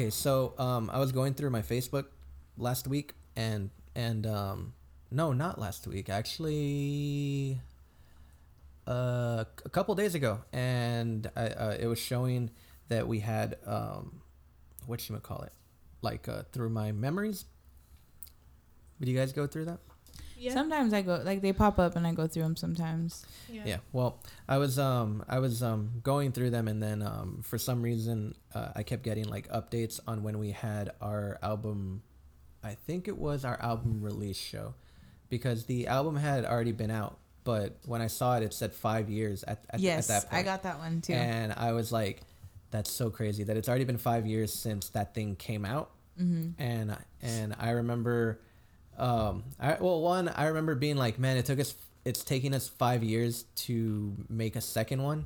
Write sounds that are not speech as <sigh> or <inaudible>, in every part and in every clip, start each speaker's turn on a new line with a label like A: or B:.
A: Okay, so um, I was going through my Facebook last week, and and um, no, not last week, actually, uh, a couple days ago, and I, uh, it was showing that we had um, what you call it, like uh, through my memories. Did you guys go through that?
B: Yeah.
C: Sometimes I go like they pop up and I go through them sometimes.
B: yeah.
A: Yeah. Well, I was um I was um going through them and then um for some reason uh, I kept getting like updates on when we had our album I think it was our album release show because the album had already been out but when I saw it it said 5 years at at,
C: yes,
A: at that point.
C: I got that one too.
A: And I was like that's so crazy that it's already been 5 years since that thing came out
C: hmm
A: and and I remember, um, I well one I remember being like, man, it took us, it's taking us five years to make a second one,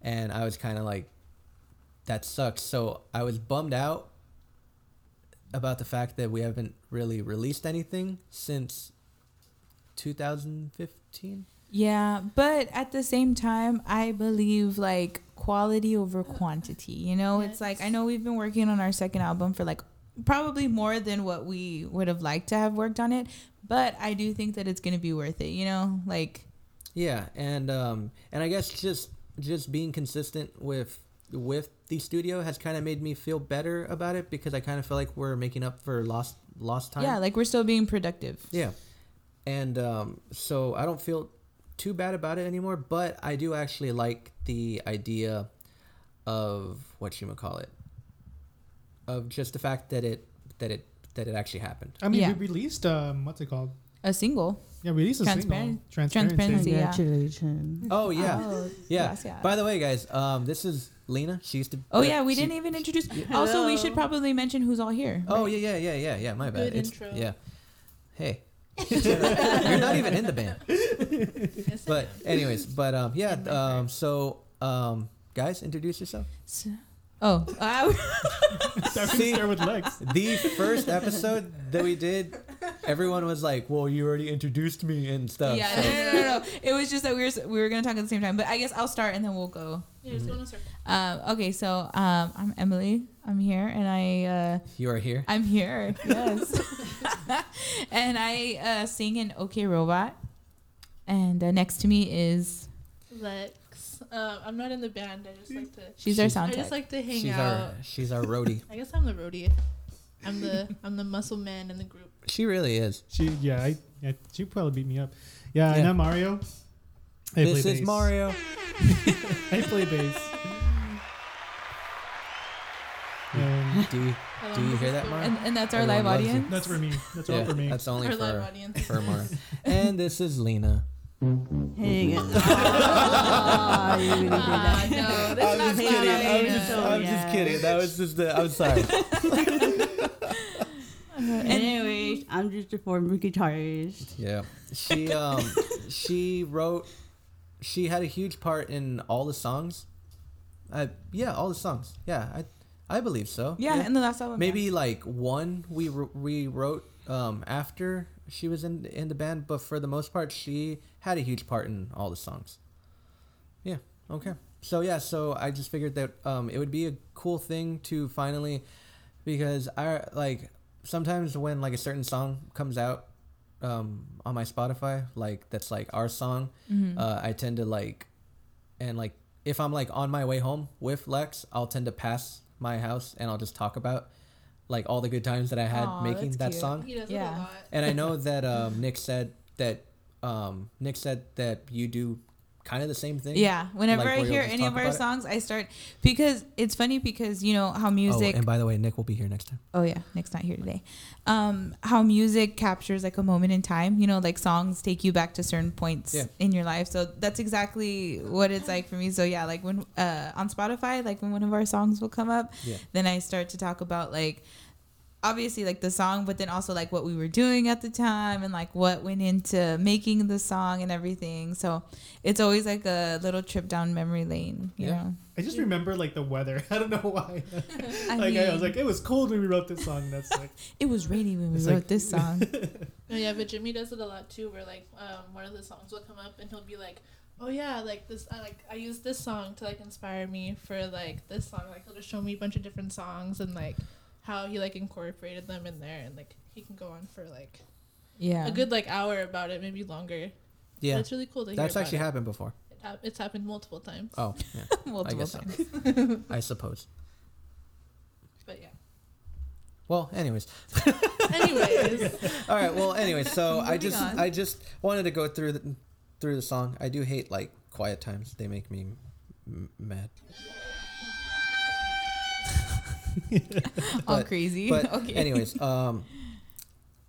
A: and I was kind of like, that sucks. So I was bummed out about the fact that we haven't really released anything since 2015.
C: Yeah, but at the same time, I believe like quality over quantity. You know, it's like I know we've been working on our second album for like probably more than what we would have liked to have worked on it, but I do think that it's going to be worth it, you know? Like
A: Yeah, and um, and I guess just just being consistent with with the studio has kind of made me feel better about it because I kind of feel like we're making up for lost lost time.
C: yeah, like we're still being productive.
A: Yeah, and um, so I don't feel too bad about it anymore. But I do actually like the idea of what you would call it, of just the fact that it that it that it actually happened.
D: I mean,
C: Yeah.
D: we released um, what's it called?
C: A single.
D: Yeah, we released a
C: Transparent-
D: single. Transparency.
C: transparency. Yeah.
E: Congratulations.
A: Oh yeah,
C: Oh,
A: yeah.
C: gracias.
A: By the way, guys, um, this is Lina. She used to.
C: Oh yeah, we
A: she-
C: didn't even introduce. Also, we should probably mention who's all here.
A: Oh yeah, yeah, yeah, yeah, yeah. My bad.
B: Good
A: It's-
B: intro.
A: Yeah. Hey. <laughs> You're not even in the band. <laughs> But anyways, but um yeah,
B: In my
A: um so um guys, introduce yourself.
C: So- oh, <laughs>
D: Start,
A: See?
D: start with Lex.
A: The first episode that we did, everyone was like, "Well, you already introduced me and stuff."
C: yeah,
A: so-
C: no, no, no, no. It was just that we were we were gonna talk at the same time. But I guess I'll start and then we'll go.
B: Yeah, just go in a circle.
C: Um, okay, so um, I'm Emily. I'm here, and I uh,
A: You are here.
C: I'm here. Yes, <laughs> <laughs> and I uh, sing in OK Robot. And uh, next to me is
B: Lex. Um, I'm not in the band. I just like to.
C: she's our
A: She's-
C: sound
B: I
C: tech.
B: just like to hang
A: She's
B: out.
A: our she's our roadie. <laughs>
B: I guess I'm the roadie. I'm the <laughs> I'm the muscle man in the group.
A: she really is.
D: She, yeah, I, yeah, she probably beat me up. Yeah, and
A: Yeah.
D: I'm Mario. I
A: this
D: play
A: is
D: bass.
A: Mario. <laughs>
D: I play bass. And
A: Do you,
B: Um,
A: do you
B: this
A: hear that,
B: the-
A: Mario?
C: and, and that's our
A: Everyone
C: live
A: loves you.
C: audience.
D: that's for me. That's all for me.
A: that's only
B: Our live
A: for
B: audience.
A: for Mario. and this is Lina.
E: Hey guys. <laughs> <laughs> You really did that.
B: no, that's not
E: just kidding. I'm
B: Yeah.
E: just- I'm just kidding.
A: That was just the. I'm sorry. <laughs>
E: Anyways, I'm just a former guitarist.
A: Yeah. She um she wrote she had a huge part in all the songs. Uh yeah, all the songs. Yeah, I I believe so.
C: Yeah, in the last album.
A: Maybe like one we wr- we wrote um after she was in in the band, but for the most part she had a huge part in all the songs. Yeah. Okay. So yeah, so I just figured that um it would be a cool thing to finally because I like sometimes when like a certain song comes out um on my Spotify like that's like our song
C: Mhm.
A: uh I tend to like and like if I'm like on my way home with Lex I'll tend to pass my house and I'll just talk about like all the good times that I had
C: Aw,
A: making that
C: cute.
A: song
B: He does
C: Yeah.
B: a lot.
A: and I know <laughs> that um Nick said that um Nick said that you do kind of the same thing
C: Yeah, whenever
A: Like,
C: I hear any of our
A: it?
C: songs, I start because it's funny because you know how music.
A: Oh, and by the way, Nick will be here next time.
C: oh yeah, Nick's not here today. Um, how music captures like a moment in time. You know, like songs take you back to certain points
A: Yeah.
C: in your life. So that's exactly what it's like for me. So yeah, like when uh on Spotify, like when one of our songs will come up,
A: Yeah.
C: then I start to talk about like obviously like the song but then also like what we were doing at the time and like what went into making the song and everything so it's always like a little trip down memory lane you
A: Yeah.
C: know
D: I just remember like the weather. <laughs> I don't know why. <laughs> <laughs>
C: I
D: like I was like, it was cold when we wrote this song. That's like,
C: it was rainy when we wrote
D: like-
C: this song
B: Oh yeah, but Jimmy does it a lot too. Where like um, one of the songs will come up and he'll be like, Oh yeah, like this. I like I use this song to like inspire me for like this song. Like he'll just show me a bunch of different songs and like how he like incorporated them in there, and like he can go on for like
C: Yeah.
B: a good like hour about it, maybe longer.
A: Yeah,
B: that's really cool to hear.
A: that's actually
B: it.
A: happened before.
B: It hap- it's happened multiple times.
A: Oh, <laughs> yeah,
C: multiple
A: so.
C: times.
A: I suppose. <laughs>
B: But yeah.
A: Well, anyways.
B: Anyways, <laughs>
A: All right. Well, anyways so I just
C: on.
A: I just wanted to go through the through the song. I do hate like quiet times. They make me m- mad. <laughs>
C: All
A: But-
C: crazy.
A: But <laughs>
C: okay.
A: anyways, um,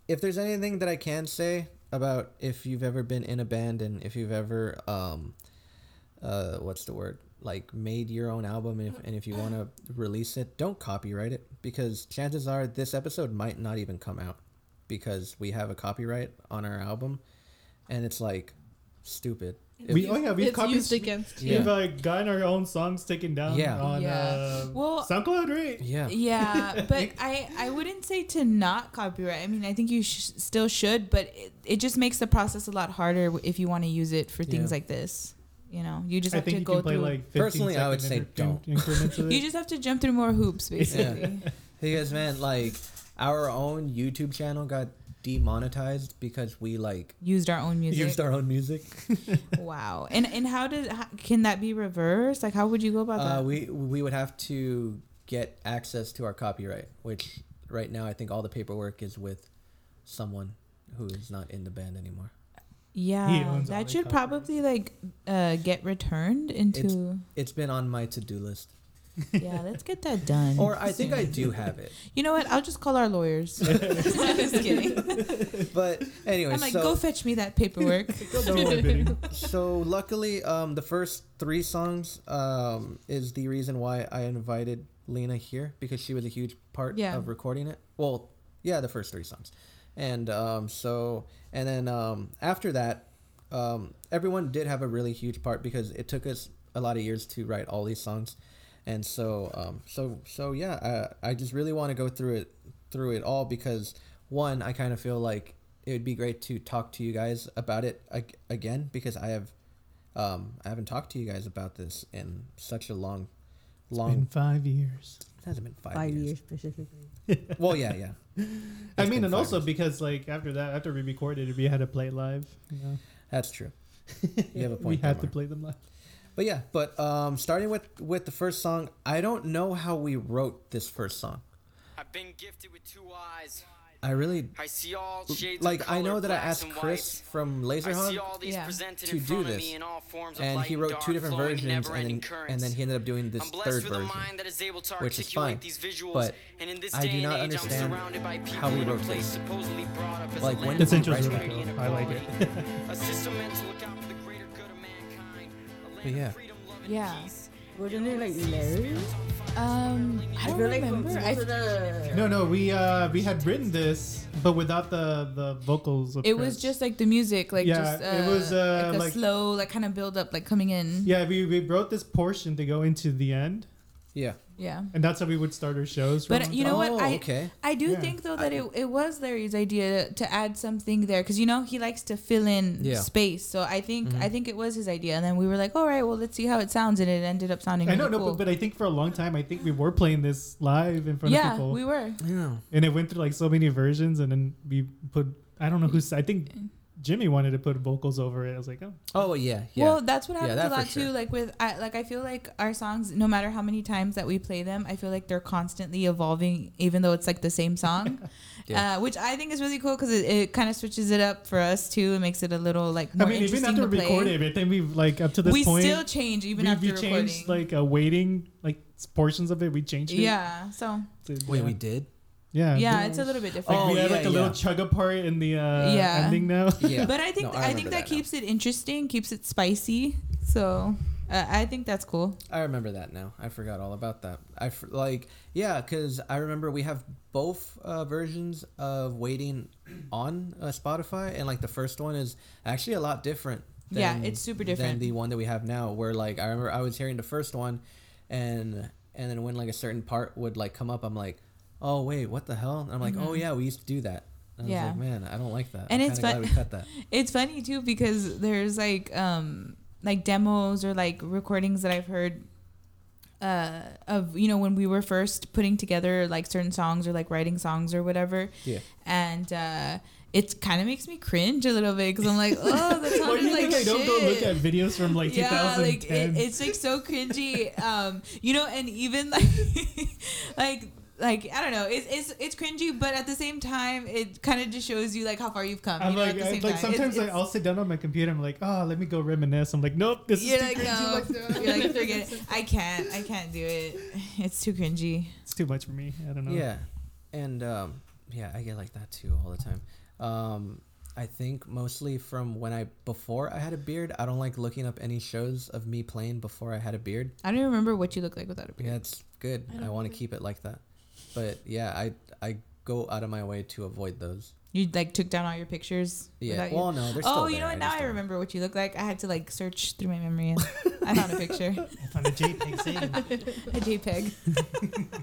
A: if there's anything that I can say about if you've ever been in a band and if you've ever um, uh, what's the word? Like made your own album and if, and if you want to release it, don't copyright it because chances are this episode might not even come out because we have a copyright on our album, and it's like stupid. If-
D: We oh yeah we've copied.
B: used against
A: Yeah.
D: We've uh, gotten our own songs taken down
A: Yeah.
D: on
C: Yeah.
D: uh,
C: Well-
D: SoundCloud, right?
A: yeah.
C: Yeah, <laughs> but I I wouldn't say to not copyright. I mean, I think you sh- still should, but it, it just makes the process a lot harder if you want to use it for things
A: Yeah.
C: like this. You know, you just
D: I
C: have
D: think
C: to
D: you
C: go
D: can play
C: through.
D: like
A: Personally, I would say
D: inter-
A: don't.
D: increments <laughs>
C: you just have to jump through more hoops, basically. Yeah.
A: Because man, like our own YouTube channel got demonetized because we like
C: Used our own music.
A: used our own music. <laughs>
C: wow. And and how did how, can that be reversed? Like, how would you go about
A: Uh,
C: that?
A: we we would have to get access to our copyright, which right now I think all the paperwork is with someone who is not in the band anymore.
C: yeah, that should
D: copyrights.
C: probably like uh, get returned into.
A: It's been on my to-do list,
C: yeah, let's get that done.
A: or I think I do have it.
C: you know what? I'll just call our lawyers. <laughs> <laughs> just kidding.
A: But anyway,
C: I'm like,
A: so
C: go fetch me that paperwork.
D: No more bidding.
A: so luckily, um, the first three songs um is the reason why I invited Lina here because she was a huge part
C: Yeah.
A: of recording it. Well, yeah, the first three songs, and um, so and then um, after that, um, everyone did have a really huge part because it took us a lot of years to write all these songs, and so um, so so yeah, I, I just really want to go through it through it all because one, I kind of feel like it would be great to talk to you guys about it ag- again because I have um, I haven't talked to you guys about this in such a long
D: Been
A: long
D: five years.
A: it hasn't been five,
E: Five
A: years.
E: years specifically. <laughs>
A: Well, yeah, yeah. <laughs>
D: I mean, and also
A: years.
D: because like after that, after we recorded, we had to play live. You know?
A: That's true. You have a <laughs>
D: we
A: point.
D: had
A: there,
D: to play them live.
A: But yeah, but um, starting with with the first song, I don't know how we wrote this first song.
F: I've been gifted with two eyes.
A: I really
F: I see all shades
A: like.
F: of
A: I know that I asked Chris
F: whites.
A: from
F: I see
A: Laserhog,
F: all these
C: Yeah.
F: presented
A: to
F: in
A: do
F: front
A: this.
F: of me in all forms of
A: and
F: light
A: he wrote
F: dark,
A: two different versions, and
F: never-ending
A: then, and then he ended up doing this
F: I'm blessed
A: third
F: with a
A: version.
F: mind that is able to
A: which is
F: articulate
A: fine,
F: these visuals.
A: but
F: and in this
A: I
F: day
A: do
F: and
A: not
F: age,
A: understand
F: I'm surrounded by people
A: how we wrote this.
F: supposedly brought up as
A: Like,
F: a
A: when
F: land
A: did
D: This
A: we
F: of
D: intro's
A: write
D: really
F: opportunity
D: cool.
F: and
D: I like it.
F: A land
A: yeah.
F: of freedom, love, and
C: Yeah.
F: peace.
E: Wasn't it like Larry?
C: Um, I
E: I
C: don't
E: feel
C: remember.
E: most
C: I,
E: of the
D: No, no, we uh we had written this, but without the the vocals. Of
C: it was just like the music, like
D: Yeah,
C: just uh,
D: it was, uh,
C: like a
D: like-
C: slow, like kind of build up, like coming in.
D: yeah. We we wrote this portion to go into the end,
A: Yeah.
C: Yeah.
D: and that's how we would start our shows.
C: But you know what?
A: Oh,
C: I
A: okay.
C: I do
D: Yeah.
C: think though that it, it was Larry's idea to add something there because you know he likes to fill in
A: Yeah.
C: space. So I think
A: Mhm.
C: I think it was his idea, and then we were like, all right, well let's see how it sounds, and it ended up sounding
D: I
C: really
D: know, no,
C: cool.
D: but, but I think for a long time, I think we were playing this live in front of people.
C: yeah,
D: people,
C: we were.
A: Yeah.
D: and it went through like so many versions, and then we put. I don't know who's. I think Jimmy wanted to put vocals over it. I was like, oh,
A: Oh yeah, yeah.
C: Well, that's what
A: Yeah,
C: happens
A: that
C: a
A: for
C: lot
A: sure.
C: too. Like with, I, like I feel like our songs, no matter how many times that we play them, I feel like they're constantly evolving, even though it's like the same song. <laughs>
A: Yeah.
C: uh, which I think is really cool because it, it kind of switches it up for us too. It makes it a little like more
D: I mean, even after
C: to
D: we
C: play.
D: recorded, I think we've like up to this
C: we
D: point,
C: still change even
D: we,
C: after
D: we
C: recording.
D: changed like a waiting, like portions of it. We changed it.
C: yeah, so
A: Wait,
D: yeah.
A: we did.
D: Yeah,
C: yeah, it's a little bit
D: Like
C: different.
A: Oh,
D: we had
A: yeah,
D: like a little
A: yeah.
D: chug apart in the uh,
C: Yeah.
D: ending now. <laughs>
A: Yeah.
C: But I think
A: No,
C: I, think
A: remember
C: that, keeps it interesting, keeps it spicy. So uh, I think that's cool.
A: I remember that now. I forgot all about that. I f- like yeah, because I remember we have both uh, versions of waiting on uh, Spotify, and like the first one is actually a lot different.
C: Yeah, it's super different than
A: the one that we have now. Where like I remember I was hearing the first one, and and then when like a certain part would like come up, I'm like, oh wait, what the hell? And I'm like, oh yeah, we used to do that. And I
C: Mm-hmm. Yeah.
A: was like, man, I don't like that.
C: And
A: I'm
C: it's
A: kinda
C: fun-
A: glad we cut that. <laughs>
C: It's funny too because there's like um like demos or like recordings that I've heard uh of you know when we were first putting together like certain songs or like writing songs or whatever
A: Yeah.
C: and uh it kind of makes me cringe a little bit because I'm like, oh, that <laughs>
D: Why
C: sounded
D: do you
C: like
D: think I don't go look at videos from like
C: yeah,
D: 2010?
C: like it, it's like so cringy. Um, you know, and even like, <laughs> like, like I don't know, it's it's it's cringy, but at the same time, it kind of just shows you like how far you've come.
D: I'm
C: you know,
D: like,
C: at the
D: I, like
C: time.
D: sometimes
C: It's-
D: I, I'll sit down on my computer. I'm like, oh, let me go reminisce. I'm like, nope, this is
C: You're
D: too
C: like,
D: cringy.
C: no,
D: Like,
C: you're like, forget it. <laughs> I can't, I can't do it. It's too cringy.
D: it's too much for me. I don't know.
A: Yeah, and um, yeah, I get like that too all the time. Um, I think mostly from when I before I had a beard. I don't like looking up any shows of me playing before I had a beard.
C: I don't remember what you look like without a beard.
A: Yeah, it's good.
B: I
A: I, want to keep it like that. But yeah, I I go out of my way to avoid those.
C: You like took down all your pictures.
A: Yeah.
C: without you-
A: Well, no, they're still
C: Oh, you
A: there,
C: know what? Now
A: just
C: I remember what you look like. I had to like search through my memory and <laughs> I found a picture,
D: I found a JPEG saved. <laughs>
C: a JPEG.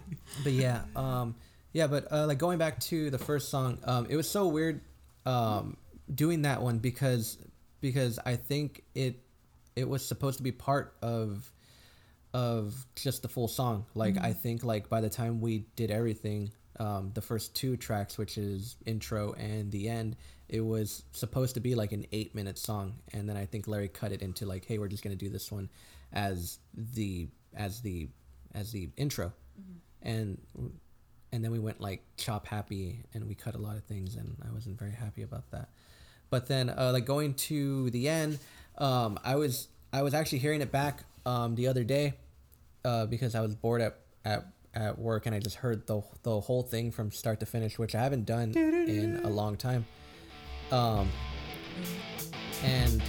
C: <laughs>
A: but yeah, um, yeah, but uh, like going back to the first song, um, it was so weird, um, doing that one because because I think it it was supposed to be part of of just the full song. Like I think like by the time we did everything, um, the first two tracks, which is intro and the end, it was supposed to be like an eight minute song, and then I think Larry cut it into like, hey, we're just gonna do this one as the as the as the intro, and and then we went like chop happy, and we cut a lot of things, and I wasn't very happy about that. But then uh, like going to the end, um, I was I was actually hearing it back um, the other day uh, because I was bored at, at at work and I just heard the the whole thing from start to finish, which I haven't done in a long time. Um, and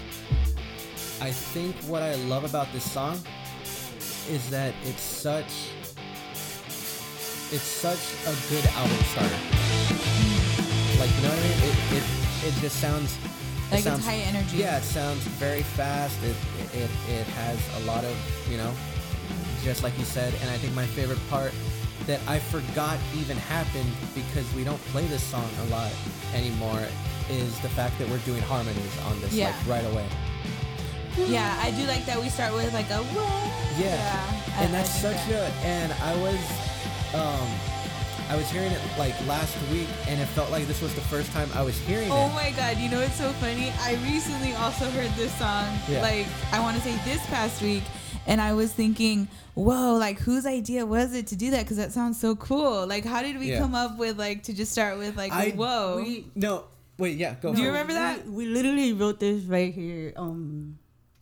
A: I think what I love about this song is that it's such it's such a good album starter. Like you know what I mean? It it, it just sounds
C: Like it's
A: sounds-
C: high energy.
A: Yeah, it sounds very fast. It, it it has a lot of you know, just like you said. And I think my favorite part that I forgot even happened because we don't play this song a lot anymore is the fact that we're doing harmonies on this
C: Yeah.
A: like right away.
C: Yeah, I do like that we start with like a whoa.
A: Yeah,
C: I-
A: and
C: I
A: that's
C: think
A: such
C: that.
A: a. And I was, um, I was hearing it like last week, and it felt like this was the first time I was hearing
C: Oh
A: it.
C: Oh my god, you know it's so funny? I recently also heard this song,
A: Yeah.
C: like I want to say this past week, and I was thinking, whoa, like whose idea was it to do that? Because that sounds so cool. Like, how did we
A: Yeah.
C: come up with like to just start with like
A: I
C: whoa?
E: We,
A: no, wait, yeah, go.
C: Do you remember that?
E: We, we literally wrote this right here. Um,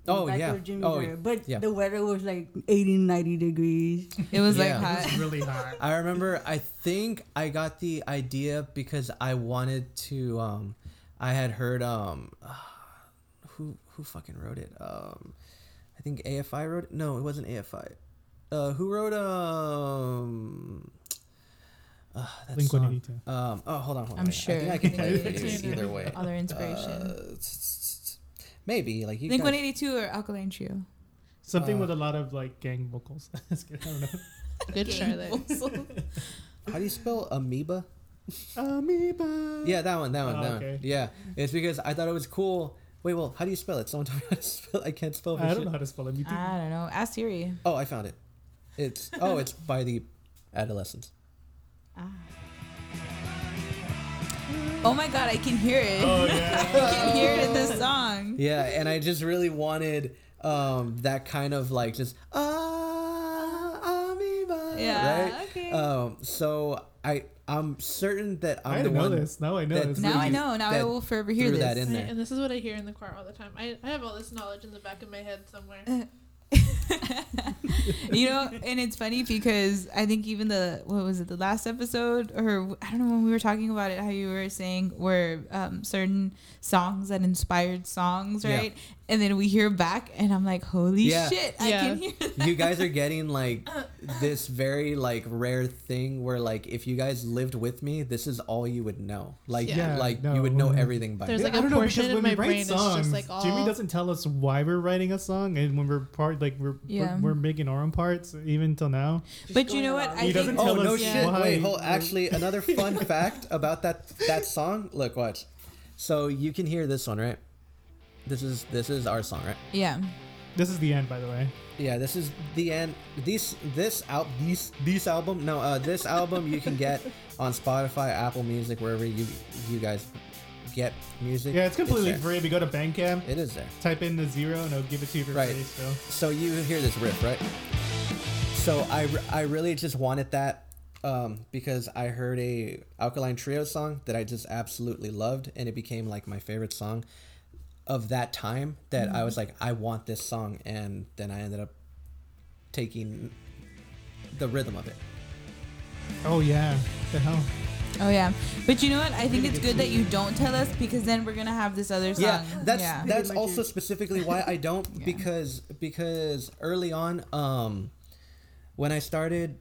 A: Oh,
E: back
A: yeah.
E: of Jimmy's
A: Oh,
E: area. But
A: yeah.
E: the weather was like 80, 90 degrees. <laughs>
C: it was
A: Yeah.
C: like
D: It's
C: hot.
D: really hot.
A: I remember. I think I got the idea because I wanted to. Um, I had heard. Um, <sighs> who who fucking wrote it? Um, I think AFI wrote it. No, it wasn't AFI. Uh, who wrote um? <sighs> Uh, that
D: Blink
A: song? Um. Oh, hold on. Hold on.
C: I'm
A: wait.
C: sure.
A: I think I can
C: Blink
A: play it either way.
C: Other inspiration.
A: Uh, maybe like you.
C: Blink
A: guys-
C: One Eighty Two or Alkaline Trio.
D: Something
A: Uh,
D: with a lot of like gang vocals. <laughs> That's good. I don't know. <laughs>
B: Good Charlotte. <laughs>
A: How do you spell amoeba?
D: Amoeba.
A: Yeah, that one, that one,
D: Oh,
A: that
D: okay.
A: one. Yeah, it's because I thought it was cool. Wait, well, how do you spell it? Someone tell me how to spell. I can't spell.
D: I don't
A: shit.
D: know how to spell it.
C: I don't know. Ask Siri.
A: Oh, I found it. It's oh, it's by the Adolescents.
C: Oh my god, I can hear it.
D: oh <laughs>
C: I can hear it in this song.
A: Yeah, and I just really wanted um that kind of like just ah amoeba.
C: Yeah,
A: Right.
C: okay.
A: Um. So I I'm certain that I'm
D: I
A: the
D: didn't know
A: one.
D: this. Now I know
A: that
D: this.
C: Now I know. Now I will forever hear this.
A: that in there.
B: And this is what I hear in the car all the time. I, I have all this knowledge in the back of my head somewhere. <laughs> <laughs>
C: you know, and it's funny because I think even the what was it the last episode or I don't know when we were talking about it how you were saying were um, certain songs that inspired songs,
A: Yeah.
C: right? And then we hear back, and I'm like, holy
A: Yeah.
C: shit, I can hear. That.
A: you guys are getting <laughs> like this very like rare thing where like if you guys lived with me, this is all you would know. Like
B: Yeah.
A: like
D: Yeah,
A: you would know everything by
B: There's
A: now.
B: like
D: I
B: a
D: don't know
B: portion
D: because
B: in
D: when
B: my
D: write
B: brain is just,
D: songs,
B: like, all-
D: Jimmy doesn't tell us why we're writing a song, and when we're part, like we're
C: Yeah.
D: we're, we're making our own parts, even till now.
C: But you know what? I
D: He doesn't
A: Oh
D: tell
A: no shit!
D: why
A: Wait, hold. Actually, another <laughs> fun fact about that that song. Look, watch. So you can hear this one, right? This is this is our song, right?
C: yeah.
D: This is the end, by the way.
A: Yeah, this is the end. This this out this this album. No, uh, this album you can get <laughs> on Spotify, Apple Music, wherever you you guys get music.
D: Yeah, it's completely
A: there.
D: free. If you go to Bandcamp,
A: It is there.
D: type in the zero, and it'll give it to you for
A: Right.
D: free. So
A: So you hear this riff, right? So I, I really just wanted that um, because I heard a Alkaline Trio song that I just absolutely loved, and it became like my favorite song of that time. That I was like, I want this song, and then I ended up taking the rhythm of it.
D: oh yeah, the hell.
C: Oh yeah, but you know what? I think it's good that you don't tell us because then we're gonna have this other song.
A: Yeah, that's
C: yeah.
A: that's also specifically why I don't <laughs>
C: Yeah.
A: because because early on, um, when I started,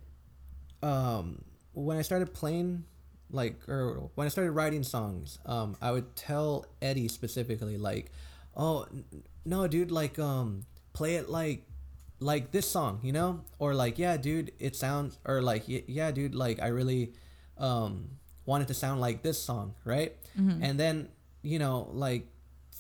A: um, when I started playing, like or when I started writing songs, um, I would tell Eddie specifically like, oh n- no, dude, like um, play it like like this song, you know, or like yeah, dude, it sounds or like yeah, dude, like I really um want it to sound like this song, right? Mm-hmm. And then you know, like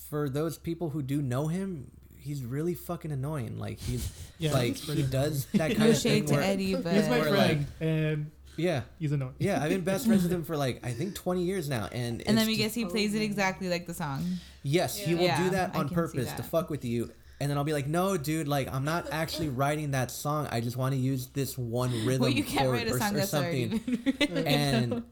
A: for those people who do know him, he's really fucking annoying. Like he's <laughs>
D: Yeah,
A: like he does <laughs> that kind
C: no
A: of thing.
C: shade to
A: where-
C: Eddie, but
D: He's my
A: Or,
D: friend, and
A: Yeah,
D: he's annoying.
A: yeah, I've been best friends with him <laughs> for like I think twenty years now, and
C: and then
A: it's
C: we guess he plays it exactly like the song.
A: Yes, he will
C: Yeah,
A: do that on
C: can see
A: purpose to fuck with you. And then I'll be like, no, dude, like I'm not actually writing that song. I just want to use this one rhythm
C: Well, you can't
A: chord
C: write a
A: or,
C: song
A: or
C: that's already
A: something.
C: been written.
A: And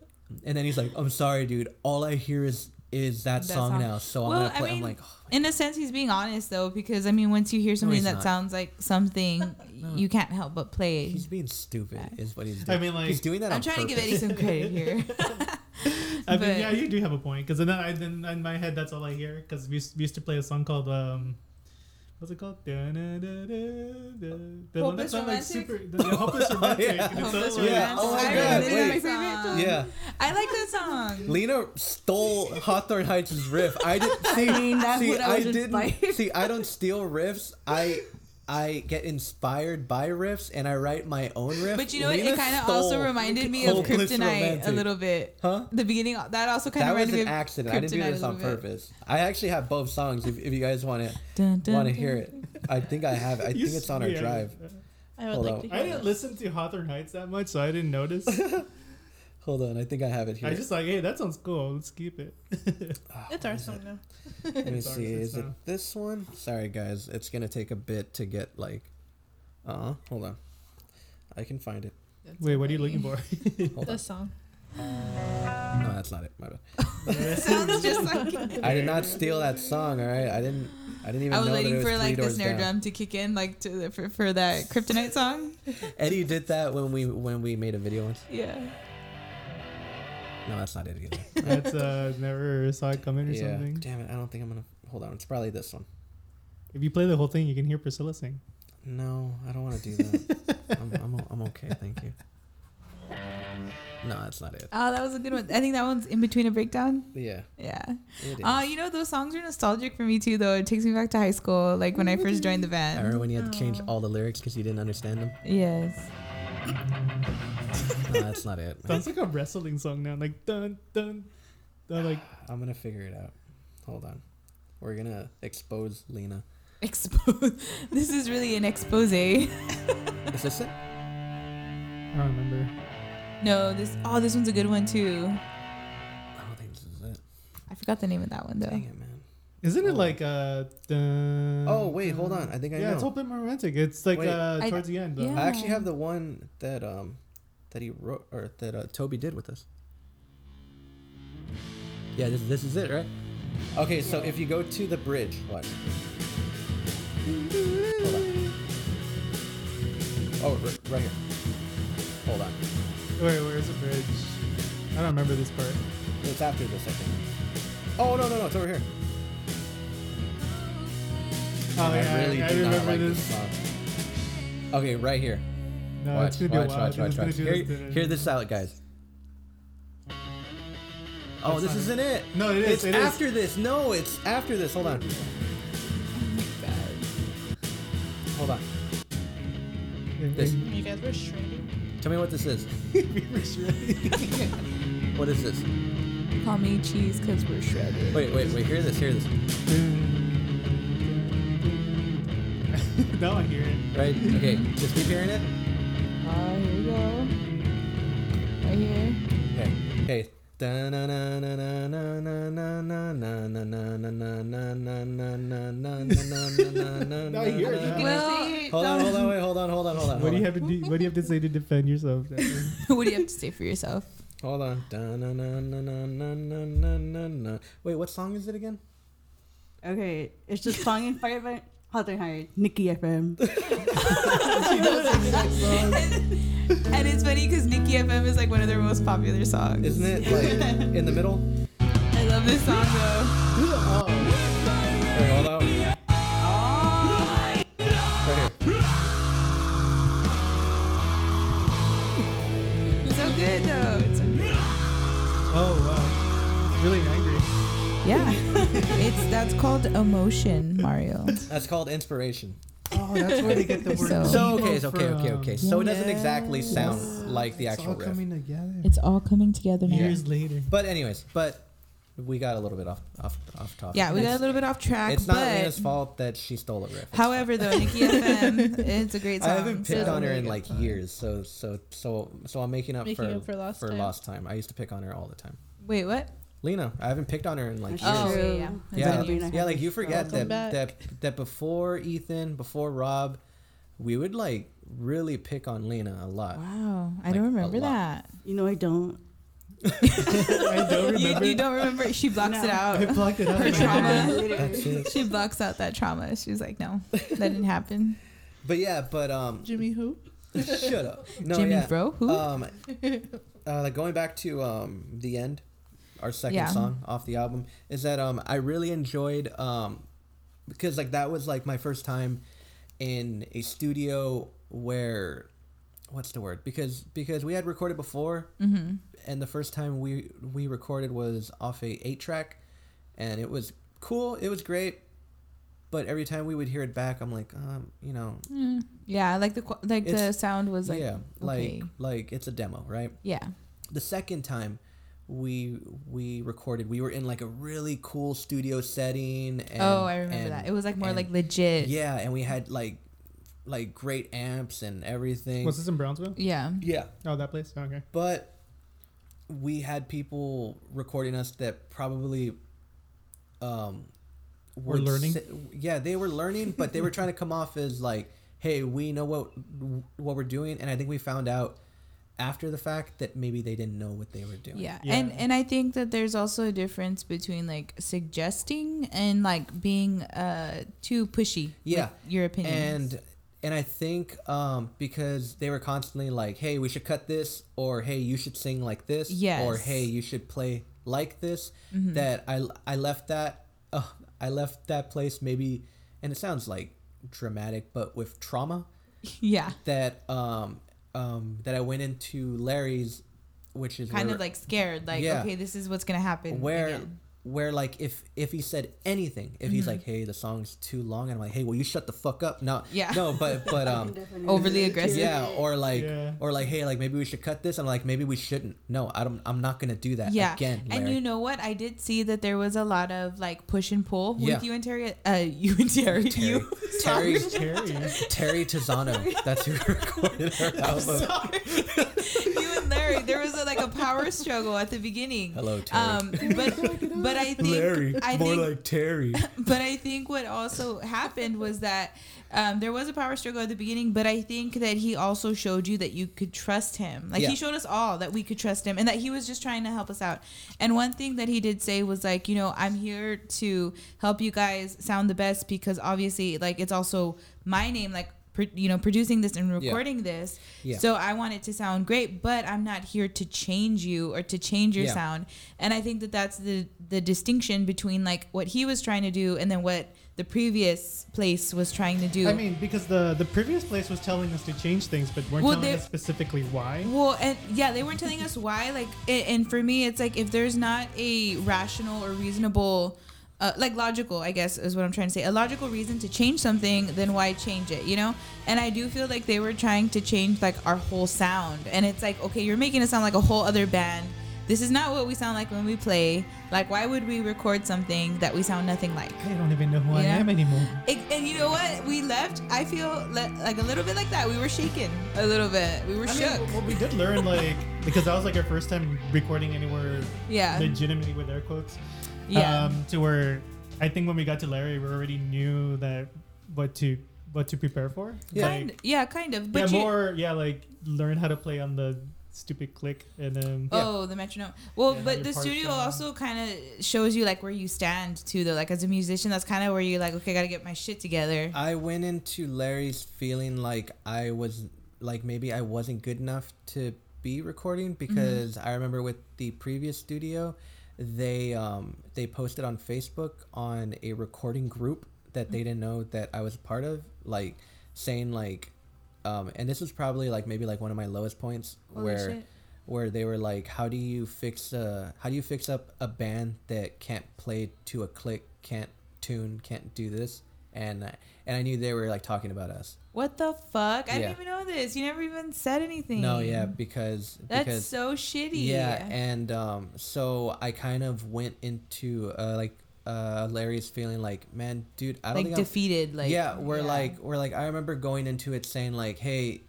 A: and then he's like, I'm sorry, dude. All I hear is is that,
C: That
A: song,
C: song.
A: now. So
C: Well,
A: I'm gonna play. I'm like, oh,
C: In a sense, he's being honest though, because I mean, once you hear something
A: he's
C: that
A: not.
C: sounds like something, <laughs> you can't help but play.
A: he's being stupid, is what he's doing.
D: I mean, like
A: he's doing that.
C: I'm
A: on
C: trying to give. Eddie some credit <laughs> here. <laughs>
D: I mean, yeah, you do have a point. Because then, I, then in my head, that's all I hear. Because we, used- we used to play a song called um, what's it called? The one
C: Hopeless
D: that's not like
C: Romantic?
D: super. The, the hopeless romantic. <laughs>
A: yeah.
D: And it's
C: Hopeless
D: so, like-
A: Yeah, oh my
C: I
A: God,
C: really
A: wait.
C: like that song.
A: Yeah,
C: I like that song.
A: Lina stole Hawthorne Heights' riff. I did. See, <laughs>
E: mean, that's
A: see,
E: what I was
A: didn't.
E: inspired.
A: See, I don't steal riffs. I. I get inspired by riffs and I write my own riff.
C: But you know what?
A: Lina
C: It kind of also reminded me of Kryptonite
A: Romantic.
C: a little bit.
A: Huh?
C: The beginning that also kind of
A: was
C: reminded
A: an
C: me of
A: accident. I didn't do this on
C: little bit.
A: purpose. I actually have both songs. If, if you guys want to
C: Dun, dun,
A: want to hear it, I think I have. I <laughs>
D: You
A: think it's on our
D: yeah.
A: drive.
B: I would
A: Hold
B: like
A: on.
B: to
D: I didn't
B: this.
D: listen to Hawthorne Heights that much, so I didn't notice. <laughs>
A: Hold on, I think I have it here.
D: I just like, hey, that sounds cool. Let's keep it. <laughs>
A: Ah,
B: It's our song now. <laughs>
A: Let me see. Is
D: it's
A: it this one? Sorry, guys. It's gonna take a bit to get like. Uh, uh hold on. I can find it.
C: That's
D: Wait,
C: so
D: what are you looking for? <laughs>
A: Hold on.
B: This song.
A: No, that's not it. My bad.
C: Sounds just like.
A: I did not steal that song. All right. I didn't. I didn't even
C: I was
A: know that it
C: waiting
A: was
C: for like the snare
A: down.
C: drum to kick in, like to for, for that Kryptonite song.
A: Eddie did that when we when we made a video once.
C: Yeah.
A: No, that's not it either. <laughs>
D: That's uh, never saw it coming or
A: yeah.
D: something.
A: Damn it! I don't think I'm gonna. Hold on. It's probably this one.
D: If you play the whole thing, you can hear Priscilla sing.
A: No, I don't want to do that. <laughs> I'm, I'm, o- I'm okay, thank you. No, that's not it.
C: Oh, that was a good one. I think that one's in between a breakdown.
A: Yeah,
C: Yeah.
A: it is.
C: Uh, you know, those songs are nostalgic for me too, though. It takes me back to high school, like when I first joined the band.
A: I remember when you had to change all the lyrics because you didn't understand them.
C: Yes.
A: No, that's not it.
D: Sounds like a wrestling song now. Like dun dun. dun like <sighs>
A: I'm gonna figure it out. Hold on. We're gonna expose Lina.
C: Expose. <laughs> this is really an expose. <laughs>
A: Is this it?
D: I don't remember.
C: No, this. Oh, this one's a good one too.
A: I don't think this is it.
C: I forgot the name of that one though.
A: Dang it, man.
D: Isn't it
A: Oh.
D: like uh? Dun,
A: Oh wait, hold on. I think I
D: yeah,
A: know.
D: it's a little bit more romantic. It's like
A: Wait.
D: uh
C: I-
D: towards the end. Though.
C: yeah.
A: I actually have the one that um that he wrote or that uh, Toby did with us. Yeah, this this is it, right? Okay, so if you go to the bridge, watch. Hold on. Oh, right, right here. Hold on.
D: Wait, where's the bridge? I don't remember this part.
A: It's after this, I think. Oh no no no! It's over here.
D: Oh
A: I really
D: I,
A: do not
D: remember
A: like
D: this.
A: this song. Okay, right here.
D: No,
A: watch,
D: it's gonna be
A: watch,
D: a while.
A: watch,
D: dude.
A: Watch, watch. Hear,
D: this.
A: hear this out, guys. Oh,
D: That's
A: this isn't it.
D: No, it is.
A: It's
D: it is.
A: after this. No, it's after this. Hold on. Hold on. This.
B: You guys were shredding.
A: Tell me what this is. <laughs> We were shredding. what is this?
C: Call me cheese because we're shredded.
A: Wait, wait, wait. Hear this. Hear this. <laughs>
D: now I hear it.
A: Right? Okay, just keep hearing it.
C: Oh, here we go. Right here.
A: Okay. Okay.
D: Now I hear it now.
C: Well,
A: Hold on, hold on, wait, hold on, hold on, hold on.
D: What do you
A: hold
D: have to do? What do you have to say to defend yourself? <laughs>
C: what do you have to say for yourself?
A: Hold on. Wait, what song is it again?
E: Okay, it's just song inspired by Hot and Hard, Niki FM. <laughs>
C: And it's funny because Niki FM is like one of their most popular songs.
A: Isn't it like in the middle?
C: I love this song though.
A: Wait,
C: it's that's called emotion, Mario.
A: That's called inspiration.
D: Oh, that's where they get the word.
C: So-
A: So okay, so okay, okay, okay. So it doesn't exactly
C: Yes.
A: sound like the
D: It's
A: actual
D: all
A: riff.
D: coming together.
C: It's all coming together now.
D: Years later.
A: But anyways, but we got a little bit off off off topic.
C: Yeah, we got a little bit off track.
A: It's not
C: but
A: Lina's fault that she stole a riff. It's
C: However, though, Niki FM, <laughs> it's a great song.
A: I haven't
C: so-
A: picked on her in like
B: song.
A: years, so so so so I'm making up
B: Making
A: for
B: up for lost time.
A: lost time. I used to pick on her all the time.
C: Wait, what?
A: Lina, I haven't picked on her in like
E: That's
A: years.
C: Oh,
E: true.
C: yeah, yeah.
A: Yeah, yeah, like you forget that,
B: back.
A: that that before Ethan, before Rob, we would like really pick on Lina a lot.
C: Wow, I
A: Like,
C: don't remember that.
E: You know I don't. <laughs>
D: I don't
C: You,
D: remember.
C: you don't remember? She blocks it out.
D: I blocked it out.
C: Her
D: in my head.
C: trauma. <laughs> She blocks out that trauma. She was like, no, that didn't happen.
A: But yeah, but um,
B: Jimmy who?
A: shut up. No,
C: Jimmy
A: yeah.
C: Bro, who?
A: Um, uh, like going back to um the end, our second
C: Yeah.
A: song off the album is that um I really enjoyed um because like that was like my first time in a studio where what's the word because because we had recorded before
C: mm-hmm.
A: and the first time we we recorded was off a eight track and it was cool it was great but every time we would hear it back i'm like um you know
C: Mm. Yeah, like the like the sound was like
A: yeah like like it's a demo right
C: yeah.
A: the second time we we recorded we were in like a really cool studio setting and,
C: oh, I remember
A: and-
C: that. It was like more
A: and-
C: like legit.
A: yeah and we had like like great amps and everything
D: Was this in Brownsville?
C: Yeah.
A: yeah
D: Oh, that place. Okay.
A: but we had people recording us that probably um
D: Were learning?
A: sa- yeah they were learning but they were trying to come off as like hey we know what what we're doing and i think we found out after the fact that maybe they didn't know what they were doing
C: Yeah.
D: Yeah.
C: And and I think that there's also a difference between like suggesting and like being uh too pushy
A: Yeah.
C: with your opinions.
A: and and I think um, because they were constantly like, "Hey, we should cut this," or "Hey, you should sing like this," or "Hey, you should play like this."
C: Mm-hmm.
A: That I I left that uh, I left that place maybe, and it sounds like dramatic, but with trauma <laughs>
C: yeah.
A: that um um that I went into Larry's, which is
C: Kind
A: where,
C: of like scared, like,
A: Yeah.
C: okay, this is what's gonna happen.
A: where
C: again.
A: Where like if if he said anything, if he's like, "Hey, the song's too long," and I'm like, "Hey, will you shut the fuck up?" No,
C: Yeah.
A: no, but but um. <laughs>
C: overly aggressive.
A: Yeah, or like,
D: Yeah.
A: or like, hey, like maybe we should cut this. I'm like, maybe we shouldn't. No, I don't. I'm not gonna do that
C: Yeah.
A: again.
C: and you know what? I did see that there was a lot of like push and pull
A: Yeah.
C: with you and Terry. Uh, you and Terry. You.
A: Terry,
D: Terry.
A: Terry Tizano. <laughs> That's who <laughs> recorded our album.
C: Sorry. you and Larry. There was a, like a power struggle at the beginning.
A: Hello, Terry.
C: Um, but but I think I think more like
A: Terry. <laughs>
C: but I think what also happened was that um, there was a power struggle at the beginning, but I think that he also showed you that you could trust him. Like
A: Yeah.
C: he showed us all that we could trust him and that he was just trying to help us out. And one thing that he did say was like, you know, I'm here to help you guys sound the best because obviously, like, it's also my name, like. Pro- you know, producing this and
A: Yeah.
C: recording this,
A: Yeah.
C: so I want it to sound great, but I'm not here to change you or to change your
A: Yeah.
C: sound. And I think that that's the the distinction between like what he was trying to do and then what the previous place was trying to do.
D: I mean, because the the previous place was telling us to change things, but weren't
C: Well,
D: telling
C: they-
D: us specifically why.
C: well, and yeah, they weren't telling us why. Like, and for me, it's like if there's not a rational or reasonable. Uh, like logical, I guess is what I'm trying to say. A logical reason to change something, then why change it? You know. And I do feel like they were trying to change like our whole sound, and it's like okay, you're making it sound like a whole other band this is not what we sound like when we play. Like, why would we record something that we sound nothing like?
D: I don't even know who I am anymore.
C: It, and you know what? We left. I feel le- like a little bit like that. We were shaken a little bit. We were
D: I
C: shook.
D: mean, well, we did learn like <laughs> because that was like our first time recording anywhere
C: yeah.
D: legitimately with air quotes.
C: Yeah.
D: Um, to where I think when we got to Larry, we already knew that what to what to prepare for.
A: Yeah.
C: kind.
D: Like,
C: yeah. Kind of.
D: yeah,
C: But you,
D: more yeah, like learn how to play on the stupid click and then
C: Oh, the metronome. Well,
D: Yeah,
C: but the studio
D: down.
C: also kind of shows you like where you stand too, though. Like as a musician, that's kind of where you're like, okay, I gotta get my shit together.
A: I went into Larry's feeling like I was like maybe I wasn't good enough to be recording because I remember with the previous studio, they um they posted on Facebook on a recording group that they didn't know that I was a part of, like saying like, um, and this was probably like maybe like one of my lowest points
C: Holy
A: where
C: shit.
A: where they were like, "How do you fix uh How do you fix up a band that can't play to a click, can't tune, can't do this?" And and I knew they were like talking about us.
C: What the fuck? I
A: Yeah.
C: didn't even know this. You never even said anything.
A: No, yeah, because
C: That's
A: because
C: so shitty.
A: yeah, and um, so I kind of went into uh, like uh, Larry's feeling like, man, dude, I don't
C: like
A: think I'm
C: defeated. Like
A: yeah, we're like we're like I remember going into it saying like, hey,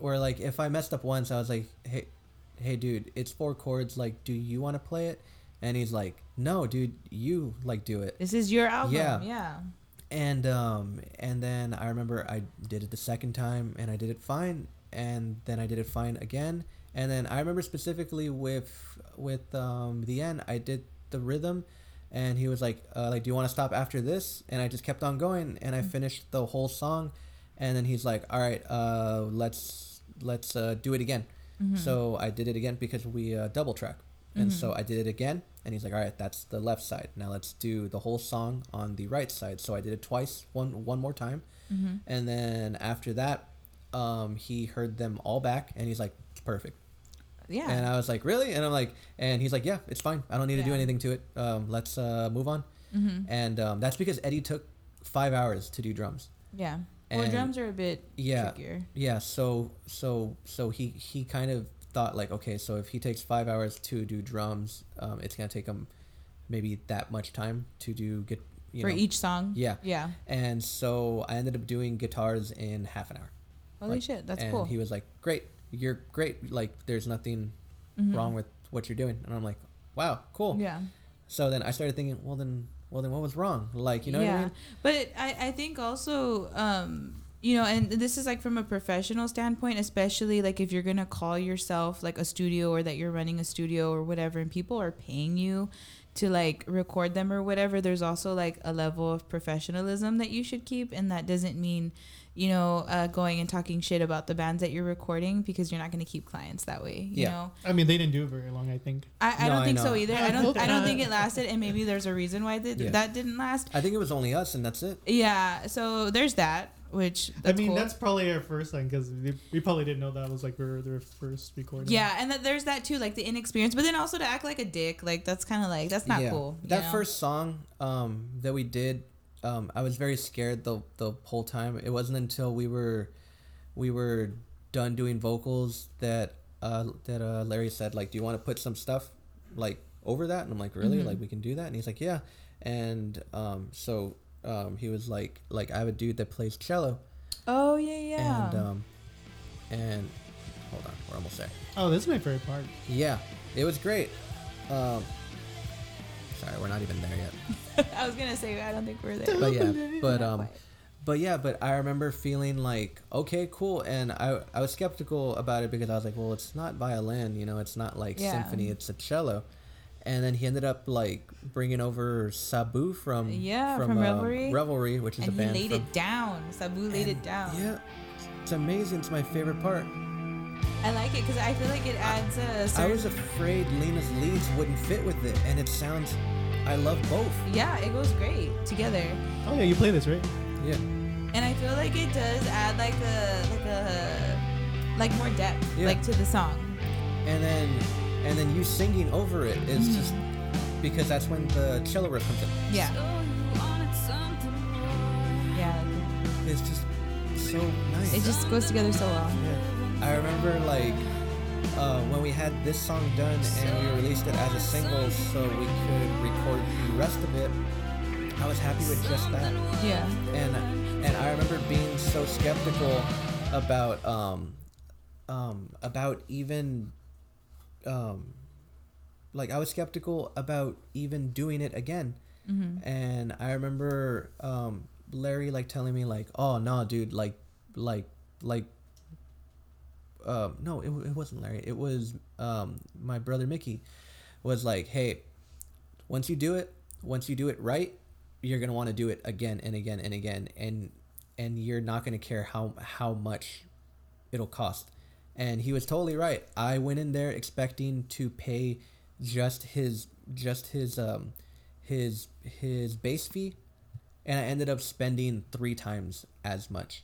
A: we're like if I messed up once, I was like, hey, hey, dude, it's four chords. Like, do you want to play it? And he's like, no, dude, you like do it.
C: this is your album.
A: Yeah.
C: Yeah.
A: And um and then I remember I did it the second time and I did it fine and then I did it fine again. And then I remember specifically with with um the end I did the rhythm and he was like uh, like do you want to stop after this? And I just kept on going and I finished the whole song. And then he's like all right uh let's let's uh, do it again. So I did it again because we uh, double track. And so I did it again and he's like all right that's the left side now let's do the whole song on the right side so I did it twice one one more time and then after that um he heard them all back and he's like it's perfect
C: Yeah.
A: and I was like, really? And I'm like, and he's like, yeah, it's fine. I don't need to do anything to it. Um, let's uh, move on.
C: mm-hmm.
A: And um, that's because Eddie took five hours to do drums.
C: Yeah. Well,
A: And-
C: drums are a bit
A: Yeah,
C: trickier.
A: yeah. So so so he he kind of thought like, okay, so if he takes five hours to do drums, um, it's gonna take him maybe that much time to do get you
C: For
A: know.
C: each song.
A: Yeah.
C: Yeah.
A: And so I ended up doing guitars in half an hour.
C: Holy
A: Like,
C: shit, that's
A: and
C: cool.
A: he was like, great, you're great. Like, there's nothing
C: Mhm.
A: wrong with what you're doing. And I'm like, wow, cool.
C: Yeah.
A: So then I started thinking, well then, well then, what was wrong? Like, you know what I mean?
C: But I, I think also, um, you know, and this is like from a professional standpoint, especially like if you're gonna call yourself like a studio or that you're running a studio or whatever, and people are paying you to like record them or whatever. There's also like a level of professionalism that you should keep, and that doesn't mean, you know, uh, going and talking shit about the bands that you're recording because you're not gonna keep clients that way. You
A: Yeah.
C: know,
D: I mean, they didn't do it very long. I think.
C: I, I
A: No,
C: don't
A: I
C: think so either.
B: I
C: I don't. I don't
B: not.
C: think it lasted, and maybe there's a reason why th-
A: Yeah.
C: that didn't last.
A: I think it was only us, and that's it.
C: Yeah, so there's that, which
D: I mean,
C: cool.
D: that's probably our first thing because we, we probably didn't know that was like our, their first recording.
C: yeah, and that there's that too, like the inexperience, but then also to act like a dick, like that's kind of like that's not
A: Yeah.
C: cool.
A: That
C: know?
A: first song um, that we did, um, I was very scared the the whole time. It wasn't until we were we were done doing vocals that uh, that uh, Larry said like, "Do you want to put some stuff like over that?" And I'm like, "Really?
C: Mhm.
A: Like we can do that?" And he's like, "Yeah." And um, so um, he was like, "Like I have a dude that plays cello."
C: Oh yeah, yeah.
A: And um, and hold on, we're almost there.
D: Oh, this is my favorite part.
A: Yeah, it was great. Um, sorry, we're not even there yet. <laughs>
C: I was gonna say I don't think we're there.
A: But yeah, <laughs> but um, but yeah, but I remember feeling like, okay, cool, and I I was skeptical about it because I was like, well, it's not violin, you know, it's not like
C: Yeah.
A: symphony, it's a cello. And then he ended up like bringing over Sabu from
C: Yeah, from
A: um,
C: Revelry.
A: Revelry, which is
C: and
A: a
C: he
A: band
C: laid
A: from,
C: it down. Sabu laid it down.
A: Yeah, it's amazing. It's my favorite part.
C: I like it because I feel like it adds a
A: I
C: certain.
A: was afraid Lina's leads wouldn't fit with it, and it sounds. I love both.
C: yeah, it goes great together.
D: Oh yeah, you play this right?
A: Yeah.
C: And I feel like it does add like a like a like more depth
A: Yeah.
C: like to the song.
A: and then and then you singing over it is
C: Mm-hmm.
A: just because that's when the cello riff comes in.
C: Yeah. Yeah.
A: It's just so nice.
C: It just goes together so well.
A: Yeah. I remember like uh, when we had this song done and we released it as a single, so we could record the rest of it, I was happy with just that.
C: Yeah.
A: And and I remember being so skeptical about um um about even um like I was skeptical about even doing it again. And I remember um Larry like telling me like, "Oh no, dude, like like like um no, it, it wasn't Larry. It was um my brother Mickey was like, "Hey, once you do it, once you do it right, you're going to want to do it again and again and again and and you're not going to care how how much it'll cost." And he was totally right. I went in there expecting to pay just his just his um his his base fee and I ended up spending 3 times as much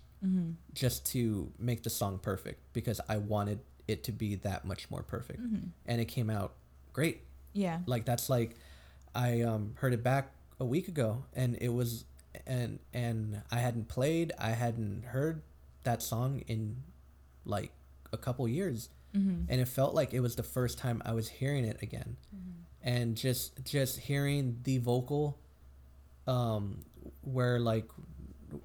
A: just to make the song perfect because I wanted it to be that much more perfect. And it came out great.
C: Yeah.
A: Like that's like I um heard it back a week ago and it was and and I hadn't played, I hadn't heard that song in like a couple years. And it felt like it was the first time I was hearing it again. And just just hearing the vocal um where like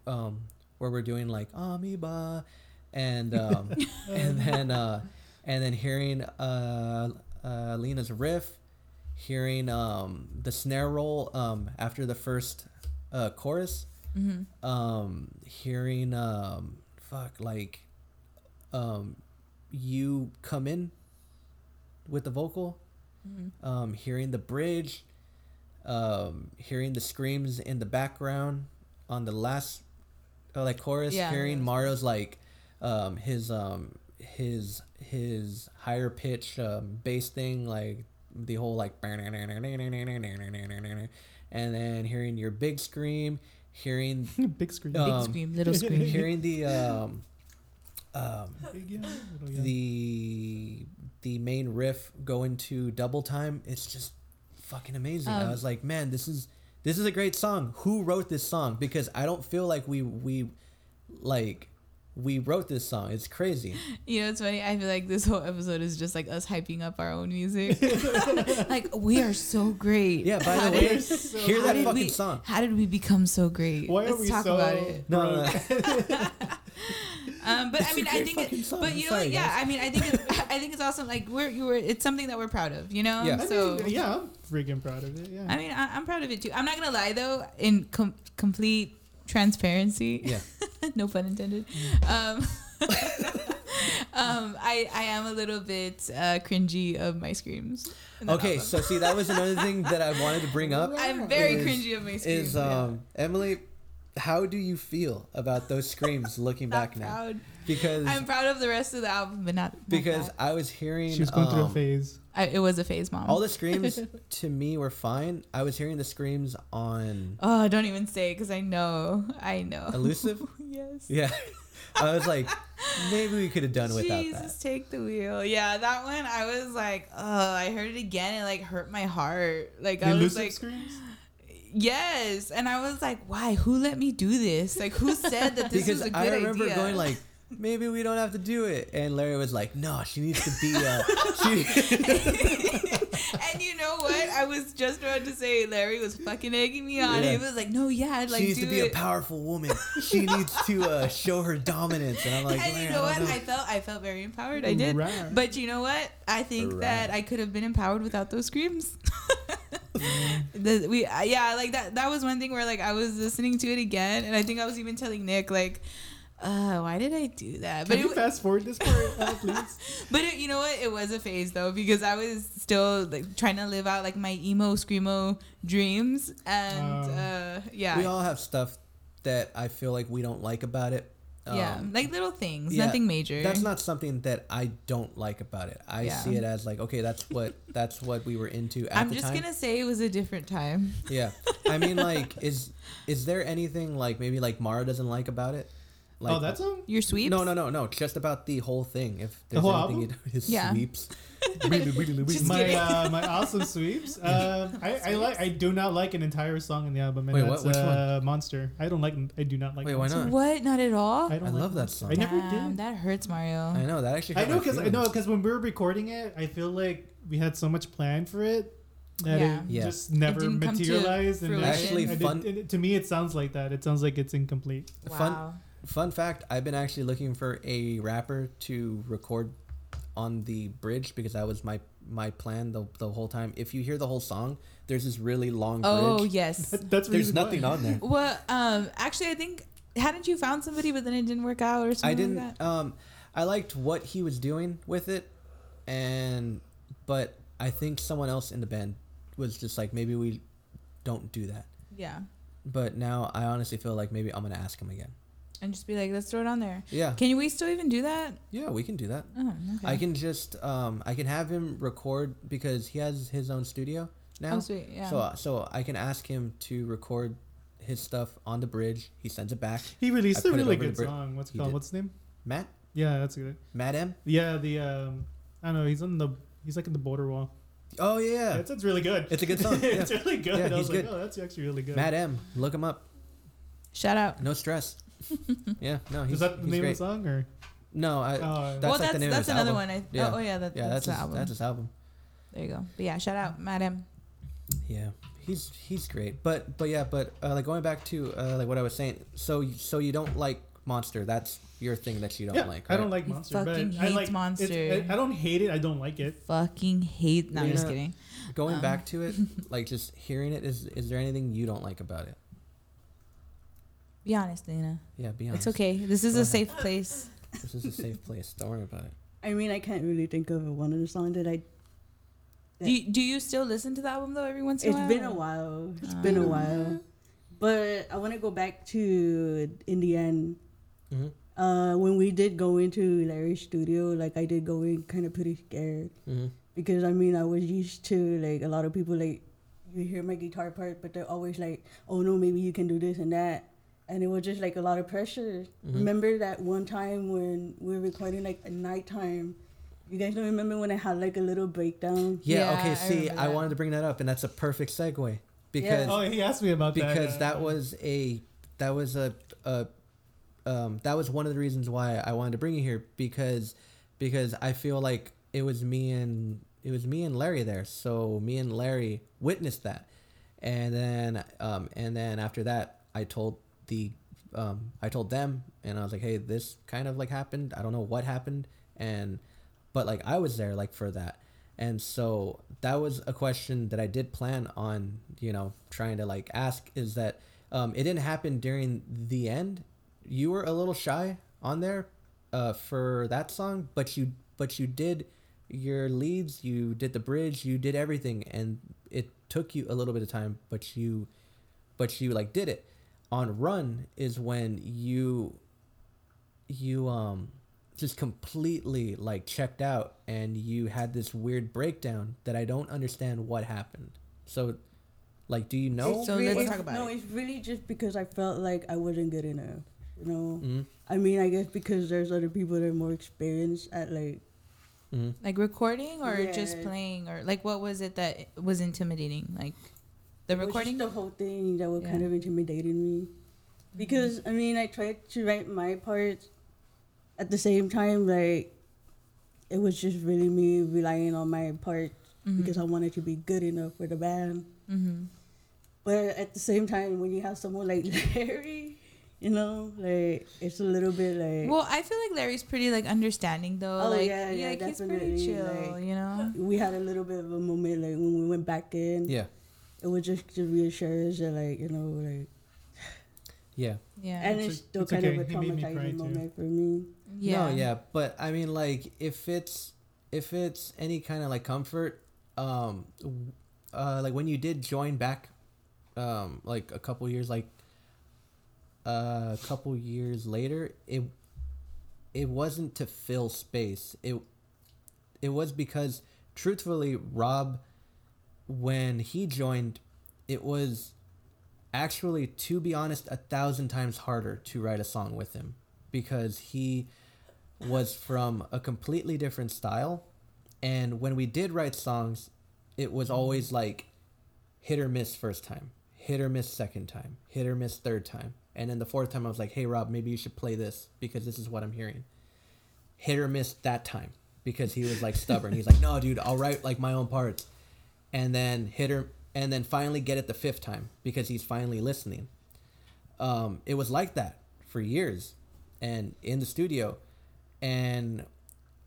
A: um where we're doing like amoeba and um <laughs> and then uh and then hearing uh, uh Lina's riff hearing um the snare roll um after the first uh chorus um hearing um fuck like um you come in with the vocal um hearing the bridge um hearing the screams in the background on the last uh, like chorus
C: Yeah.
A: hearing mario's like um his um his his higher pitch um bass thing like the whole like and then hearing your big scream hearing <laughs>
D: Big screen.
C: Big
A: um,
C: scream, little <laughs> scream.
A: hearing the um um
D: Big, yeah, little, yeah.
A: the the main riff go into double time it's just fucking amazing i
C: Um,
A: was like man this is this is a great song who wrote this song because i don't feel like we we like we wrote this song it's crazy
C: You know, it's funny. I feel like this whole episode is just like us hyping up our own music. <laughs> <laughs> like we are so great.
A: yeah by
C: How
A: the
C: did-
A: way hear
C: how
A: that
C: did
A: fucking
C: we,
A: song
C: How did we become so great?
D: Why are
C: Let's
D: we
C: talk
D: so
C: about it.
A: no, no, no. <laughs>
C: Um, but
A: It's
C: I
A: a
C: mean, I think,
A: fucking
C: it,
A: song.
C: but you know,
A: sorry,
C: what? yeah.
A: guys.
C: I mean, I think, it, I think it's awesome. Like we're, you were, it's something that we're proud of. You know.
A: Yeah.
D: I
C: So
D: mean, yeah, I'm freaking proud of it. Yeah.
C: I mean, I, I'm proud of it too. I'm not gonna lie though. In com- complete transparency,
A: yeah <laughs>
C: no pun intended. Um, <laughs> um, I I am a little bit uh, cringy of my screams.
A: okay
C: album.
A: so see that was another thing that i wanted to bring up <laughs>
C: I'm very
A: is-
C: cringy of my screams.
A: is
C: yeah.
A: um emily how do you feel about those screams looking
C: Not
A: back now because
C: I'm proud of the rest of the album, but not, not
A: because
C: that.
A: I was hearing
D: She was going through a
A: um,
D: phase.
C: I, it was a phase, mom.
A: all the screams <laughs> to me were fine. I was hearing the screams on
C: oh, don't even say because I know, I know.
A: Elusive. <laughs>
C: yes.
A: Yeah, I was like, <laughs> maybe we could have done without
C: Jesus,
A: that.
C: Jesus, take the wheel. Yeah, that one I was like, oh, I heard it again. It like hurt my heart. Like
D: The
C: I was like,
D: screams.
C: Yes, and I was like, why? Who let me do this? Like who said that this
A: Because
C: was a good idea?"
A: I remember
C: idea?
A: going like, maybe we don't have to do it, and Larry was like, no, she needs to be. Uh, she, <laughs>
C: and you know what? I was just about to say Larry was fucking egging me on.
A: Yeah.
C: He was like, no, yeah, I'd like
A: she needs to be
C: it.
A: a powerful woman. <laughs> She needs to uh, show her dominance, and I'm like,
C: and you know
A: I
C: what?
A: know.
C: I felt I felt very empowered. I did.
D: Right.
C: But you know what? I think
A: Right.
C: that I could have been empowered without those screams. <laughs> <laughs> the, we uh, yeah, like that. That was one thing where like I was listening to it again, and I think I was even telling Nick like, uh, why did I do that?
D: Can
C: But
D: you
C: it,
D: fast forward this part, uh, please? <laughs>
C: but it, you know what? It was a phase though because I was still like trying to live out like my emo screamo dreams, and
D: Um,
C: uh, yeah,
A: we all have stuff that I feel like we don't like about it.
C: Yeah,
A: Um,
C: like little things,
A: yeah,
C: nothing major.
A: That's not something that I don't like about it. I
C: Yeah.
A: see it as like, okay, that's what <laughs> that's what we were into at
C: I'm
A: the
C: just
A: time.
C: gonna say it was a different time.
A: Yeah, I mean, like, <laughs> is is there anything like maybe like Mara doesn't like about it? Like,
D: oh, that song.
C: Your sweeps?
A: No, no, no, no. Just about the whole thing. If
D: The
A: there's
D: whole
A: anything
D: album?
A: you his
C: Yeah.
A: sweeps. <laughs>
C: Just
D: my
C: kidding.
D: uh, my awesome sweeps. Um, <laughs> I, I like. I do not like an entire song in the album, and
A: Wait, what-
D: that's
A: which
D: uh, Monster. I don't like. I do not like.
A: Wait, why
D: Monster.
A: not?
C: What? Not at all?
D: I, don't
A: I
D: like
A: love that
D: Monster.
A: song.
D: I never
C: Damn,
D: did.
C: That hurts, Mario.
A: I know that actually.
D: I know because I know because when we were recording it, I feel like we had so much planned for it that
C: Yeah.
D: it
A: Yeah.
D: just never
C: didn't come to
D: materialized. And.
A: Actually,
D: and it-
A: fun-
D: and it- to me, it sounds like that. It sounds like it's incomplete.
C: Wow.
A: Fun fact: I've been actually looking for a rapper to record on the bridge because that was my my plan the, the whole time. If you hear the whole song, there's this really long bridge.
C: Oh, yes. <laughs>
D: That- that's
A: There's nothing
D: why.
A: on there.
C: Well, um, actually, I think hadn't you found somebody, but then it didn't work out or something
A: I didn't.
C: like that?
A: Um, I liked what he was doing with it, and but I think someone else in the band was just like maybe we don't do that.
C: Yeah,
A: But now I honestly feel like maybe I'm gonna ask him again.
C: And just be like, let's throw it on there.
A: Yeah,
C: Can we still even do that?
A: yeah, we can do that.
C: Oh, okay.
A: I can just um I can have him record because he has his own studio now.
C: Oh, sweet. Yeah.
A: So so I can ask him to record his stuff on the bridge. He sends it back.
D: He released
A: I
D: a really
A: the
D: good
A: bri-
D: song. What's it called?
A: did.
D: What's his name?
A: Matt,
D: Yeah, that's good.
A: Matt M.
D: Yeah, the um, I don't know. He's on the. He's like in the border wall.
A: Oh yeah,
D: That's, that's really good.
A: It's a good <laughs> song,
D: it's
A: yeah.
D: really good.
A: Yeah,
D: I was
A: he's
D: like,
A: good.
D: oh, that's actually really good.
A: Matt M. Look him up.
C: Shout out.
A: No stress. <laughs> yeah, no, he's
D: Is that the
A: he's
D: name
A: great.
D: of the song or?
A: No, I.
D: Oh,
A: that's
C: well,
A: like
C: that's
A: the name
C: that's
A: of his
C: another
A: album.
C: one. I,
A: Yeah.
C: Oh, oh, yeah. That,
A: Yeah,
C: that's,
A: that's his,
C: album.
A: that's his album.
C: There you go. But yeah, shout out, Matt M.
A: Yeah, he's he's great. But but yeah, but uh, like going back to uh, like what I was saying. So so you don't like Monster? That's your thing that you don't
D: yeah,
A: like.
D: I don't like
C: He
D: Monster, but
C: fucking
D: I
C: hates
D: like
C: Monster.
D: it's- I I don't hate it. I don't like it.
C: Fucking hate. No, I'm just kidding.
A: Going
C: Um.
A: back to it, <laughs> like just hearing it. Is is there anything you don't like about it?
C: Be honest, Lina.
A: Yeah, be honest.
C: It's okay. This is
A: Go
C: a
A: ahead.
C: safe place.
A: This is a safe place. Don't worry about it.
E: I mean, I can't really think of one of the songs that I.
C: Do you, do you still listen to the album though every once in a while?
E: It's been a while. It's been a while. But I want to go back to in the end.
A: hmm
E: Uh, when we did go into Larry's studio, like I did go in kind of pretty scared
A: hmm
E: because I mean I was used to like a lot of people like you hear my guitar part, but they're always like, oh no, maybe you can do this and that, and it was just like a lot of pressure.
A: Mhm.
E: Remember that one time when we were recording like at nighttime. You guys don't remember when I had like a little breakdown?
A: Yeah.
C: Yeah,
A: okay.
C: I
A: See,
C: remember
A: I wanted to bring that up, and that's a perfect segue because
D: Oh, he asked me about that.
A: because that was a that was a, a um, that was one of the reasons why I wanted to bring you here because because I feel like it was me and it was me and Larry there so me and Larry witnessed that and then um, and then after that I told the um, I told them and I was like hey this kind of like happened. I don't know what happened. And but like I was there like for that. And so that was a question that I did plan on you know trying to like ask is that um, it didn't happen during the end. You were a little shy on there uh, for that song but you but you did your leads you did the bridge you did everything and it took you a little bit of time but you but you like did it on run is when you you um just completely like checked out and you had this weird breakdown that I don't understand what happened. So like do you know?
E: It's
C: So
E: really-
C: let's talk about
E: no,
C: it.
E: it's really just because I felt like I wasn't good enough. You know,
A: Mhm.
E: I mean, I guess because there's other people that are more experienced at like.
A: Mhm.
C: Like recording or just playing or like what was it that was intimidating? Like the
E: it was just
C: recording?
E: the whole thing that was kind of intimidating me, because I mean, I tried to write my part. At the same time, like, it was just really me relying on my part
C: Mhm.
E: because I wanted to be good enough for the band.
C: Mm-hmm.
E: But at the same time, when you have someone like <laughs> Larry, you know, like it's a little bit like
C: Well, I feel like Larry's pretty like understanding though.
E: Oh,
C: like
E: yeah, yeah,
C: like he's pretty
E: definitely,
C: chill,
E: like-
C: you know.
E: we had a little bit of a moment like when we went back in.
A: Yeah.
E: It was just to reassure us that like you know like
A: Yeah.
C: Yeah.
E: and
D: It's
E: it's still
D: it's
E: kind
D: okay.
E: of a
D: He made me cry,
E: traumatizing
D: too.
E: moment for me.
C: yeah.
A: No, yeah, but I mean like if it's if it's any kind of like comfort um uh like when you did join back um like a couple years like uh, a couple years later it it wasn't to fill space. It it was because truthfully Rob when he joined it was actually to be honest a thousand times harder to write a song with him because he was from a completely different style. And when we did write songs it was always like hit or miss first time hit or miss second time hit or miss third time. And then the fourth time i was like hey rob maybe you should play this because this is what i'm hearing. Hit or miss that time because he was like stubborn. He's like no dude i'll write like my own parts and then hit her and then finally get it the fifth time because he's finally listening. Um, it was like that for years and in the studio. And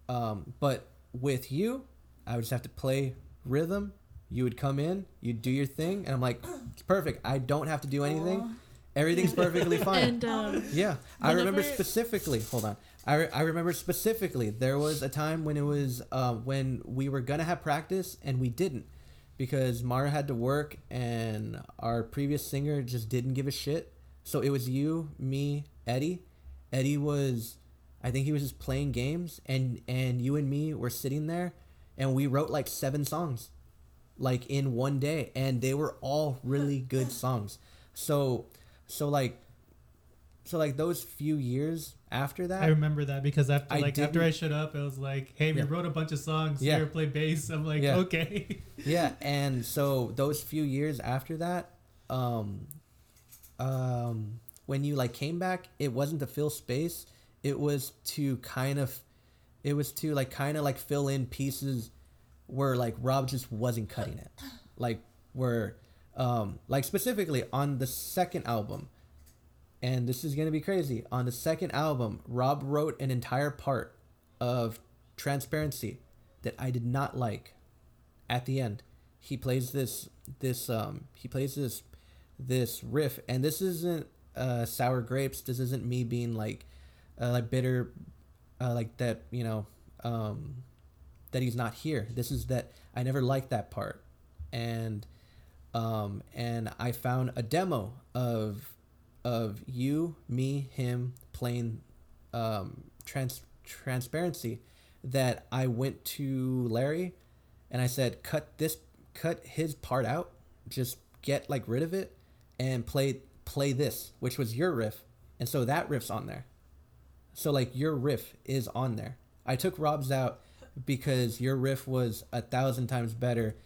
A: um, but with you i would just have to play rhythm. You would come in you'd do your thing and i'm like it's perfect. I don't have to do anything. Everything's perfectly <laughs> fine.
B: And um,
A: yeah, I remember specifically. Hold on, I, re- I remember specifically. There was a time when it was uh, when we were gonna have practice and we didn't because Mara had to work and our previous singer just didn't give a shit. So it was you, me, Eddie. Eddie was, I think he was just playing games, and and you and me were sitting there, and we wrote like seven songs, like in one day, and they were all really good songs. So so like so like those few years after that
D: I remember that because after
A: I
D: like after I
A: didn't-
D: showed up, it was like, hey, we
A: Yeah.
D: wrote a bunch of songs.
A: Yeah.
D: Here, play bass. I'm like,
A: Yeah.
D: okay. <laughs>
A: yeah and so those few years after that um um when you like came back it wasn't to fill space it was to kind of it was to like kind of like fill in pieces where like rob just wasn't cutting it like where um like specifically on the second album and this is gonna be crazy. On the second album rob wrote an entire part of transparency that i did not like. At the end he plays this this um he plays this this riff. And this isn't uh sour grapes. This isn't me being like uh, like bitter uh, like that you know um that he's not here. This is that i never liked that part. And um and i found a demo of of you me him playing um trans transparency that i went to larry and I said, "Cut this, cut his part out. Just get like rid of it, and play play this, which was your riff, and so that riff's on there. So like your riff is on there. I took Rob's out because your riff was a thousand times better,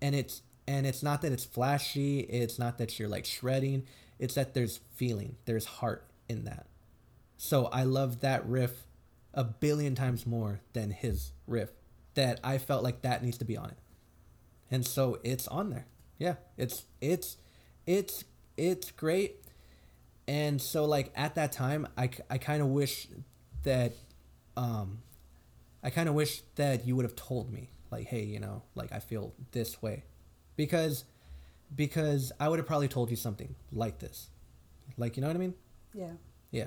A: and it's and it's not that it's flashy. It's not that you're like shredding. It's that there's feeling, there's heart in that. So I love that riff a billion times more than his riff. That I felt like that needs to be on it. And so it's on there. Yeah, it's it's it's it's great. And so like at that time I, I kind of wish that um I kind of wish that you would have told me like hey, you know, like I feel this way. Because because I would have probably told you something like this. Like, you know what I mean?
E: Yeah.
A: Yeah.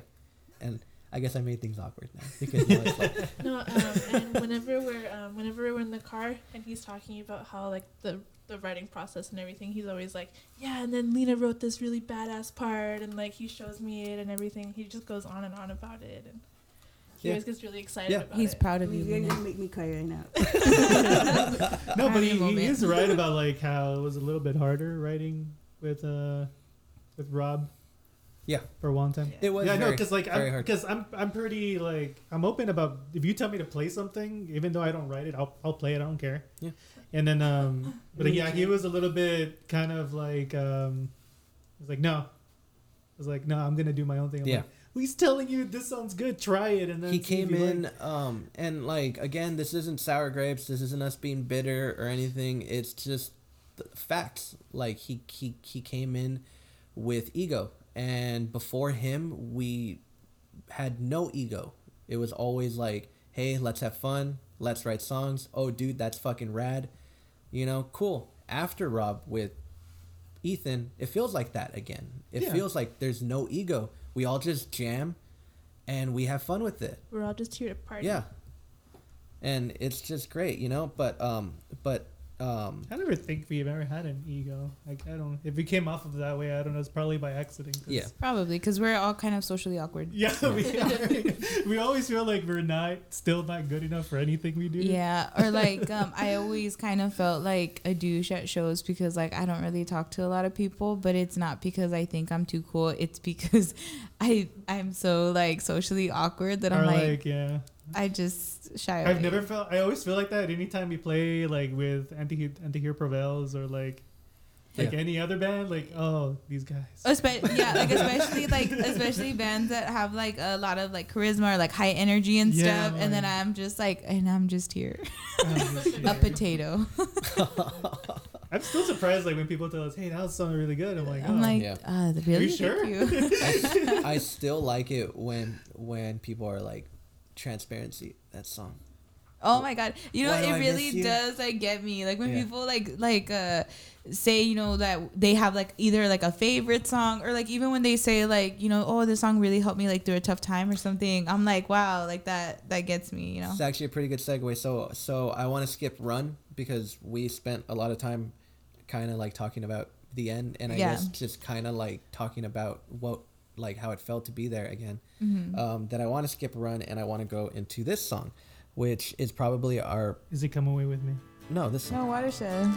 A: And I guess I made things awkward now because now like, <laughs>
B: no, um, and whenever we're um, whenever we're in the car and he's talking about how like the the writing process and everything, he's always like, yeah, and then Lina wrote this really badass part, and like he shows me it and everything. He just goes on and on about it, and he
A: Yeah.
B: always gets really excited
A: Yeah.
B: about
C: He's
B: it.
C: proud of you.
E: You're gonna make me cry right now. <laughs> <laughs>
D: No, but he, he
C: moment.
D: is right about <laughs> like how it was a little bit harder writing with uh with Rob
A: yeah,
D: for a long time.
A: it was
D: yeah, no,
A: very,
D: because like
A: very
D: I'm
A: hard.
D: because I'm I'm pretty like I'm open about if you tell me to play something, even though I don't write it, I'll I'll play it. I don't care.
A: Yeah.
D: And then um, but yeah, he was a little bit kind of like um, I was like no, I was like no, I'm gonna do my own thing. I'm
A: Yeah.
D: like, well, he's telling you this sounds good. Try it, and then
A: he came in
D: like-
A: um and like again this isn't sour grapes this isn't us being bitter or anything it's just facts. Like he he he came in with ego and before him we had no ego. It was always like hey let's have fun let's write songs. Oh dude that's fucking rad. You know cool. After rob with ethan it feels like that again. It
D: Yeah.
A: feels like there's no ego we all just jam and we have fun with it
B: We're all just here to party.
A: yeah. And it's just great, you know, but um but um,
D: I never think we've ever had an ego. Like I don't. If we came off of that way, I don't know. It's probably by accident. 'cause-
A: yeah.
C: Probably because we're all kind of socially awkward.
D: Yeah, we, are. <laughs> we always feel like we're not still not good enough for anything we do.
C: Yeah, or like um, I always kind of felt like a douche at shows because like I don't really talk to a lot of people, but it's not because I think I'm too cool. It's because <laughs> I I'm so like socially awkward that
D: Or
C: I'm
D: like,
C: like,
D: yeah.
C: I just shy away.
D: I've never felt. I always feel like that anytime we play like with anti anti hero prevails or like like
A: Yeah.
D: any other band. Like oh these guys.
C: Espe- yeah, like <laughs> especially like especially bands that have like a lot of like charisma or like high energy and
D: Yeah,
C: stuff, and then I'm just like, and I'm just here,
D: I'm just <laughs>
C: a potato. <laughs>
D: I'm still surprised like when people tell us, "Hey, that was something really good." I'm like,
C: I'm
D: oh.
C: like,
A: Yeah.
C: uh, really?
D: you sure?
C: Thank you.
A: I, I still like it when when people are like transparency that song
C: Oh my god! You know
A: Why
C: it
A: I
C: really
A: you?
C: does like get me. Like when
A: Yeah.
C: people like like uh say you know that they have like either like a favorite song or like even when they say like you know oh this song really helped me like through a tough time or something. I'm like wow like that that gets me. You know.
A: it's actually a pretty good segue so so i want to skip run because we spent a lot of time kind of like talking about the end and i
C: Yeah.
A: guess just kind of like talking about what like how it felt to be there again
C: Mm-hmm.
A: um, that i want to skip a run and i want to go into this song which is probably our
D: Is it come away with me?
A: no this song
C: No watershed.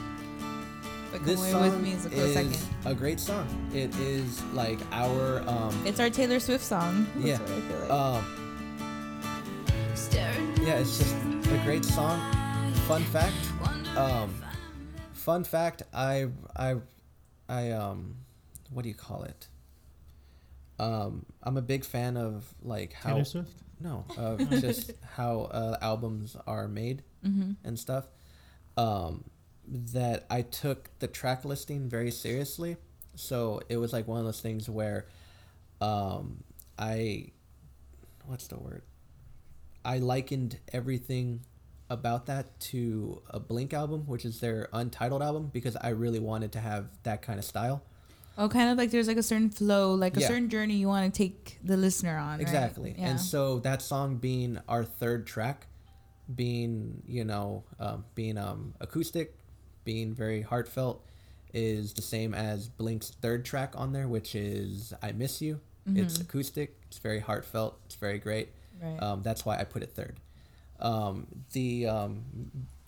C: But come
A: this
C: away
A: song
C: with me is a close second.
A: a great song it is like our um
C: It's our Taylor Swift song. That's
A: Yeah.
C: what I feel like.
A: um yeah it's just a great song fun fact um fun fact i i i um what do you call it um i'm a big fan of like how
D: Taylor Swift.
A: no of <laughs> just how uh, albums are made
C: mm-hmm.
A: and stuff. Um that i took the track listing very seriously. So it was like one of those things where um i what's the word? I likened everything about that to a blink album which is their untitled album because i really wanted to have that kind of style
C: Oh, kind of like there's like a certain flow, like a
A: Yeah.
C: certain journey you want to take the listener on. right?
A: exactly
C: Yeah.
A: and so that song being our third track being you know um, being um, acoustic being very heartfelt is the same as blink's third track on there which is i miss you it's acoustic it's very heartfelt it's very great
C: Right.
A: um, that's why i put it third um, the um,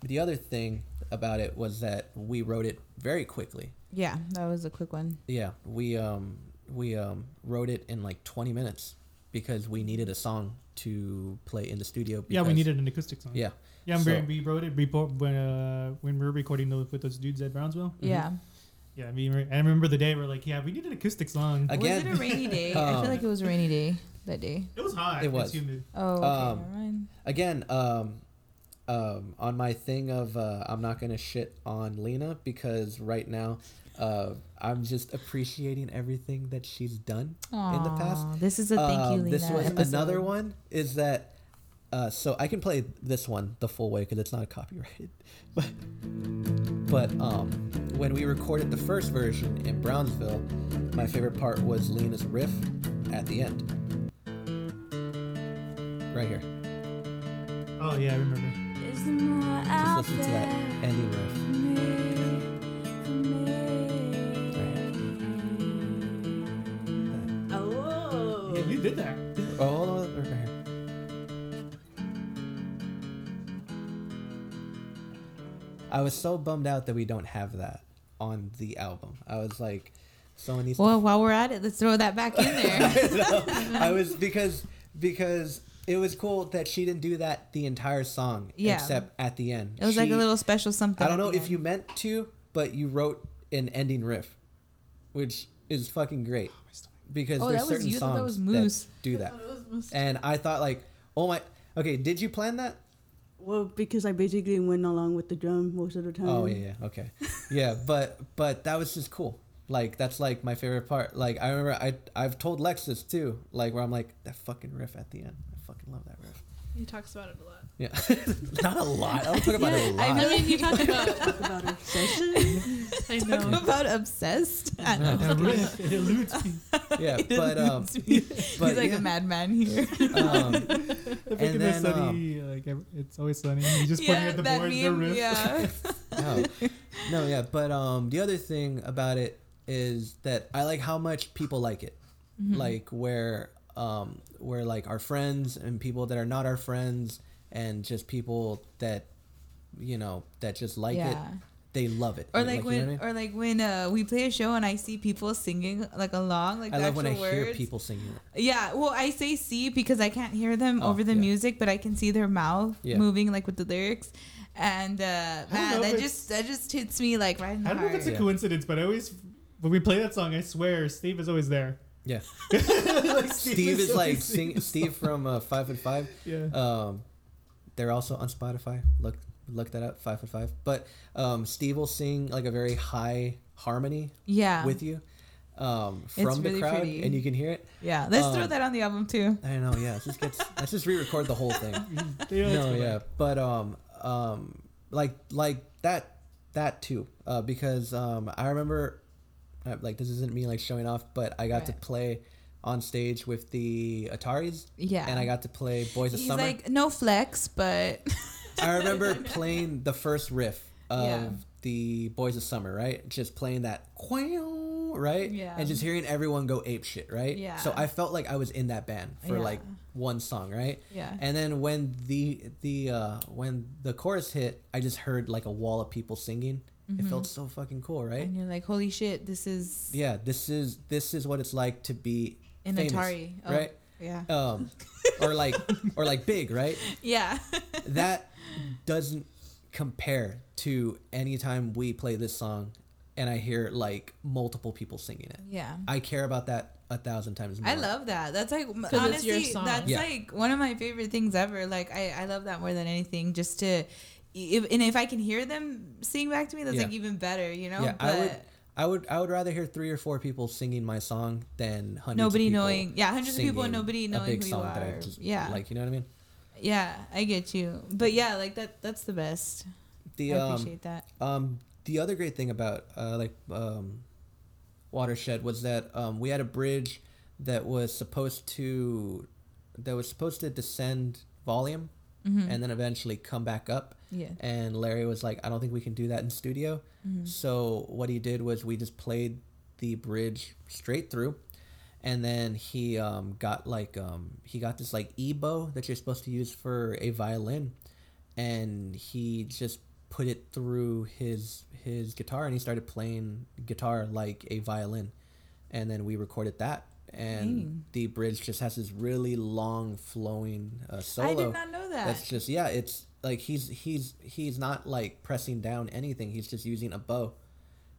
A: the other thing about it was that we wrote it very quickly
C: yeah, that was a quick one.
A: yeah, we um we um wrote it in like 20 minutes because we needed a song to play in the studio.
D: Yeah, we needed an acoustic song.
A: Yeah,
D: Yeah,
A: So-
D: we wrote it report when uh, when we were recording those with those dudes at Brownsville.
C: Yeah.
D: Yeah, I mean, I remember the day we're like, yeah, we need an acoustic song.
A: Again,
C: was it a rainy day? <laughs> I
A: um,
C: feel like it was a rainy day that day.
D: it was hot.
A: It was.
D: It's humid.
C: Oh, okay,
A: um, again, um, um, on my thing of uh, I'm not gonna shit on Lina because right now, uh, I'm just appreciating everything that she's done in the past.
C: This is a thank you,
A: Um,
C: Lina.
A: This was
C: episode.
A: another one. Is that uh, so? I can play this one the full way because it's not copyrighted. <laughs> But but um, when we recorded the first version in Brownsville, my favorite part was Lina's riff at the end. Right here.
D: Oh yeah, I remember.
A: Just listen to that ending riff.
D: Did that.
A: Oh, hold on, right here. I was so bummed out that we don't have that on the album. I was like, someone needs.
C: Well, while we're at it, let's throw that back in there. <laughs>
A: to I was because because it was cool that she didn't do that the entire song
C: Yeah.
A: except at the end.
C: It was like a little special something.
A: I don't know if
C: end.
A: you meant to, but you wrote an ending riff, which is fucking great oh, because
C: Oh,
A: there's
C: that was
A: certain
C: you?
A: Songs <laughs> oh,
C: that was Moose.
A: do that. And I thought like, oh my, okay, did you plan that?
E: Well, because I basically went along with the drum most of the time.
A: Oh yeah, yeah, okay, <laughs> yeah, but but that was just cool. Like that's like my favorite part. Like I remember I I've told Lexus too. Like where I'm like that fucking riff at the end. I fucking love that riff.
B: He talks about it a lot.
A: Yeah, <laughs> not a lot. I don't talk about it a lot.
B: I mean, he talks <laughs> about.
E: Talk about obsession.
B: I
C: Talk
B: know.
C: about obsessed. <laughs> I know.
D: That riff, it eludes me.
A: yeah, but um,
C: He's
A: but
C: like
A: yeah.
C: a madman here.
A: um, and then
D: sunny, like it's always sunny. He's just pointing at the
C: that
D: boards, the
C: meme,
D: riff.
C: yeah.
A: no, no, yeah. But um, the other thing about it is that I like how much people like it.
C: Mm-hmm.
A: Like where um, where like our friends and people that are not our friends and just people that you know that just like it, they love it.
C: Or
A: You-
C: like,
A: you know
C: when,
A: I mean?
C: or like when uh, we play a show and I see people singing like along, like
A: I love when I
C: actual
A: hear people singing.
C: Yeah, well, I say see because I can't hear them
A: Oh,
C: over the
A: yeah.
C: music, but I can see their mouth
A: Yeah.
C: moving like with the lyrics, and uh, man, that just that just hits me like right in the
D: I don't know if it's a
A: Yeah.
D: coincidence, but I always when we play that song, I swear Steve is always there.
A: Yeah, <laughs>
D: like
A: Steve is like sing, Steve from uh, Five and Five.
D: Yeah.
A: Um, they're also on Spotify. Look look that up. Five and Five. But um, Steve will sing like a very high harmony
C: yeah,
A: with you um,
C: It's
A: from the
C: really
A: crowd,
C: pretty.
A: and you can hear it.
C: yeah. Let's throw
A: um,
C: that on the album too.
A: I know. Yeah, let's just get <laughs> let's just re-record the whole thing. <laughs>
D: Yeah,
A: no,
D: cool.
A: yeah, but um, um, like like that that too, uh, because um, I remember, uh, like this isn't me like showing off, but I got to play on stage with the Ataris,
C: Yeah,
A: and I got to play Boys of
C: He's
A: Summer.
C: like no flex, but
A: I <laughs> remember playing the first riff of
C: Yeah.
A: the Boys of Summer, right? Just playing that quail, right?
C: Yeah.
A: And just hearing everyone go ape shit, right?
C: Yeah.
A: So I felt like I was in that band for
C: Yeah.
A: like one song, right?
C: yeah,
A: And then when the the uh when the chorus hit, I just heard like a wall of people singing. It felt so fucking cool, right?
C: Mm-hmm. and you're like, holy shit, this is
A: Yeah, this is this is what it's like to be
C: an
A: famous,
C: Atari, Oh,
A: right?
C: Yeah,
A: Um <laughs> or like or like big, right?
C: yeah,
A: that <laughs> doesn't compare to any time we play this song and I hear like multiple people singing it.
C: yeah.
A: I care about that a thousand times more.
C: I love that. That's like
B: it's
C: honestly,
B: your song.
C: that's
A: Yeah.
C: like one of my favorite things ever. Like I, I love that more than anything. Just to, if, and if I can hear them sing back to me, that's
A: Yeah.
C: like even better. You know.
A: Yeah,
C: but
A: I would I would I would rather hear three or four people singing my song than hundreds
C: nobody
A: of people
C: knowing. Yeah, hundreds of people and nobody
A: a
C: knowing
A: big
C: who you
A: song that I
C: are.
A: just
C: yeah,
A: like you know what I mean?
C: yeah, I get you. But yeah, like that. That's the best.
A: The
C: I
A: um
C: appreciate that.
A: Um, the other great thing about uh, like um, Watershed was that um, we had a bridge that was supposed to that was supposed to descend volume
C: Mm-hmm.
A: and then eventually come back up.
C: Yeah.
A: And Larry was like, "I don't think we can do that in studio."
C: Mm-hmm.
A: So what he did was we just played the bridge straight through, and then he um, got like um, he got this like e bow that you're supposed to use for a violin, and he just put it through his his guitar and he started playing guitar like a violin, and then we recorded that. And
C: Dang.
A: the bridge just has this really long flowing uh, solo.
C: I did not know that.
A: That's just yeah. It's like he's he's he's not like pressing down anything. He's just using a bow,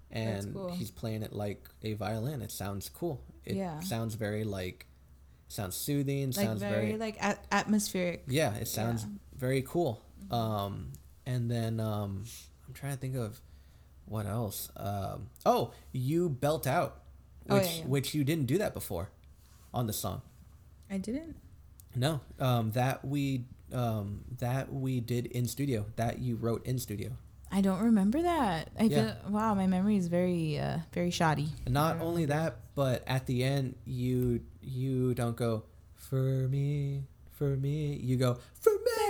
A: and
C: cool.
A: he's playing it like a violin. It sounds cool. It
C: Yeah.
A: sounds very like sounds soothing.
C: like
A: sounds
C: very,
A: very,
C: like at- atmospheric.
A: yeah. It sounds
C: Yeah. Mm-hmm.
A: very cool. Um, and then um, I'm trying to think of what else. Um, oh, you belt out,
C: Oh,
A: which
C: yeah, yeah.
A: which you didn't do that before, on the song.
C: I didn't.
A: No, um, that we um, that we did in studio. That you wrote in studio.
C: I don't remember that. I
A: Yeah.
C: feel wow, my memory is very uh very shoddy.
A: Not only that, but at the end, you you don't go for me, for me. You go for me,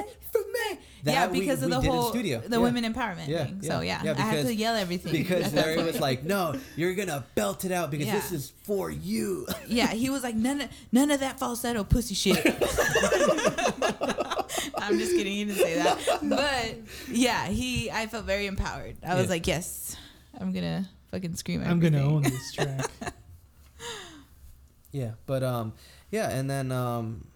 A: for me.
C: yeah, because
A: we,
C: of the
A: did in
C: whole
A: studio.
C: the
A: Yeah.
C: women empowerment
A: Yeah,
C: thing.
A: yeah,
C: So yeah,
A: yeah,
C: I had to yell everything
A: Because <laughs>
C: at
A: Larry was like, "No, you're gonna belt it out because
C: Yeah.
A: this is for you." <laughs>
C: yeah, he was like none of none of that falsetto pussy shit. <laughs> I'm just kidding. He didn't say that, but yeah, he. I felt very empowered. I was
A: Yeah.
C: like, yes, I'm gonna fucking scream.
D: I'm gonna own this track.
A: Yeah, but um, yeah, and then um,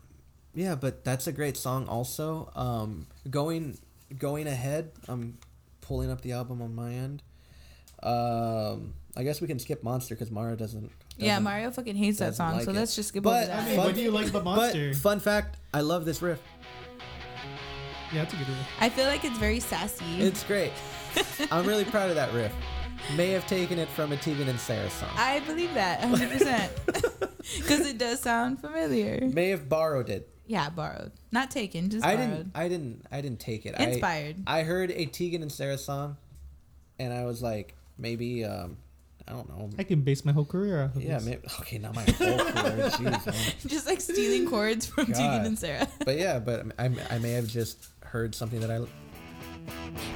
A: yeah, but that's a great song. Also, um, going going ahead, I'm pulling up the album on my end. Um, I guess we can skip Monster because Mario doesn't.
C: Yeah,
A: doesn't-
C: Mario fucking hates that song,
A: like
C: so
A: it.
C: let's just skip
A: But,
C: over
D: I
C: that.
D: mean,
A: Fun-
D: what do you like about Monster?
A: But fun fact, I love this riff.
D: yeah, that's a good riff.
C: I feel like it's very sassy.
A: It's great. I'm really proud of that riff. May have taken it from a Tegan and Sara song.
C: I believe that 100% because <laughs> <laughs> it does sound familiar.
A: May have borrowed it.
C: Yeah, borrowed, not taken, just
A: I
C: borrowed.
A: didn't. I didn't. I didn't take it.
C: Inspired.
A: I, I heard a Tegan and Sara song, and I was like, maybe. Um, I don't know.
D: I can base my whole career off of
A: Yeah,
D: this.
A: maybe, okay, not my whole career, <laughs> jeez, man. <laughs>
C: just like stealing chords from
A: God.
C: Tegan and Sara. <laughs>
A: But yeah, but I, I may have just heard something that I
G: Don't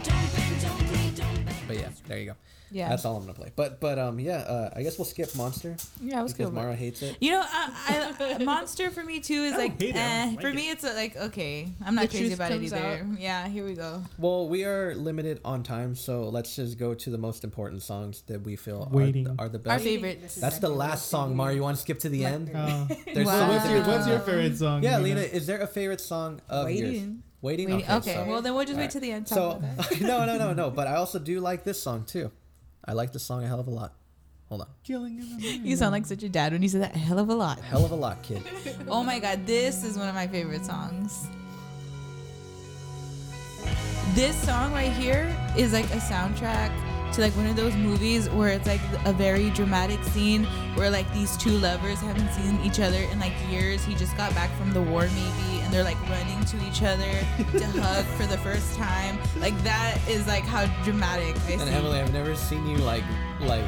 G: bend, don't bleed, don't bend.
A: There you go.
C: Yeah.
A: That's all I'm gonna play. But but um yeah, uh, I guess we'll skip Monster
C: yeah, I was
A: because
C: good.
A: Mara hates it.
C: You know, I, I, <laughs> Monster for me too is like,
D: hate it, I
C: eh.
D: like
C: for
D: it.
C: me, it's uh, like okay, I'm not
B: The
C: crazy about it
B: comes
C: either. Yeah, here we go.
A: Well, we are limited on time, so let's just go to the most important songs that we feel
D: Waiting.
A: are, are the
C: Our
A: best.
C: favorite.
A: That's the last song, Mara. You want to skip to the end?
D: Uh, <laughs>
A: There's
C: Wow.
A: so
D: what's your What's your favorite song?
A: Yeah,
D: Lina?
A: Lina, is there a favorite song of yours?
C: Waiting.
A: Waiting.
C: Waiting. Okay,
A: so-
C: well then we'll just wait
A: Alright.
C: till the end.
A: So
C: talk about that. <laughs>
A: no, no, no, no. But I also do like this song too. I like this song a hell of a lot. Hold on,
D: Killing in <laughs>
C: You sound like such a dad when you say that. Hell of a lot.
A: hell of a lot, kid. <laughs>
C: Oh my god, this is one of my favorite songs. This song right here is like a soundtrack to like one of those movies where it's like a very dramatic scene where like these two lovers haven't seen each other in like years. He just got back from the war maybe and they're like running to each other to <laughs> hug for the first time. Like that is like how dramatic I
A: And
C: see.
A: Emily, I've never seen you like like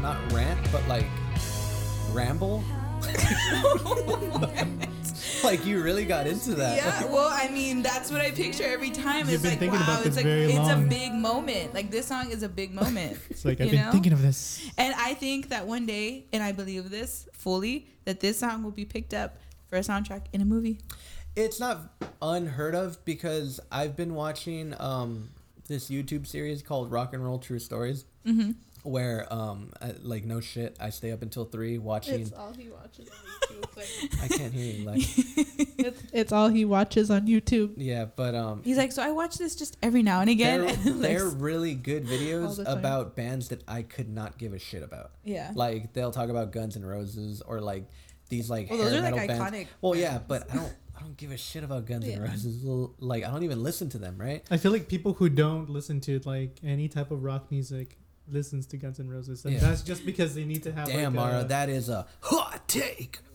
A: not rant, but like ramble. <laughs> like you really got into that.
C: Yeah, well, I mean, that's what I picture every time.
D: You've
C: it's
D: been
C: like,
D: thinking
C: wow,
D: about
C: it's
D: this
C: like
D: very
C: it's
D: long.
C: a big moment. Like this song is a big moment. <laughs>
D: It's like I've been
C: know?
D: thinking of this.
C: And I think that one day, and I believe this fully, that this song will be picked up for a soundtrack in a movie.
A: It's not unheard of because I've been watching um this YouTube series called Rock and Roll True Stories.
C: Mm-hmm.
A: Where um I, like no shit I stay up until three watching
B: It's all he watches on YouTube. Like, <laughs>
A: I can't hear you like <laughs>
B: it's, it's all he watches on YouTube.
A: yeah but um
C: He's like, so I watch this just every now and again.
A: they're, <laughs>
C: Like,
A: they're really good videos
B: the
A: about bands that I could not give a shit about.
C: yeah.
A: Like they'll talk about Guns N' Roses or like these like
C: Well, those
A: hair
C: are, like,
A: bands.
C: iconic
A: Well, yeah,
C: bands.
A: but I don't I don't give a shit about Guns N' Roses. Like I don't even listen to them, right?
D: I feel like people who don't listen to like any type of rock music listens to Guns N' Roses, and
A: Yeah.
D: that's just because they need to have.
A: Damn,
D: like
A: Mara,
D: a,
A: that is a hot take. <laughs>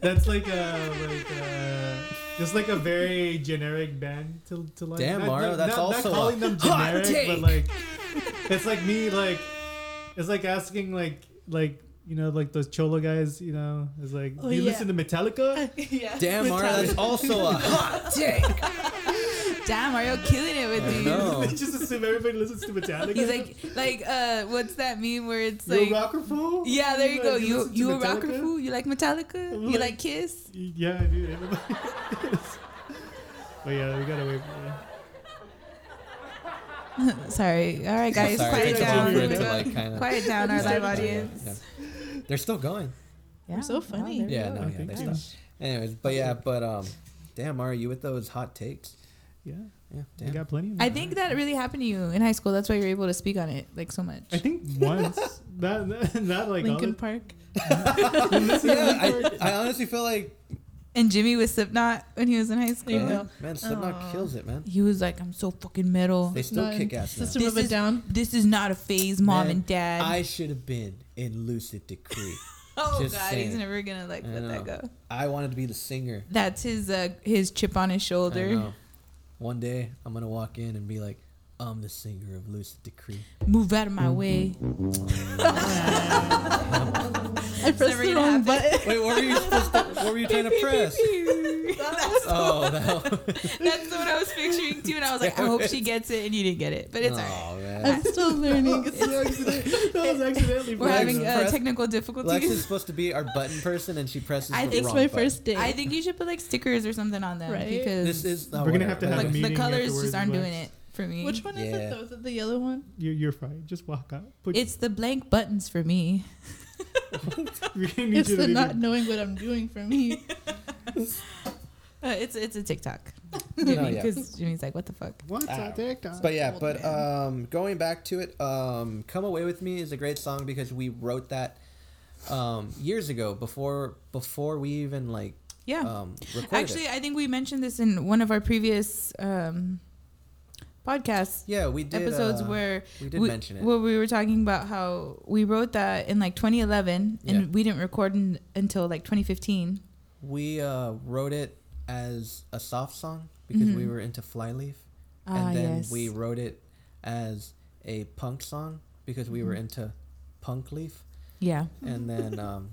D: that's like a like a, just like a very generic band to to like.
A: Damn,
D: not,
A: Mara,
D: not,
A: that's
D: not,
A: also
D: not calling
A: a
D: them
A: hot
D: generic,
A: take.
D: but like it's like me like it's like asking like like. You know, like those cholo guys. You know, it's like,
B: Oh,
D: do you
B: yeah.
D: listen to Metallica? <laughs>
C: yeah.
A: Damn, Mara, that's also a hot <laughs> take.
C: Damn, Mario killing it with
A: I
C: these.
A: know. <laughs>
D: they just assume everybody listens to Metallica.
C: He's like, like, uh, what's that meme where it's
D: you
C: like,
D: a rocker fool?
C: yeah, there you go.
D: Like,
C: You
D: listen to
C: you a rocker
D: Metallica?
C: fool? You like Metallica? You
D: Like-
C: like Kiss?
D: Yeah, I do. Everybody. <laughs> but yeah, we gotta wait for that. <laughs>
C: Sorry. All right, guys,
A: Sorry,
C: quiet down.
A: little
C: Here we
A: bit to, like, kinda-
C: quiet down, our live audience.
A: yeah. They're still going.
C: Yeah,
B: We're so funny.
C: there we
A: Yeah, no, yeah,
D: think
A: they
D: so.
A: stopped. Anyways, but yeah, but um, damn, are you with those hot takes?
D: Yeah,
A: Yeah,
D: we
A: damn.
D: got plenty. Of
C: I think that really happened to you in high school. That's why you're able to speak on it like so much.
D: I think <laughs> once that that, that like
B: Lincoln
D: the,
B: Park. <laughs>
A: yeah, I, I honestly feel like
C: And Jimmy was Slipknot when he was in high school.
B: There you
A: yeah, man, Slipknot
B: Aw.
A: kills it, man.
C: He was like, "I'm so fucking metal.
A: They still
B: Not
A: kick ass now.
B: System
C: This
B: of a
C: is-
B: Down.
C: This is not a phase, mom
A: Man,
C: and dad."
A: I should have been in Lucid Decree. <laughs>
C: oh
A: just
C: God,
A: saying.
C: he's never gonna like
A: I
C: let that go.
A: I wanted to be the singer.
C: That's his uh his chip on his
A: I
C: shoulder.
A: One day I'm gonna walk in and be like, I'm the singer of Lucid Decree.
C: Move out of my way. <laughs>
B: I pressed the wrong button.
A: Wait, what were you supposed to? What were you trying to press?
C: that's,
A: Oh, that. <laughs>
C: that's what I was picturing too, and I was like, I hope she <laughs> gets it, and you didn't get it, but it's alright.
A: Oh man.
B: I'm still learning. It's
D: that was accidentally.
C: We're having uh,
A: press-
C: technical
A: Lex is supposed to be our button person, and she presses
C: I
A: the
C: think
B: it's
A: wrong
B: my
A: button.
B: first day.
C: I think you should put like stickers or something on them
B: Right.
C: because
A: This is. oh,
D: We're gonna have to
A: whatever.
D: have a
C: like the colors just aren't
D: but-
C: doing it for me.
B: Which one is
A: Yeah.
B: it though? Is it the yellow one?
D: You, you're fine. Just walk out. Put,
C: It's the blank buttons for me. <laughs>
D: we need
B: It's
D: you to
B: the
D: leave
B: not knowing what I'm doing for me. <laughs>
C: Uh, it's it's a TikTok.
A: No, <laughs>
C: Jimmy,
A: yeah.
C: because Jimmy's like, what the fuck?
D: What's
A: Ow.
D: a TikTok?
A: But yeah,
B: Old
A: but
B: man.
A: um, going back to it, um, "Come Away with Me" is a great song because we wrote that um, years ago before before we even like
C: Yeah.
A: um, recorded
C: Actually,
A: it.
C: I think we mentioned this in one of our previous um, podcasts
A: Yeah, we did
C: episodes
A: uh,
C: where
A: we did
C: we,
A: mention it.
C: where we were talking about how we wrote that in like 2011 and
A: Yeah.
C: we didn't record in, until like 2015.
A: we uh, wrote it as a soft song because we
C: Mhm.
A: were into Flyleaf,
C: Ah,
A: and then
C: yes.
A: we wrote it as a punk song because we were
C: Mhm.
A: into Punk Leaf.
C: yeah.
A: and then um,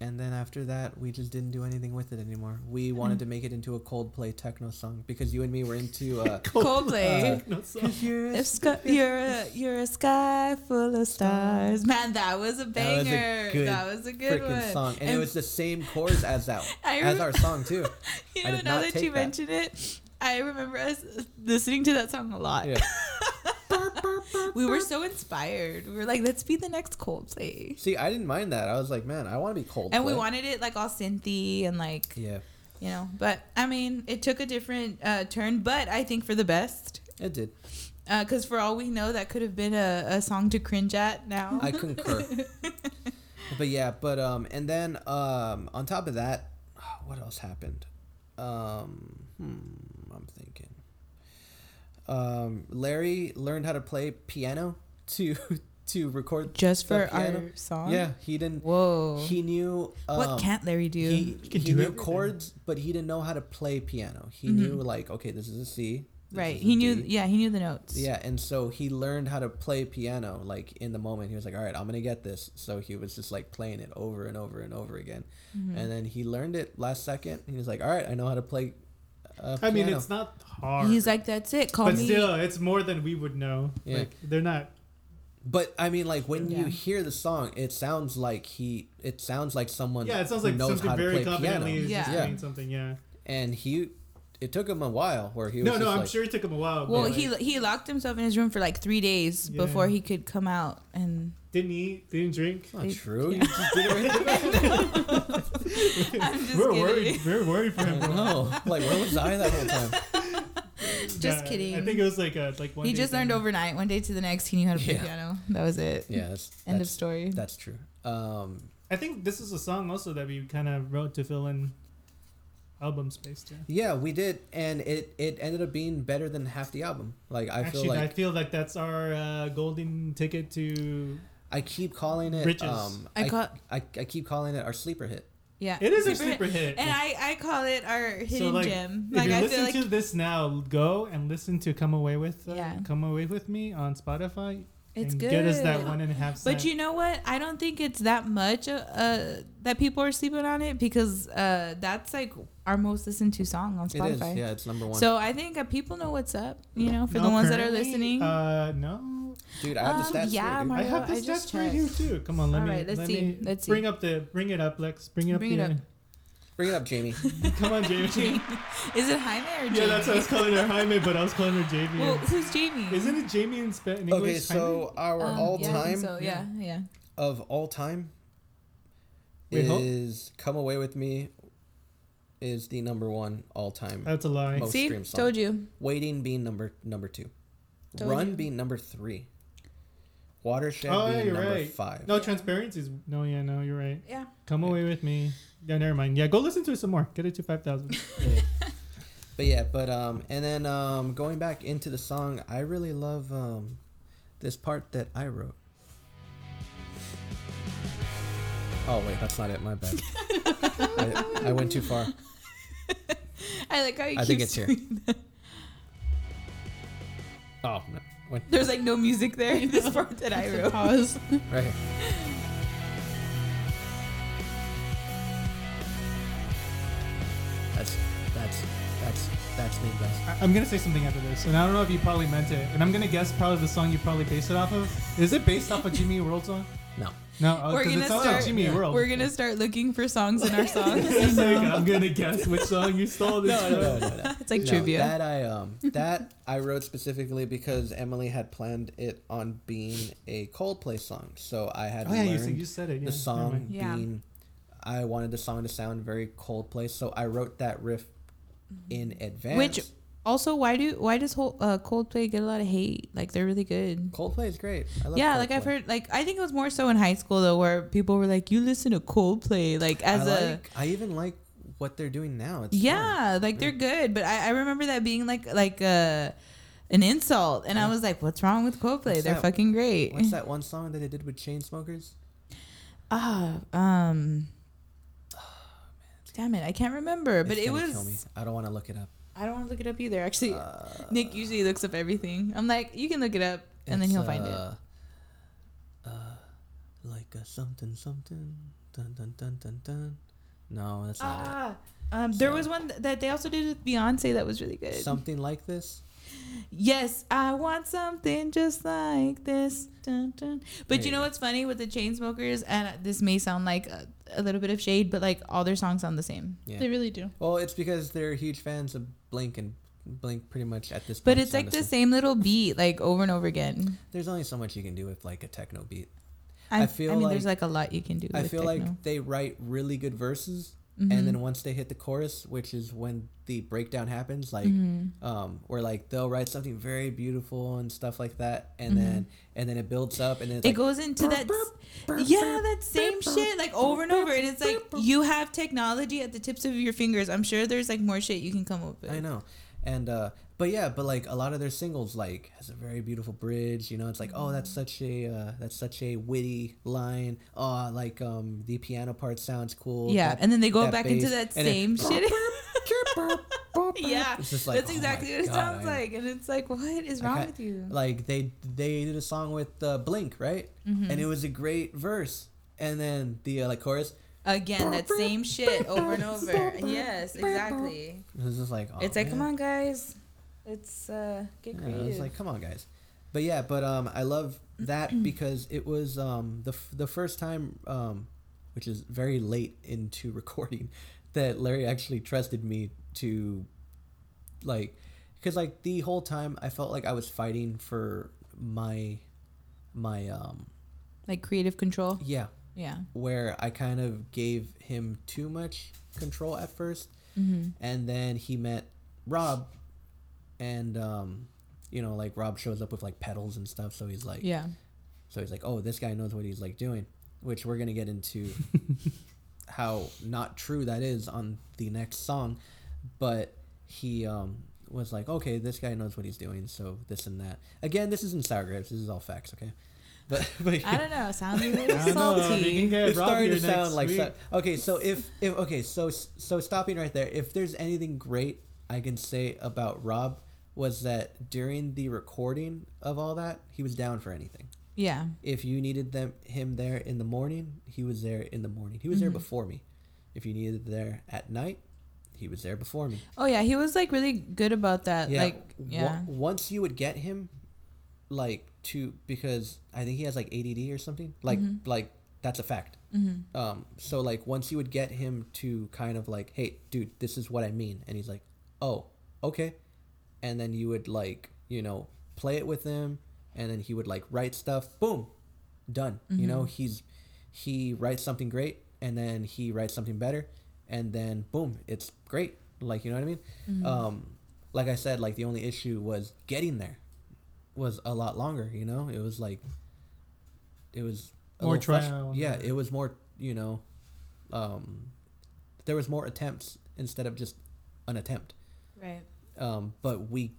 A: and then after that, we just didn't do anything with it anymore. We wanted to make it into a Coldplay techno song because you and me were into. Uh, <laughs>
C: Coldplay.
D: No, so-
C: If sky, you're a you're a sky full of stars, man. That was a
A: That was a
C: banger.
A: good
C: That was a good
A: freaking
C: one.
A: song, and, it was the same chords as that, <laughs>
C: I
A: as our song too. <laughs>
C: you know, now that you
A: that.
C: mention it, I remember us listening to that song a lot.
A: Yeah.
C: We were so inspired. We were like, let's be the next Coldplay.
A: See, I didn't mind that. I was like, man, I want to be Coldplay.
C: And we wanted it like all synthy and like
A: Yeah,
C: you know. But I mean, it took a different uh, turn, but I think for the best.
A: it did.
C: Because for all we know, that could have been a, a song to cringe at now.
A: I concur. <laughs> but yeah, but um, and then um, on top of that, <sighs> what else happened? Um, hmm. Um, Larry learned how to play piano to <laughs> to record
C: Just
A: the
C: for
A: piano.
C: our song.
A: Yeah, he didn't.
C: Whoa.
A: He knew. Um,
C: what can't Larry do?
A: He,
D: can
A: he
D: do
A: knew
D: everything.
A: chords, but he didn't know how to play piano. He
C: Mhm.
A: knew like, okay, this is a C.
C: right. He knew.
A: D.
C: Yeah, he knew the notes.
A: Yeah, and so he learned how to play piano like in the moment. He was like, "All right, I'm gonna get this." So he was just like playing it over and over and over again,
C: Mm-hmm.
A: and then he learned it last second. He was like, "All right, I know how to play."
D: I mean, it's not hard.
C: He's like, that's it. Call me.
D: but
C: me.
D: still, it's more than we would know.
A: Yeah.
D: Like they're not.
A: But I mean, like when you hear the song, it sounds like he. It sounds like someone.
D: Yeah, it sounds like
A: knows
D: something
A: how to
D: very
A: play piano.
D: confidently is
C: Yeah.
D: just
A: Yeah.
D: doing something. Yeah.
A: And he, it took him a while where he was.
D: No,
A: just
D: no, I'm
A: like-
D: sure it took him a while.
C: well,
D: but,
C: he he locked himself in his room for like three days
D: Yeah.
C: before he could come out and.
D: didn't eat, didn't drink.
A: It's not
C: He-
A: true.
C: yeah.
A: You just did it right <laughs> <laughs>
C: I'm just
D: We're
C: kidding.
D: worried. We're worried for him.
A: there.
D: bro.
A: no, like where was I that whole time?
C: Just
D: Yeah,
C: kidding.
D: I think it was like a like one.
C: He
D: day
C: just learned overnight. One day to the next, he knew how to play
A: Yeah.
C: piano. That was it.
A: Yeah, that's,
C: End of story.
A: That's true. Um,
D: I think this is a song also that we kind of wrote to fill in album space too.
A: Yeah, we did, and it it ended up being better than half the album. Like I
D: Actually,
A: feel
D: I
A: like
D: feel like that's our uh, golden ticket to.
A: I keep calling it.
D: Riches.
A: Um,
C: I
A: I,
C: call-
A: I, I keep calling it our sleeper hit.
C: Yeah,
D: It is a
C: Sleeper
D: sleeper hit.
C: and I I call it our hidden
D: like,
C: gem.
D: If
C: Like
D: you
C: I
D: listen
C: feel like
D: to this now, go and listen to "Come Away with uh,
C: Yeah.
D: Come Away with Me" on Spotify.
C: it's
D: and
C: good.
D: Get us that one and a half.
C: But you know what? I don't think it's that much uh, uh, that people are sleeping on it because uh, that's like our most listened to song on
A: It is.
C: Spotify.
A: Yeah, it's number one.
C: So I think uh, people know what's up. You know, for
D: No,
C: the ones that are listening.
D: Uh, no,
A: Dude, I have the
C: um,
A: stats.
C: yeah,
A: here.
C: Mario,
D: I have the
C: I
D: stats
C: just
D: right here too. Come on, let
C: All
D: me
C: right, let's
D: let
C: see,
D: me
C: let's
D: bring
C: see.
D: up the bring it up, Lex. Bring it up.
C: Bring it up.
A: Bring it up, Jamie. <laughs>
D: Come on, Jamie.
C: Is it Jaime or Jamie? <laughs>
D: yeah, that's what I was calling her Jaime, but I was calling her Jamie.
C: Well, who's Jamie?
D: Isn't it Jamie in, Spa- in English?
A: okay, so our
C: Um,
A: all
C: yeah,
A: time
C: So yeah, yeah.
A: of all time
D: Wait, hold-
A: is "Come Away with Me" is the number one all time.
D: that's a lie.
A: Most
C: See,
A: streamed song.
C: told you.
A: Waiting being number number two.
C: Told
A: Run
C: you.
A: being number three. Watershed
D: Oh, yeah,
A: being
D: you're
A: number
D: right.
A: five.
D: No, transparency is no. Yeah, no, you're right.
C: Yeah.
D: Come away with me. Yeah, never mind. Yeah, go listen to it some more. Get it to five thousand. <laughs>
A: But yeah, but um, and then um, going back into the song, I really love um, this part that I wrote. Oh wait, that's not it. My bad. <laughs> I, I went too far.
C: I like how you
A: I
C: keep
A: think it's here.
C: that.
A: Oh no, went
C: There's like no music there. In this <laughs> part that I wrote.
B: Pause. <laughs>
A: right here. That's that's that's that's me, guys.
D: I- I'm gonna say something after this, and I don't know if you probably meant it, and I'm gonna guess probably the song you probably based it off of. Is it based off of <laughs> Jimmy World song?
A: No,
D: No,
C: We're gonna
D: it
C: start-
D: Jimmy Eat World.
C: We're gonna start looking for songs in our <laughs> songs.
D: It's like, I'm gonna guess which song you stole this
A: no, no,
D: from.
A: no, no, no.
C: it's like
A: No,
C: trivia.
A: That I um that I wrote specifically because Emily had planned it on being a Coldplay song, so I had
D: Oh yeah, you
A: learned
D: said, you said it. Yeah,
A: the song.
C: Yeah.
A: being. I wanted the song to sound very Coldplay, so I wrote that riff in advance.
C: Which also, why do why does whole, uh, Coldplay get a lot of hate? Like they're really good.
A: Coldplay is great. I love
C: yeah, like I've heard. Like I think it was more so in high school though, where people were like, "You listen to Coldplay," like as
A: I
C: a
A: like, I even like what they're doing now. It's fun.
C: yeah, like they're good. But I, I remember that being like like uh, an insult, and I was like, "What's wrong with Coldplay?
A: What's
C: they're
A: that-
C: fucking great."
A: What's that one song that they did with Chainsmokers?
C: Ah, um. Damn it, I can't remember. But it
A: gonna kill me.
C: was.
A: I don't want to look it up.
C: I don't want to look it up either. Actually,
A: Uh, <laughs>
C: Nick usually looks up everything. I'm like, you can look it up, and then he'll find it.
A: uh, uh, like a something something dun dun dun dun dun. No, that's not
C: Ah, um, there
A: So-
C: was one that they also did with Beyonce that was really good.
A: Something like this.
C: Yes, I want something just like this. Dun, dun. But
A: There
C: you know what's funny with the Chainsmokers, and uh, this may sound like a, a little bit of shade, but like all their songs sound the same.
A: Yeah.
B: They really do.
A: Well, it's because they're huge fans of Blink and Blink pretty much at this point.
C: But it's like
A: the same.
C: little beat, like over and over again.
A: There's only so much you can do with like a techno beat.
C: I,
A: I feel
C: I mean, there's
A: like-
C: like a lot you can do.
A: I feel
C: techno.
A: like they write really good verses,
C: Mhm.
A: and then once they hit the chorus, which is when the breakdown happens, like
C: Mhm.
A: um, where like they'll write something very beautiful and stuff like that, and
C: Mhm.
A: then and then it builds up, and then
C: it
A: like,
C: goes into that yeah that same shit like over and over and it's like you have technology at the tips of your fingers i'm sure there's like more shit you can come up with
A: I know, and uh, but yeah, but like a lot of their singles like has a very beautiful bridge. You know, it's like oh that's such a uh, that's such a witty line. Oh, like um the piano part sounds cool.
C: yeah
A: That-
C: and then they go back into that
A: then-
C: same <laughs> shit <laughs> yeah
A: It's just like,
C: that's
A: oh
C: exactly what it
A: God,
C: sounds
A: I-
C: like and it's like what is wrong with you
A: like they they did a song with uh, Blink, right?
C: Mm-hmm.
A: And it was a great verse, and then the uh, like chorus.
C: again that same shit over and over yes exactly
A: It was just like oh,
C: it's like
A: man.
C: come on guys let's uh get
A: Yeah,
C: creative
A: it was like come on guys, but yeah, but um I love that <clears throat> because it was um the f- the first time um which is very late into <laughs> recording that Larry actually trusted me to like because like the whole time I felt like I was fighting for my my um
C: like creative control?
A: Yeah.
C: Yeah.
A: Where I kind of gave him too much control at 1st
C: mm-hmm.
A: and then he met Rob, and um, you know, like Rob shows up with like pedals and stuff, so he's like,
C: yeah
A: so he's like, oh, this guy knows what he's like doing, which we're gonna get into <laughs> how not true that is on the next song, but he um was like, okay, this guy knows what he's doing, so this and that. Again, this isn't sour grapes. This is all facts, okay? <laughs> But but
C: i don't know sounds <laughs> a
D: I
C: little
D: don't know. Can get
A: it's
D: Rob
A: starting to sound like
D: week.
A: so, okay so if if okay so so stopping right there if there's anything great i can say about rob was that during the recording of all that he was down for anything
C: yeah
A: if you needed them him there in the morning he was there in the morning he was there
C: Mhm.
A: before me if you needed there at night he was there before me
C: Oh yeah, he was like really good about that.
A: yeah
C: Like yeah.
A: once you would get him like to because i think he has like add or something like
C: Mhm.
A: like that's a fact
C: Mm-hmm.
A: um so like once you would get him to kind of like hey dude this is what i mean and he's like oh okay and then you would like you know play it with him and then he would like write stuff boom done. You know he's he writes something great and then he writes something better and then boom it's great. Like you know what i mean? Um like i said like the only issue was getting there was a lot longer you know? It was like it was a
D: More trial and
A: yeah it was more you know um there was more attempts instead of just an attempt.
C: Right.
A: Um but we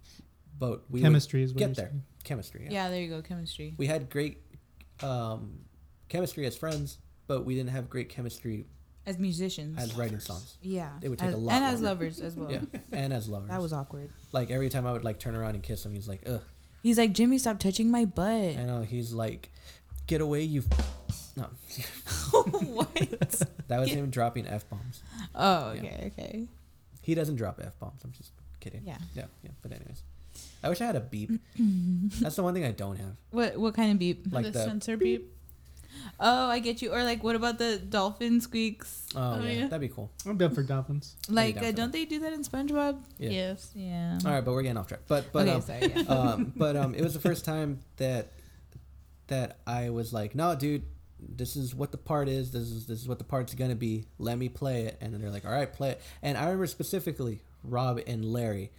A: but we would
D: Chemistry is what
A: get there
D: saying.
A: chemistry yeah.
C: Yeah. there you go. Chemistry.
A: we had great um chemistry as friends but we didn't have great chemistry
C: As musicians.
A: as writing songs
C: yeah.
A: It would take
C: as,
A: a lot
C: And as lovers as well.
A: yeah and as lovers
C: That was awkward.
A: like every time i would like turn around and kiss him he's like ugh
C: He's like, Jimmy, stop touching my butt.
A: i know he's like get away you no <laughs>
C: what?
A: that was him dropping f-bombs
C: Oh,
A: Yeah.
C: okay, okay.
A: he doesn't drop f-bombs i'm just kidding
C: Yeah.
A: yeah yeah but anyways i wish i had a beep <laughs> that's the one thing i don't have
C: What what kind of beep?
A: like
B: the,
A: the
B: sensor beep.
C: Oh, I get you. Or like, what about the dolphin squeaks?
A: oh,
B: Oh,
A: yeah,
B: yeah.
A: that'd be cool
D: I'm down for dolphins.
C: Like, uh,
A: for
C: don't they do that in SpongeBob?
A: Yeah.
B: Yes.
C: Yeah.
A: all right but we're getting off track but but
C: okay,
A: um,
C: sorry. Yeah. <laughs>
A: um, but um, it was the first time that that I was like, no, dude, this is what the part is. This is this is what the part's gonna be. Let me play it. And then they're like, all right, play it. And I remember specifically Rob and Larry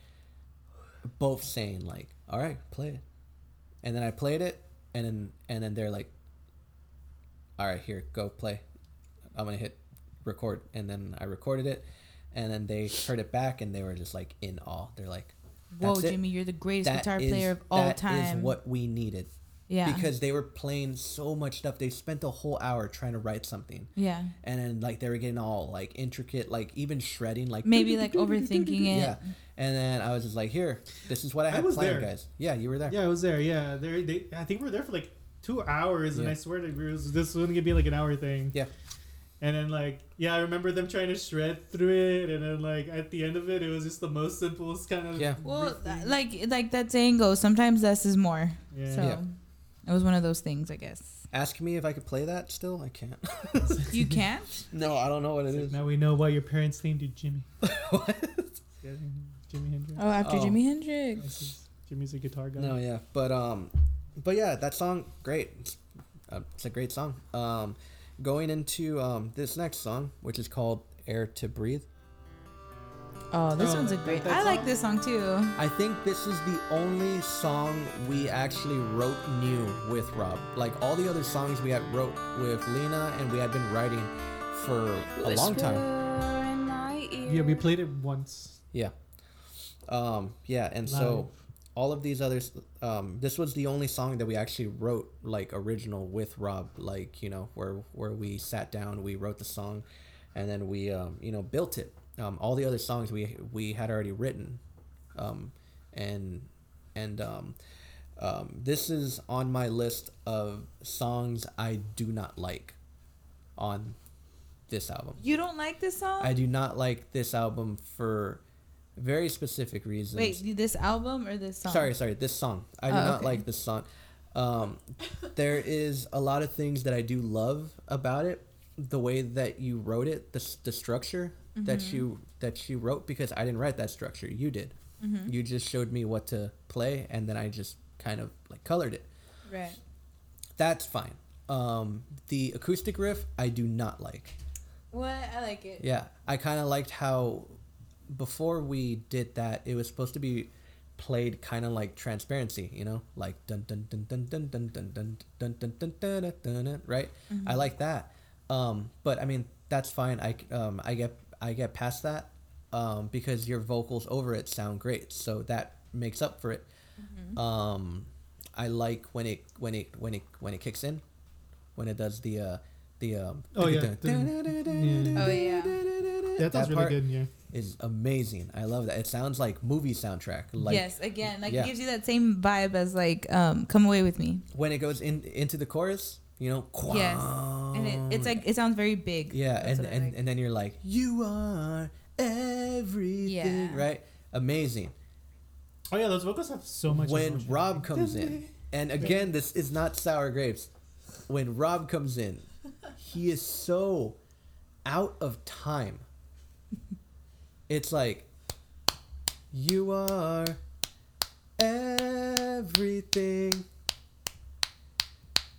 A: both saying like, all right, play it. And then I played it, and then and then they're like, all right, here, go play. I'm gonna hit record, and then I recorded it, and then they heard it back, and they were just like in awe. They're like,
C: Whoa,
A: "That's it.
C: Jimmy, you're the greatest
A: That
C: guitar
A: is-
C: player of all
A: that is
C: time.
A: what we needed
C: yeah.
A: because they were playing so much stuff. They spent a whole hour trying to write something,
C: yeah.
A: and then like they were getting all like intricate, like even shredding, like
C: Maybe like overthinking it.
A: yeah. And then I was just like, here, this is what I
D: I
A: had
D: was
A: planned,
D: there.
A: guys. Yeah, you were there.
D: Yeah, I was there. Yeah, there. They, I think we were there for like two hours, and I swear to you, this was going to be like an hour thing.
A: Yeah.
D: And then like yeah, I remember them trying to shred through it, and then like at the end of it, it was just the most simplest kind of
A: Yeah.
C: Well,
D: riff
C: like like that saying goes, sometimes less is more.
D: yeah.
C: So
A: Yeah.
C: It was one of those things, I guess.
A: Ask me if I could play that still. I can't. <laughs>
C: You can't?
A: no, I don't know what it
D: So
A: is.
D: now we know why your parents named you Jimmy. <laughs>
A: What?
D: Yeah, Jimi Hendrix.
C: Oh, after
A: Oh.
C: Jimi Hendrix.
D: Jimmy's a guitar guy.
A: No, yeah, but um, but yeah, that song great. It's, uh, it's a great song. Um, going into um this next song, which is called "Air to Breathe."
C: Oh, this
D: Oh,
C: one's a great. I like
D: song?
C: this song too.
A: I think this is the only song we actually wrote new with Rob. Like all the other songs we had wrote with Lina, and we had been writing for a long time.
D: Yeah, we played it once.
A: Yeah. Um, yeah, and so all of these others, um, this was the only song that we actually wrote like original with Rob, like you know where where we sat down, we wrote the song, and then we um, you know built it. Um, all the other songs we we had already written, um, and and um, um, this is on my list of songs I do not like on this album.
C: You don't like this song?
A: I do not like this album for very specific reasons.
C: Wait, this album or this song?
A: sorry, sorry, this song. I do
C: Oh,
A: not
C: okay.
A: like this song. Um, <laughs> there is a lot of things that I do love about it. The way that you wrote it, the the structure that
C: Mm-hmm.
A: you that you wrote because I didn't write that structure. You did.
C: Mm-hmm.
A: You just showed me what to play, and then I just kind of like colored it.
C: Right.
A: That's fine. Um, the acoustic riff I do not like.
C: What? I like it.
A: Yeah, I kind of liked how before we did that, it was supposed to be played kind of like transparency, you know, like dun dun dun dun dun dun dun dun dun dun dun dun dun dun, dun right? I like that. Um, but I mean, that's fine. I um I get I get past that um because your vocals over it sound great, so that makes up for it. Um, I like when it when it when it when it kicks in, when it does the uh the um
D: Oh, yeah. <laughs>
C: Oh yeah.
D: That sounds really
A: part
D: good. Yeah.
A: is amazing. I love that. It sounds like movie soundtrack. Like
C: yes, again, like
A: yeah.
C: it gives you that same vibe as like um "Come Away with Me."
A: when it goes in into the chorus, you know,
C: Yes, and it, it's like it sounds very big.
A: yeah,
C: That's
A: and and,
C: like.
A: and then you're like, you are everything,
C: Yeah.
A: right? Amazing.
D: Oh yeah, those vocals have so much.
A: when
D: emotion.
A: Rob comes in, and again, this is not sour grapes. When Rob comes in, he is so out of time. <laughs> It's like, you are everything.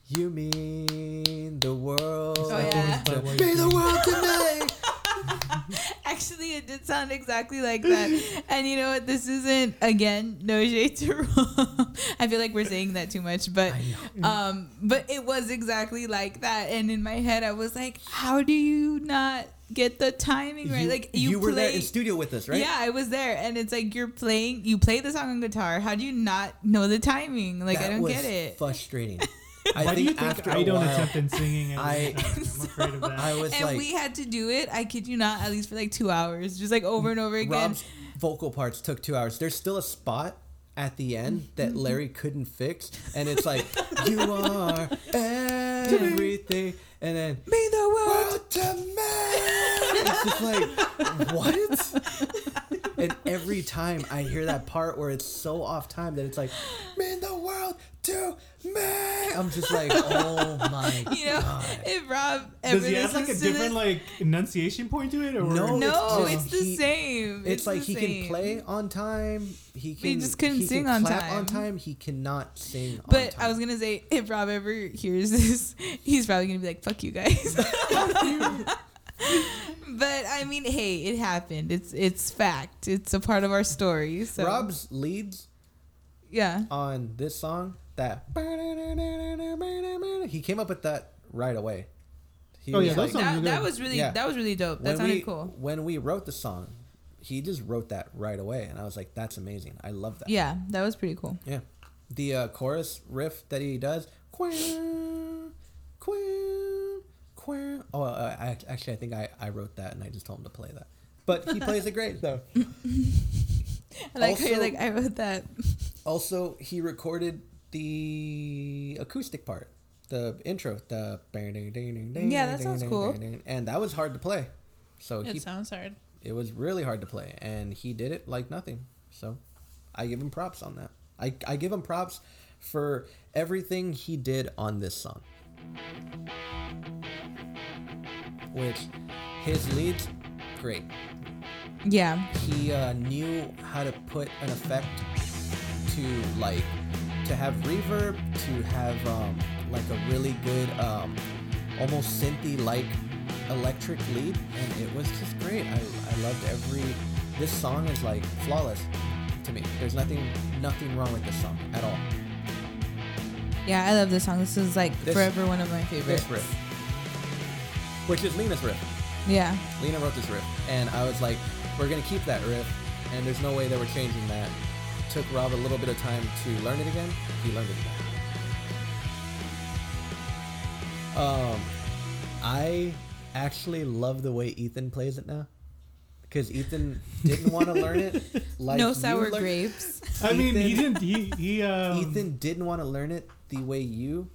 A: You mean the world.
C: Oh, yeah.
A: to
D: By
A: me the world to me. <laughs>
C: Actually, it did sound exactly like that. and you know what? This isn't again no shade to <laughs> Rob. I feel like we're saying that too much, but um, but it was exactly like that. And in my head, I was like, how do you not get the timing right?
A: You,
C: like you,
A: you were there in studio with us, right?
C: Yeah, I was there, and it's like you're playing. You play the song on guitar. How do you not know the timing? Like I don't
A: was
C: get it.
A: Frustrating. <laughs> I
D: Why do
A: think
D: you think
A: after
D: I
A: a
D: don't
A: while,
D: attempt in singing? every
A: I-
D: time? I'm <laughs> afraid of that.
A: I was
C: and
A: like,
C: we had to do it. I kid you not, at least for like two hours, just like over and over again.
A: Rob's vocal parts took two hours. There's still a spot at the end that mm-hmm. Larry couldn't fix, and it's like, <laughs> "You are everything," and then
C: Be the world.
A: "World to me." It's just like, what? And every time I hear that part where it's so off time that it's like, "Mean the world to me," I'm just like, <laughs> "Oh my
C: You know,
A: god."
C: if Rob ever
D: Does he have like a different
C: this-
D: like enunciation point to it, or
A: No,
C: no,
A: it's
C: it's, the
A: he-
C: same.
A: It's, like he
C: same.
A: can play on time. He can.
C: He just couldn't
A: he
C: sing
A: can
C: on
A: clap on
C: time.
A: time. He cannot sing. on
C: But
A: time.
C: I was gonna say, if Rob ever hears <laughs> this, he's probably gonna be like, "Fuck you guys." <laughs> but I mean, hey, it happened. It's it's fact. It's a part of our story. So
A: Rob's leads
C: yeah,
A: on this song. That he came up with that right away. He
D: Oh, yeah,
A: was
D: those
A: like,
D: songs-
C: that, that was really
A: Yeah.
C: that was really dope. That
A: when
C: sounded
A: we
C: cool.
A: when we wrote the song, he just wrote that right away, and I was like, "That's amazing. I love that."
C: Yeah, that was pretty cool.
A: Yeah. The uh, chorus riff that he does. Quack, quack, quack. Oh, uh, I, actually, I think I, I wrote that and I just told him to play that. But he plays it <laughs> great, though. <laughs>
C: I like how you're like, I wrote that.
A: Also, he recorded the acoustic part, the intro, the
C: Yeah, that sounds cool.
A: and that was hard to play. So
B: It
A: he,
B: sounds hard.
A: it was really hard to play, and he did it like nothing. So I give him props on that. I I give him props for everything he did on this song. Which his leads, great.
C: Yeah.
A: he uh, knew how to put an effect to like to have reverb to have um, like a really good um, almost synthy like electric lead and it was just great I, I loved every this song is like flawless to me there's nothing nothing wrong with this song at all
C: Yeah, I love this song. This is like
A: This-
C: forever one of my favorites.
A: this riff which is Lina's riff
C: Yeah.
A: Lina wrote this riff, and I was like, "We're gonna keep that riff, and there's no way that we're changing that." Took Rob a little bit of time to learn it again. He learned it again. Um, I actually love the way Ethan plays it now, because Ethan didn't want to learn it. <laughs> Like
C: no sour
A: lear-
C: grapes.
D: I mean, he didn't. He he. Um,
A: Ethan didn't want to learn it the way you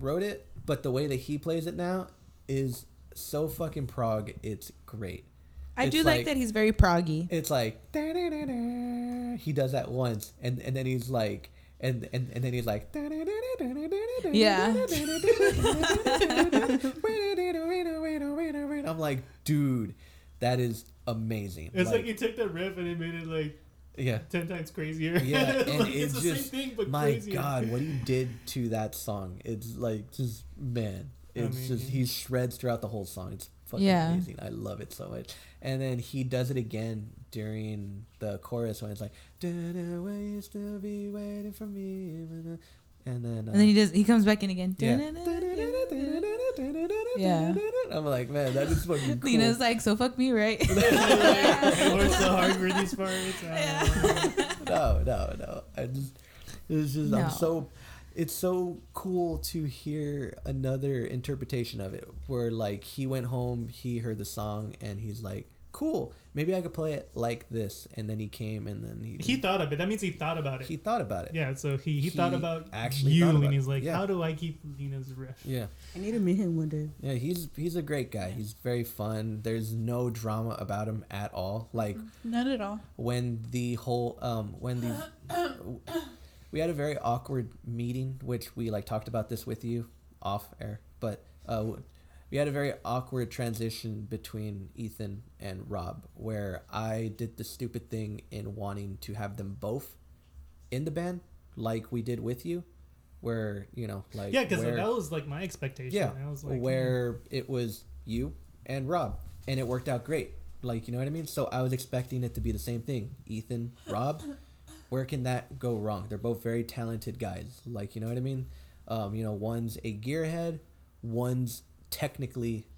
A: wrote it, but the way that he plays it now is so fucking prog. It's great.
C: I do like,
A: like-
C: that he's very proggy.
A: It's like "Da-da-da-da." he does that once, and and then he's like, and and, and then he's like,
C: Yeah.
A: I'm like, dude, that is amazing.
D: it's like, he took the riff and he made it like
A: yeah,
D: ten times crazier.
A: yeah, and
D: Like,
A: it's,
D: the
A: just
D: same thing, but
A: my
D: crazier.
A: god, what he did to that song, it's like just man, it's
D: I
A: just he shreds throughout the whole song. It's fucking
C: Yeah.
A: amazing. I love it so much. And then he does it again during the chorus when it's like, "Da-da, will you still be waiting for me?" And then, uh,
C: And then he does. He comes back in again.
A: yeah.
C: Yeah.
A: I'm like, man, that is fucking cool.
C: Lina's like, so fuck me, right?
D: Like, works so hard for these parts. Uh,
A: no, no, no. I just, it's just,
C: No.
A: I'm so, it's so cool to hear another interpretation of it where like he went home, he heard the song, and he's like, cool, maybe I could play it like this. And then he came and then he,
D: he thought of it. That means he thought about it.
A: he thought about it.
D: yeah, so he, he, thought about
A: actually
D: you,
A: thought about
D: and he's like,
A: Yeah.
D: how do I keep Lina's riff?
A: Yeah.
E: I need to meet him one day.
A: Yeah, he's he's a great guy. He's very fun. There's no drama about him at all. Like
B: none at all.
A: when the whole um when the <clears throat> we had a very awkward meeting which we like talked about this with you off air but uh we had a very awkward transition between Ethan and Rob where I did the stupid thing in wanting to have them both in the band like we did with you where you know like
D: Yeah, because that was like my expectation.
A: yeah,
D: I was like,
A: where it was you and Rob, and it worked out great. Like you know what I mean. So I was expecting it to be the same thing. Ethan, Rob, where can that go wrong? They're both very talented guys. Like you know what I mean. Um, you know, one's a gearhead, one's technically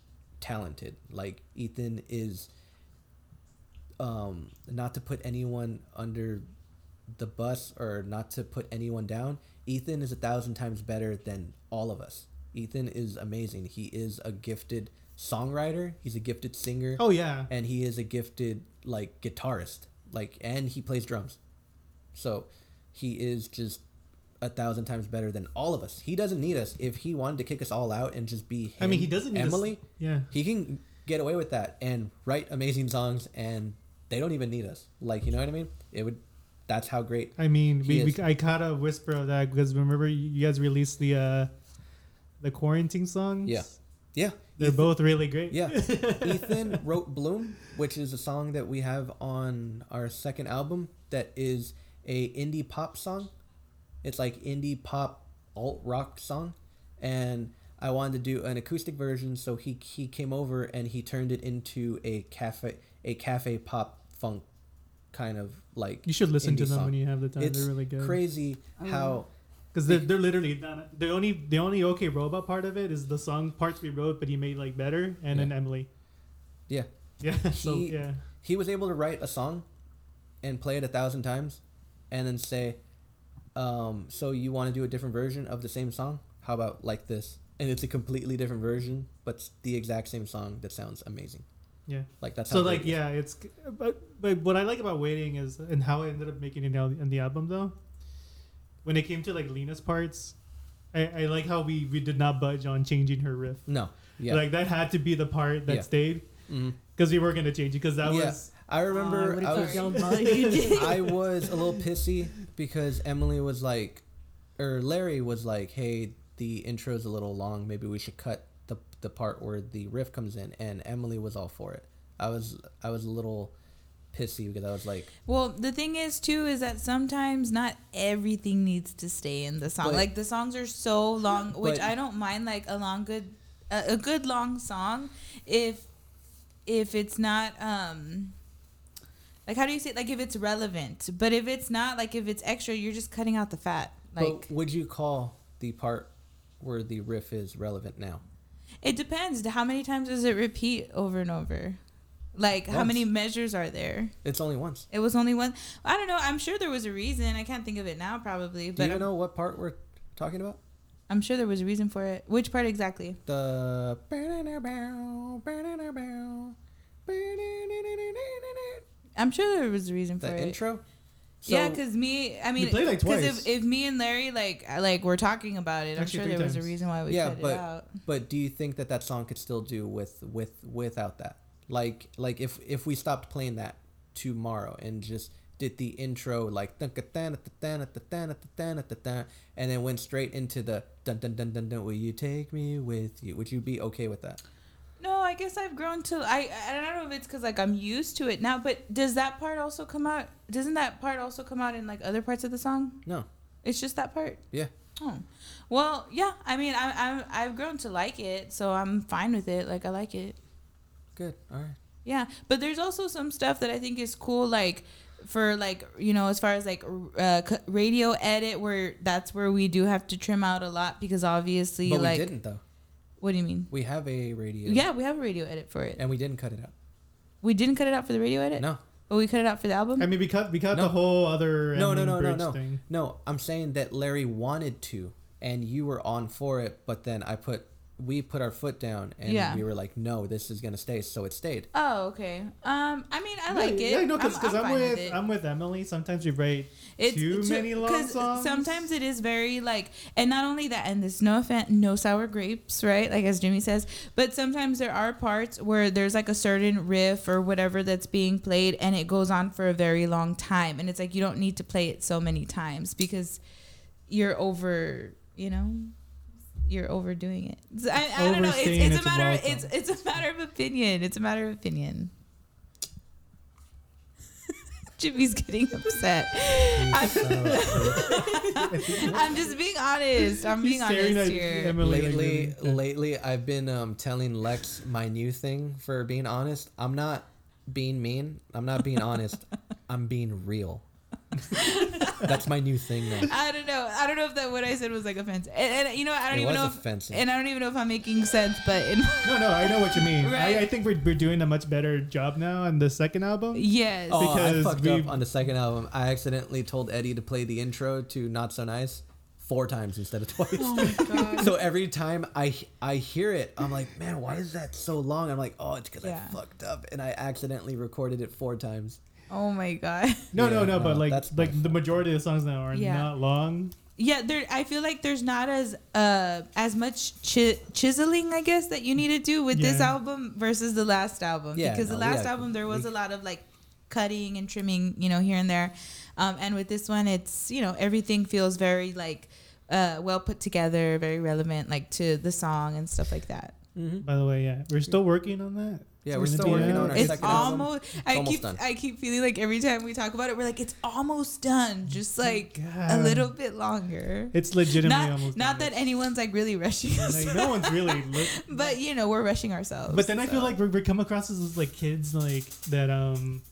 A: talented. Like Ethan is. Um, not to put anyone under the bus or not to put anyone down. Ethan is a thousand times better than all of us. Ethan is amazing. He is a gifted songwriter. He's a gifted singer,
D: oh yeah,
A: and he is a gifted like guitarist. Like, and he plays drums. So, he is just a thousand times better than all of us. He doesn't need us. If he wanted to kick us all out and just be,
D: I mean, he doesn't need us-
A: Emily.
D: yeah.
A: He can get away with that and write amazing songs, and they don't even need us. Like, you know what I mean? It would. That's how great
D: I mean, we, we, I caught a whisper of that because remember you guys released the uh the quarantine songs.
A: Yeah. Yeah.
D: they're
A: Ethan-
D: both really great.
A: Yeah. <laughs> Ethan wrote Bloom, which is a song that we have on our second album that is a indie pop song. It's like indie pop alt rock song and I wanted to do an acoustic version so he he came over and he turned it into a cafe a cafe pop funk kind of like
D: You should listen to them
A: song.
D: when you have the time.
A: It's
D: they're really good.
A: crazy how
D: Because they're, they're literally the only the only OK Robot part of it is the song parts we wrote, but he made like better, and then Emily.
A: yeah
D: Yeah. <laughs> so
A: He-
D: yeah.
A: he was able to write a song and play it a thousand times and then say um, so you want to do a different version of the same song how about like this and it's a completely different version but the exact same song that sounds amazing
D: Yeah.
A: like that's
D: So
A: how
D: like
A: it
D: yeah, it's but but what I like about waiting is and how I ended up making it now in the album though. When it came to like Lina's parts, I, I like how we we did not budge on changing her riff.
A: No. Yeah.
D: Like that had to be the part that
A: Yeah.
D: stayed because we were gonna change it because that
A: Yeah.
D: was
A: I remember
E: Oh,
A: I
E: what
A: was
E: if y'all budget?
A: I was a little pissy because Emily was like, or Larry was like, "Hey, the intro's a little long. Maybe we should cut the the part where the riff comes in." And Emily was all for it. I was I was a little pissy because I was like,
C: Well, the thing is too is that sometimes not everything needs to stay in the song.
A: But-
C: like the songs are so long, which
A: But-
C: I don't mind. Like a long good, a, a good long song, if if it's not um. Like how do you say like if it's relevant, but if it's not like if it's extra, you're just cutting out the fat. Like
A: "But would you call the part where the riff is relevant now?"
C: it depends. How many times does it repeat over and over? Like how many measures are there?
A: It's only once.
C: It was only one. I don't know. I'm sure there was a reason. I can't think of it now, probably.
A: Do
C: But
A: you
C: I'm,
A: know what part we're talking about?
C: I'm sure there was a reason for it. Which part exactly?
A: The
C: I'm sure there was a reason for
A: the
C: it.
A: intro. So yeah,
C: because me, I mean, because
D: like.
C: If, if me and Larry like like were talking about it, I'm sure there times. was a reason why we
A: yeah, but,
C: it out.
A: But do you think that that song could still do with with without that? Like like if if we stopped playing that tomorrow and just did the intro like and then went straight into the dun dun dun dun dun. Will you take me with you? Would you be okay with that?
C: No, I guess I've grown to. I I don't know if it's because like I'm used to it now. But does that part also come out? Doesn't that part also come out in like other parts of the song?
A: No.
C: It's just that part.
A: Yeah.
C: Oh, well, yeah. I mean, I, I'm I've grown to like it, so I'm fine with it. Like I like it.
A: Good. All right.
C: Yeah, but there's also some stuff that I think is cool, like for like you know, as far as like uh, radio edit, where that's where we do have to trim out a lot because obviously,
A: But
C: like,
A: we didn't though.
C: What do you mean?
A: We have a radio.
C: Yeah, we have a radio edit for it.
A: And we didn't cut it out.
C: We didn't cut it out for the radio edit,
A: No.
C: but we cut it out for the album.
D: I mean, we cut we cut
A: No.
D: the whole other
A: No, no, no, no, no.
D: thing.
A: No, I'm saying that Larry wanted to and you were on for it, but then I put we put our foot down and
C: Yeah.
A: we were like, no, this is gonna stay, so it stayed.
C: oh, okay. Um, I mean, I
D: Yeah,
C: like it.
D: Yeah, no, because
C: I'm,
D: because
C: I'm
D: I'm,
C: fine
D: with. I'm with Emily. Sometimes we write too
C: it's
D: many long
C: 'cause
D: songs.
C: Sometimes it is very like, and not only that, and there's no offense, no sour grapes, right? Like as Jimmy says, but sometimes there are parts where there's like a certain riff or whatever that's being played, and it goes on for a very long time, and it's like you don't need to play it so many times because you're over, you know. You're overdoing it. I, I don't know. It's, it's a matter.
D: welcome.
C: It's it's a matter of opinion. It's a matter of opinion. Jimmy's getting upset. I'm, <laughs> I'm just being honest. I'm being
D: He's
C: honest
D: at
C: here.
D: Emily
A: lately, lately, I've been um, telling Lex my new thing for being honest. I'm not being mean. I'm not being honest. <laughs> I'm being real. That's my new thing now.
C: I don't know. I don't know if that what I said was like offensive. And, and you know, I don't
A: It
C: even
A: was
C: know. If,
A: offensive.
C: and I don't even know if I'm making sense. But in, <laughs>
D: No, no, I know what you mean.
C: Right.
D: I, I think we're, we're doing a much better job now on the second album.
C: yes.
A: Oh, I
D: Because
A: fucked
D: we-
A: up on the second album. I accidentally told Eddie to play the intro to Not So Nice four times instead of <laughs> twice.
B: Oh my god.
A: so every time I I hear it, I'm like, man, why is that so long? I'm like, oh, it's because
C: Yeah.
A: I fucked up and I accidentally recorded it four times.
C: Oh my god. <laughs>
D: No, no,
A: Yeah,
D: no, but like
A: that's
D: like the majority of the songs now are
C: Yeah.
D: not long.
C: Yeah, there. I feel like there's not as uh as much chi- chiseling, I guess, that you need to do with this album versus the last album.
A: Yeah,
C: because the last
A: yeah,
C: album there was
A: we-
C: a lot of like cutting and trimming, you know, here and there, um, and with this one, it's you know everything feels very like uh well put together, very relevant, like to the song and stuff like that.
A: Mm-hmm.
D: By the way, yeah, we're still working on that.
A: Yeah, we're still working on our
C: It's
A: second album.
C: almost. I
A: almost
C: keep.
A: done.
C: I keep feeling like every time we talk about it, we're like, it's almost done. Just like a little bit longer.
D: It's legitimately
C: Not,
D: almost
C: not
D: done.
C: that anyone's like really rushing us.
D: Like, no one's really. <laughs> Look,
C: but you know we're rushing ourselves
D: but then I feel like we're, we come across as like kids like that um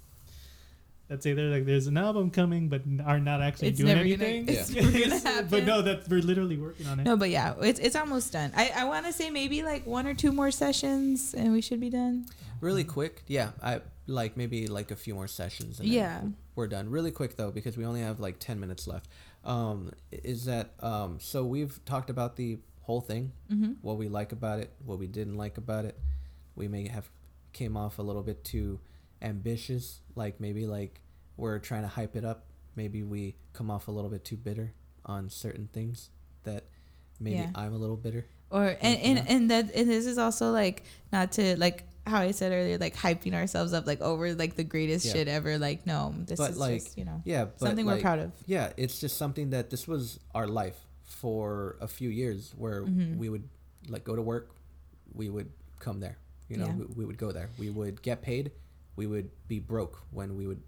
D: that say they're like there's an album coming but are not actually
C: It's
D: doing
C: never gonna-
D: anything. <laughs>
C: it's never gonna <laughs> happen.
D: But no, that we're literally working on it.
C: no but yeah it's, it's almost done i, I want to say maybe like one or two more sessions and we should be done
A: Really quick, yeah. I like maybe like a few more sessions. And
C: Yeah.
A: we're done. Really quick though, because we only have like ten minutes left. Um, is that um? So we've talked about the whole thing,
C: mm-hmm.
A: what we like about it, what we didn't like about it. We may have came off a little bit too ambitious, like maybe like we're trying to hype it up. Maybe we come off a little bit too bitter on certain things that maybe
C: Yeah.
A: I'm a little bitter.
C: or and, and and that and this is also like not to like how I said earlier, like hyping ourselves up like over like the greatest
A: Yeah.
C: shit ever. Like no, this
A: But,
C: is
A: like,
C: just you know
A: Yeah,
C: something
A: like,
C: we're proud of.
A: Yeah, it's just something that this was our life for a few years where
C: Mhm.
A: we would like go to work, we would come there. You know,
C: Yeah.
A: we, we would go there. We would get paid. We would be broke when we would.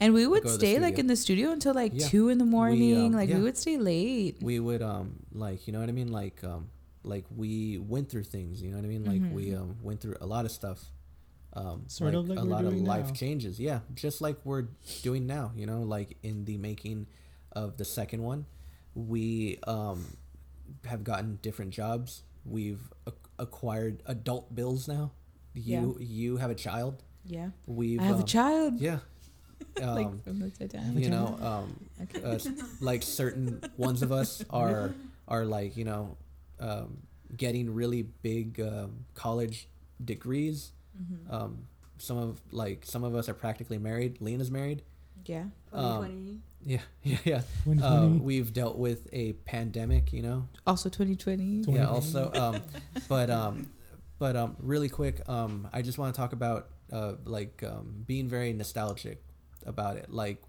C: And we would
A: go to the
C: stay like in the studio until like
A: Yeah.
C: two in the morning.
A: um,
C: like
A: yeah.
C: we would stay late.
A: We would um like you know what I mean like um like we went through things. You know what I mean like we
C: Mhm.
A: um went through a lot of stuff. Um,
D: Sort of like
A: a lot of life
D: now.
A: changes. Yeah, just like we're doing now. You know, like in the making of the second one, we um have gotten different jobs. We've ac- acquired adult bills now. You you have a child.
C: Yeah,
A: We've
C: I have
A: um,
C: a child.
A: Yeah. <laughs>
C: like
A: Um,
C: from the Titanic.
A: you know, um,
C: Okay.
A: uh, like certain ones of us <laughs> are are like you know um, getting really big um, college degrees.
C: Mhm.
A: Um, some of like some of us are practically married. Lina's married.
C: yeah.
A: Um, Yeah, <laughs> yeah, yeah.
D: When
A: Uh, we've dealt with a pandemic, you know.
C: Also 2020.
D: Twenty-
A: Yeah. Also, um, but um, but um, really quick, um, I just want to talk about uh, like um, being very nostalgic about it. Like,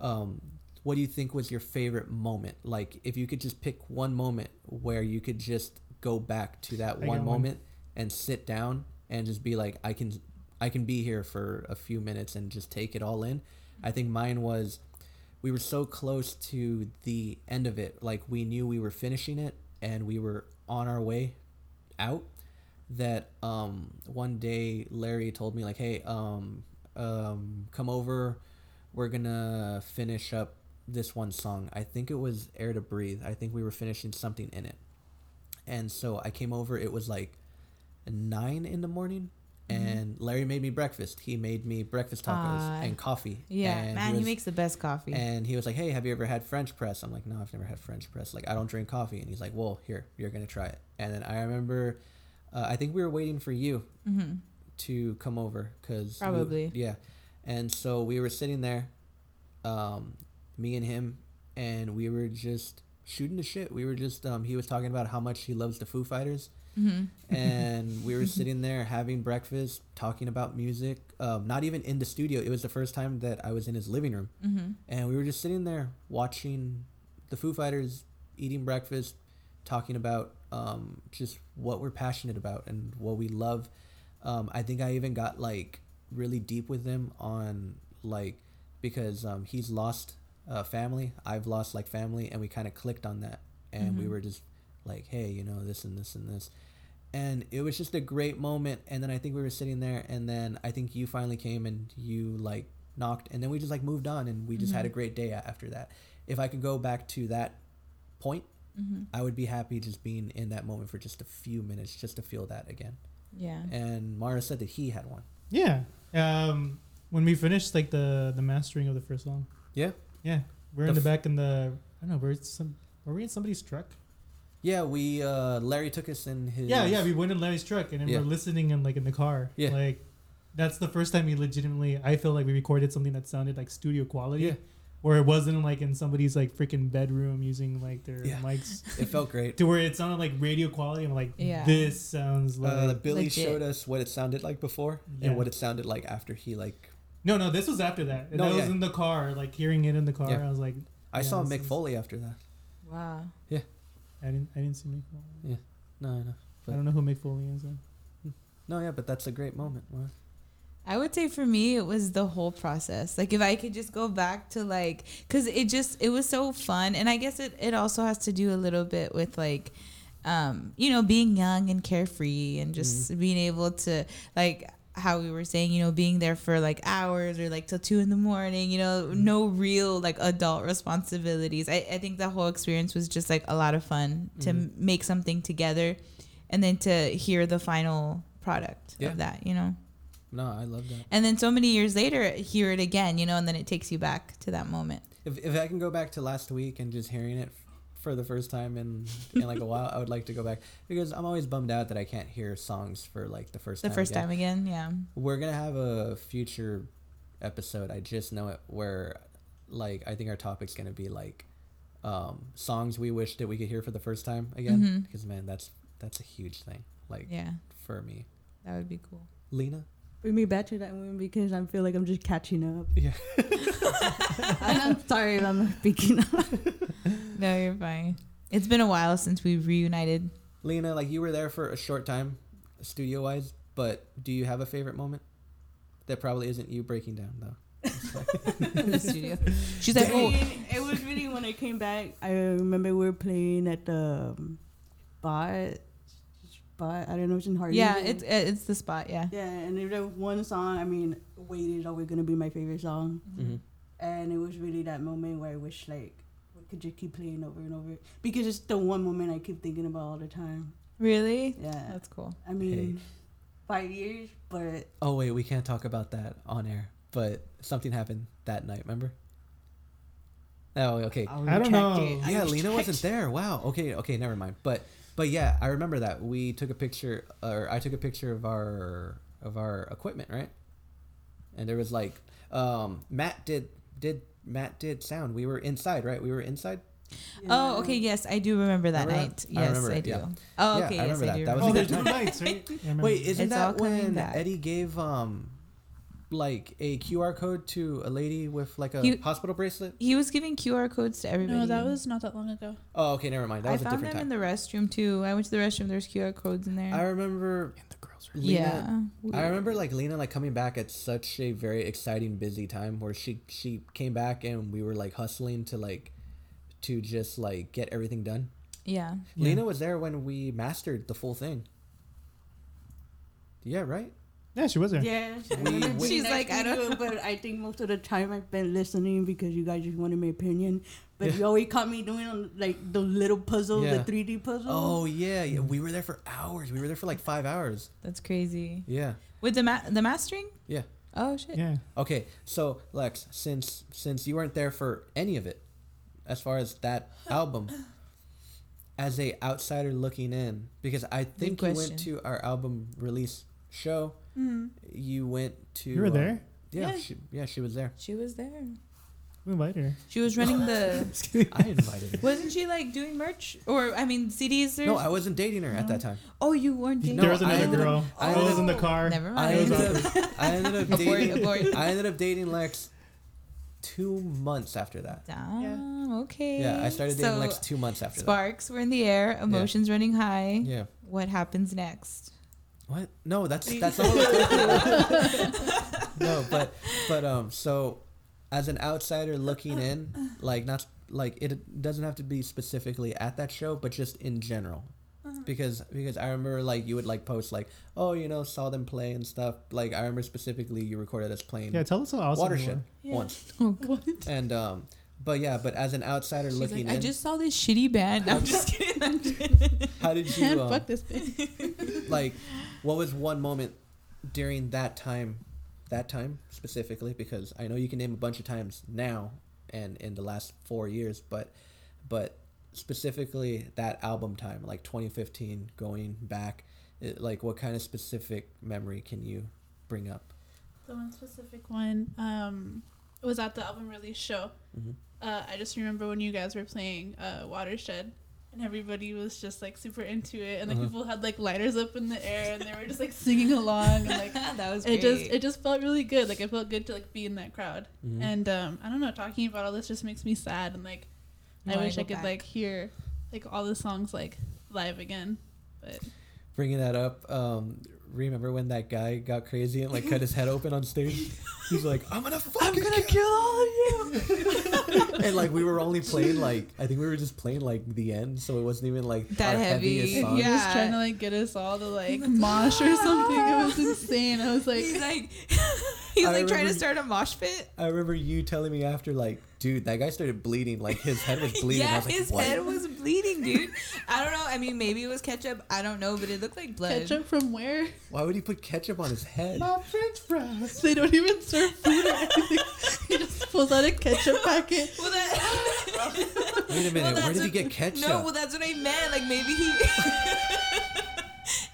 A: um, what do you think was your favorite moment? Like, if you could just pick one moment where you could just go back to that
D: I
A: one
D: got one.
A: moment and sit down and just be like, I can, I can be here for a few minutes and just take it all in. I think mine was we were so close to the end of it like we knew we were finishing it and we were on our way out that um one day larry told me like hey um um come over we're gonna finish up this one song i think it was air to breathe i think we were finishing something in it and so i came over it was like nine in the morning
C: Mm-hmm.
A: and larry made me breakfast he made me breakfast tacos
C: Ah.
A: and coffee
C: Yeah,
A: and
C: man, he,
A: was-
C: makes the best coffee.
A: and he was like, "Hey, have you ever had French press?" I'm like, "No, I've never had French press. Like, I don't drink coffee." And he's like, "Well, here, you're gonna try it." And then I remember, uh, I think we were waiting for you
C: hmm
A: to come over because
C: Probably.
A: yeah. And so we were sitting there, um, me and him, and we were just shooting the shit. We were just um, he was talking about how much he loves the Foo Fighters,
C: hmm
A: and <laughs> we were sitting there having breakfast, talking about music. Um, not even in the studio. It was the first time that I was in his living room
C: hmm
A: and we were just sitting there watching the Foo Fighters, eating breakfast, talking about um, just what we're passionate about and what we love. Um, I think I even got like really deep with him on like because um, he's lost uh, family, I've lost like family, and we kind of clicked on that, and we
C: Mhm.
A: were just like, hey, you know, this and this and this. And it was just a great moment. And then I think we were sitting there, and then I think you finally came and you like knocked, and then we just like moved on, and we just had a
C: Mhm.
A: great day after that. If I could go back to that point,
C: hmm
A: I would be happy just being in that moment for just a few minutes, just to feel that again.
C: Yeah.
A: And Mara said that he had one.
D: Yeah. Um, when we finished like the the mastering of the first song.
A: Yeah.
D: Yeah. We're
A: The
D: in the
A: f-
D: back in the I don't know, where some were we in somebody's truck?
A: Yeah, we uh Larry took us in his
D: Yeah, yeah, we went in Larry's truck and then
A: Yeah.
D: we're listening in like in the car.
A: Yeah.
D: Like that's the first time we legitimately I feel like we recorded something that sounded like studio quality.
A: Yeah.
D: Where it wasn't like in somebody's like freaking bedroom using like their
A: Yeah.
D: mics.
A: it felt great.
D: to where it sounded like radio quality. I'm like,
C: Yeah.
D: this sounds like
A: Uh, Billy
C: Legit.
A: showed us what it sounded like before
D: Yeah.
A: and what it sounded like after he like
D: no, no. This was after that. And
A: No,
D: that was in the car, like hearing it in the car.
A: Yeah.
D: I was like,
A: I saw Mick
D: is-
A: Foley after that.
C: Wow. Yeah.
D: I didn't, I didn't see Mick Foley.
A: No, no.
D: I don't know who Mick Foley is. Though.
A: No, yeah, but that's a great moment. Mara.
C: I would say for me, it was the whole process. Like if I could just go back to like, cause it just, it was so fun. And I guess it, it also has to do a little bit with like, um, you know, being young and carefree and just being able to like, how we were saying, you know, being there for like hours or like till two in the morning, you know, no real like adult responsibilities. I, I think the whole experience was just like a lot of fun to
A: Mhm.
C: m make something together and then to hear the final product
A: Yeah.
C: of that, you know?
A: No, I love that.
C: And then so many years later, hear it again, you know, and then it takes you back to that moment.
A: If if I can go back to last week and just hearing it for the first time in in like a while, I would like to go back because I'm always bummed out that I can't hear songs for like the first
C: The
A: time
C: first
A: again.
C: time again, yeah.
A: We're gonna have a future episode. I just know it where like I think our topic's gonna be like um, songs we wish that we could hear for the first time again.
C: Mhm.
A: Because man, that's that's a huge thing. Like
C: Yeah,
A: for me,
C: that would be cool.
A: Lina.
E: Bring me back to that one because I feel like I'm just catching up.
A: Yeah. <laughs> <laughs>
E: and I'm sorry if I'm not speaking up.
C: No, you're fine. It's been a while since we've reunited.
A: Lina, like you were there for a short time, studio wise, but do you have a favorite moment? That probably isn't you breaking down though.
C: in <laughs> the studio. She's like, oh,
E: it was really when I came back. I remember we were playing at the um, spot. Spot. I don't know. It's in Harley.
C: yeah, it's it's the spot. Yeah.
E: yeah. And if there was one song, I mean, "Wait" is always gonna be my favorite song.
A: hmm
E: And it was really that moment where I wish like we could just keep playing over and over because it's the one moment I keep thinking about all the time.
C: Really?
E: Yeah.
C: That's cool.
E: I mean, five years, but
A: Oh wait, we can't talk about that on air. But something happened that night. Remember? Oh, okay.
E: I'll
D: don't know.
E: it.
A: Yeah, Lina
E: retract
A: wasn't there. Wow. Okay. Okay. Never mind. But but yeah, I remember that we took a picture, or I took a picture of our of our equipment, right? And there was like, um, Matt did did Matt did sound. We were inside, right? We were inside.
C: Oh, okay. Yes, I do remember that
A: Remember
C: night.
A: that? I
C: Yes,
A: remember
C: I, do.
A: yeah.
C: Oh,
A: Yeah,
C: okay.
A: I
C: yes,
A: remember
C: I
A: that.
C: do.
A: That was
D: Oh,
A: a
C: remember
D: there's
A: good
D: two nights, right? Yeah, <laughs> I remember.
A: Wait, isn't
C: It's
A: that when. Eddie gave um like a QR code to a lady with like a
C: You-
A: hospital bracelet?
C: He was giving QR codes to everybody.
B: No, that was not that long ago.
A: Oh, okay, never mind. That
C: I
A: was a
C: found
A: different
C: them
A: time.
C: in the restroom too. I went to the restroom. There's QR codes in there.
A: I remember
D: in the girls'
A: Lina,
C: yeah.
A: I remember like Lina like coming back at such a very exciting busy time where she she came back and we were like hustling to like to just like get everything done.
C: Yeah.
D: Yeah.
A: Lina was there when we mastered the full thing. Yeah, right?
D: Yeah, she was there.
E: Yeah,
A: We- we- <laughs>
C: She's
E: next
C: like, I don't
E: you, <laughs> but I think most of the time I've been listening because you guys just wanted my opinion. But you always caught me doing like the little puzzle,
A: Yeah.
E: the three D puzzle.
A: Oh yeah, yeah. We were there for hours. We were there for like five hours.
C: That's crazy.
A: Yeah.
C: With the ma- the mastering?
A: Yeah.
C: Oh shit.
D: Yeah.
A: Okay, so Lex, since since you weren't there for any of it, as far as that <gasps> album, as a outsider looking in, because I think you went to our album release show.
B: Mm-hmm.
A: You went to.
D: You were
A: uh,
D: there?
A: Yeah,
B: Yeah.
A: she, yeah, she was there.
C: She was there.
D: We invited her.
C: She was running the. <laughs>
A: I invited her.
C: Wasn't she like doing merch or I mean CDs? Or...
A: No, I wasn't dating her at that time.
C: oh, you weren't dating.
A: No,
D: there was another
A: ended up-
D: girl.
A: I
D: I, was
A: ended
D: in the car.
C: Never
A: I
C: mind.
A: ended up. <laughs> I ended up dating.
C: abort.
A: I ended up dating Lex two months after that.
C: Damn. Okay.
A: Yeah, I started dating
C: so,
A: Lex two months after that.
C: Sparks were in the air. Emotions running high.
A: Yeah.
C: What happens next?
A: What? No, that's <laughs> that's not what we're talking about. <laughs> No, but but um so as an outsider looking in, like not like it doesn't have to be specifically at that show, but just in general. Because because I remember like you would like post like, oh, you know, saw them play and stuff. Like I remember specifically you recorded us playing
D: Yeah, tell us how awesome you
A: Watershed
D: were.
B: Yeah.
A: once.
C: Oh, <laughs>
B: What?
A: And um but yeah, but as an outsider
C: She's
A: looking
C: like, I just saw this shitty band. I'm just <laughs> kidding. I'm kidding.
A: how did
B: Man,
A: you um,
B: fuck this bitch. <laughs>
A: like what was one moment during that time that time specifically because i know you can name a bunch of times now and in the last four years but but specifically that album time like 2015 going back it, like what kind of specific memory can you bring up
B: The one specific one um, was at the album release show.
A: Mhm.
B: Uh, I just remember when you guys were playing uh, Watershed, and everybody was just like super into it, and like
A: Uh-huh.
B: people had like lighters up in the air, and they were just like singing along, and like <laughs>
C: that was
B: it
C: great.
B: just it just felt really good. Like it felt good to like be in that crowd,
A: Mhm.
B: and um, I don't know, talking about all this just makes me sad, and like
C: You
B: I wish I
C: go
B: could
C: back.
B: like hear like all the songs like live again, but
A: bringing that up um remember when that guy got crazy and like cut his head open on stage <laughs> he's like i'm gonna fucking I'm
C: gonna kill all of you. <laughs>
A: and like we were only playing like I think we were just playing like the end, so it wasn't even like
C: That
A: our
C: heavy.
A: heaviest song.
B: he was trying to like get us all to like mosh or something. It was ah. insane. I was like,
C: he's like, <laughs> <laughs> he's
A: I
C: like trying to start a mosh pit.
A: I remember you telling me after like, dude, that guy started bleeding, like his head was <laughs> bleeding. I
C: yeah,
A: was like,
C: his
A: what?
C: head was bleeding, dude. I don't know. I mean, maybe it was ketchup. I don't know, but it looked like blood.
B: ketchup from where?
A: Why would he put ketchup on his head?
D: My French fries.
B: They don't even serve food or anything. <laughs> he just pulls out a ketchup packet.
C: Well, that.
A: Wait a minute,
C: Well,
A: where
C: that's
A: did he get ketchup?
C: No, well, that's what I meant. Like maybe he.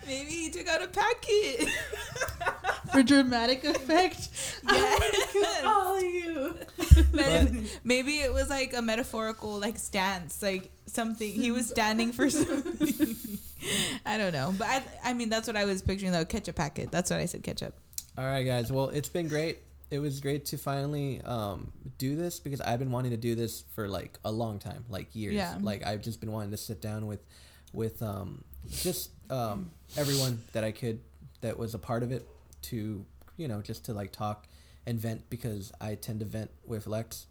C: Maybe he took out a packet. <laughs>
B: For dramatic effect. <laughs>
C: Yes.
B: Oh, you. <laughs>
C: Maybe, maybe it was like a metaphorical like stance, like something he was standing for something. I don't know, but I, I mean that's what I was picturing though. Ketchup packet. That's what I said. Ketchup.
A: All right, guys. Well, it's been great. It was great to finally um, do this because I've been wanting to do this for like a long time, like years.
C: Yeah.
A: Like I've just been wanting to sit down with, with um, just um, everyone that I could that was a part of it to you know just to like talk and vent because I tend to vent with Lex,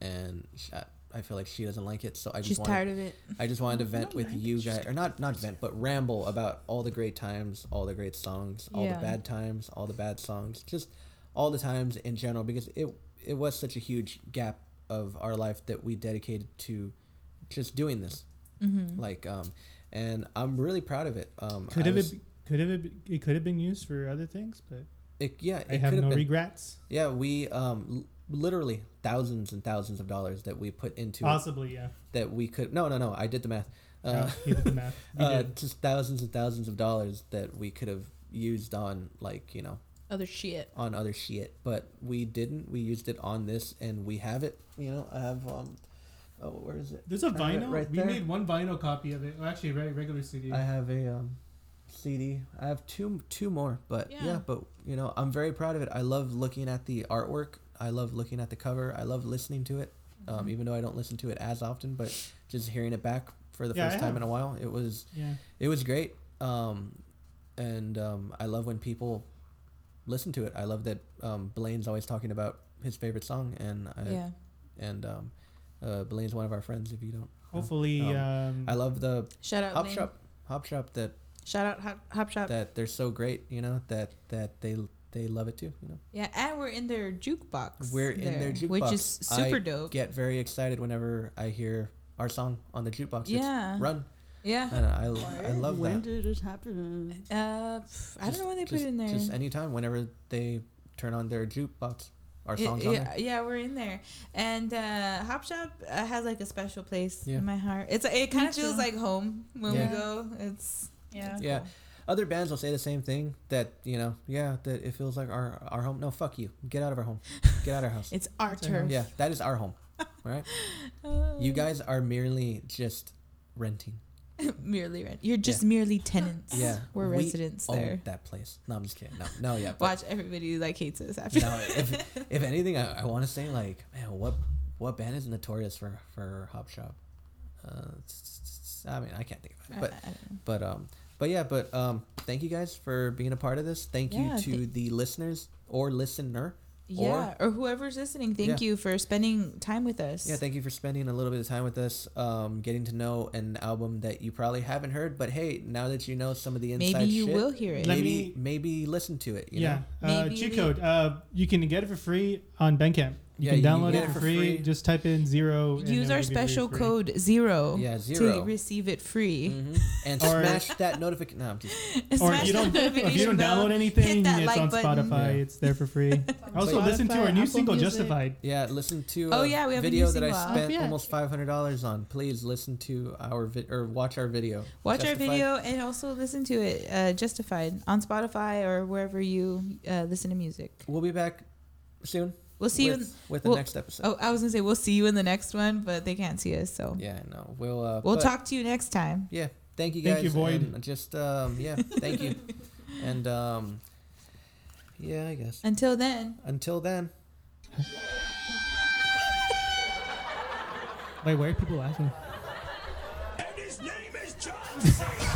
A: and I- I feel like she doesn't like it, so I just
C: She's
A: wanted,
C: tired of it.
A: I just wanted to vent with you guys, or not not vent, but ramble about all the great times, all the great songs, all
C: Yeah.
A: the bad times, all the bad songs, just all the times in general, because it it was such a huge gap of our life that we dedicated to just doing this,
C: Mm-hmm.
A: like um, and I'm really proud of it. Um,
D: Could
A: I
D: have
A: was-
D: it, could have it, it could have been used for other things, but
A: it, yeah, it
D: I have
A: could
D: no
A: been.
D: regrets.
A: Yeah, we um l- literally thousands and thousands of dollars that we put into it
D: Possibly, yeah.
A: that we could. No, no, no. I did the math. Uh,
D: you did the math. <laughs>
A: Uh, just thousands and thousands of dollars that we could have used on like you know
B: Other shit.
A: on other shit, but we didn't. We used it on this, and we have it. You know, I have um, oh, where is it?
D: There's a vinyl.
A: right
D: we
A: there.
D: made one vinyl copy of it. Well, actually, a regular CD.
A: I have a um, CD. I have two two more, but yeah.
B: Yeah.
A: but you know, I'm very proud of it. I love looking at the artwork. I love looking at the cover. I love listening to it,
D: Mm-hmm.
A: um, even though I don't listen to it as often. But just hearing it back for the
D: Yeah,
A: first
D: I
A: time
D: have.
A: in a while, it was
D: yeah.
A: it was great. Um, and um, I love when people listen to it. I love that um, Blaine's always talking about his favorite song, and I,
C: Yeah.
A: and um, uh, Blaine's one of our friends. If you don't, know.
D: Hopefully,
A: Um,
D: um,
A: I love the
C: Shout out.
A: hop
C: Lane.
A: shop, hop shop that
C: Shout out Hop, Hop Shop.
A: that they're so great. You know that that they they love it too. You know,
C: yeah, and we're in their jukebox.
A: we're in their jukebox,
C: which is super
A: I
C: dope.
A: Get very excited whenever I hear our song on the jukebox. It's
C: Yeah.
A: run.
C: Yeah.
A: And I I love
E: when
A: that.
E: did this happen?
C: Uh, pff, I don't know when they put it in there.
A: Just anytime, whenever they turn on their jukebox, our
C: It-
A: songs on
C: yeah,
A: there.
C: yeah, we're in there, and uh, Hop Shop uh, has like a special place
A: Yeah.
C: in my heart. It's it kind of feels like home when
A: Yeah.
C: we go. It's
B: Yeah.
A: Yeah. Other bands will say the same thing that you know, yeah, that it feels like our our home. No, fuck you. Get out of our home. Get out of our house. <laughs>
C: it's our
D: It's our
A: yeah, that is our home. <laughs> All right.
C: Uh,
A: You guys are merely just renting. <laughs>
C: merely rent. You're just merely tenants.
A: Yeah,
C: we're
A: we
C: residents there.
A: that place. No, I'm just kidding. No, no, yeah. <laughs>
C: Watch everybody like hates us after.
A: no, if, <laughs> if anything, I, I want to say like, man, what what band is notorious for for Hop Shop? Uh, I mean, I can't think of it, but
C: I- I don't know.
A: but um, but yeah, but um, thank you guys for being a part of this. Thank
C: Yeah,
A: you to the listeners or listener.
C: Yeah, or, whoever's listening, thank
A: Yeah.
C: you for spending time with us.
A: Yeah, thank you for spending a little bit of time with us, um, getting to know an album that you probably haven't heard. But hey, now that you know some of the inside
C: Maybe you
A: shit,
C: will hear it.
A: Maybe
D: me-
A: maybe listen to it. You
D: yeah.
A: know?
D: Uh,
C: Maybe
D: cheat code. Uh, you can get it for free on Bandcamp. You
A: Yeah,
D: can download
A: get
D: it
A: it
D: for
A: for
D: free.
A: free.
D: Just type in zero.
C: Use our
D: give you free
C: special code zero,
A: Yeah, zero.
C: to receive it free.
A: hmm And <laughs>
D: Or-
A: smash that notification. No, I'm just. <laughs>
D: Or if you don't, if you don't download anything, it's
C: like
D: on
C: button.
D: Spotify.
A: Yeah.
D: It's there for free. <laughs> also,
B: Spotify,
D: listen to our new
B: Apple
D: single,
B: Music.
D: Justified.
A: Yeah, listen to
C: Oh,
A: a
C: yeah, we have a
A: video
C: new
A: that I
C: single out.
A: spent
B: Oh, yeah.
A: almost five hundred dollars on. Please listen to our vi- or watch our video.
C: Watch our video and also listen to it, uh, Justified, on Spotify or wherever you uh, listen to music.
A: We'll be back soon.
C: We'll see you. In,
A: with, with the
C: well-
A: next episode.
C: oh, I was gonna say we'll see you in the next one, but they can't see us, so
A: Yeah, no, we'll. Uh,
C: we'll
A: but-
C: talk to you next time.
A: Yeah, thank you guys.
D: Thank you, Void.
A: and Just um, yeah, thank you. <laughs> And um, yeah, I guess.
C: Until then.
A: Until then.
D: Wait, why are people laughing?
F: And his name is John C.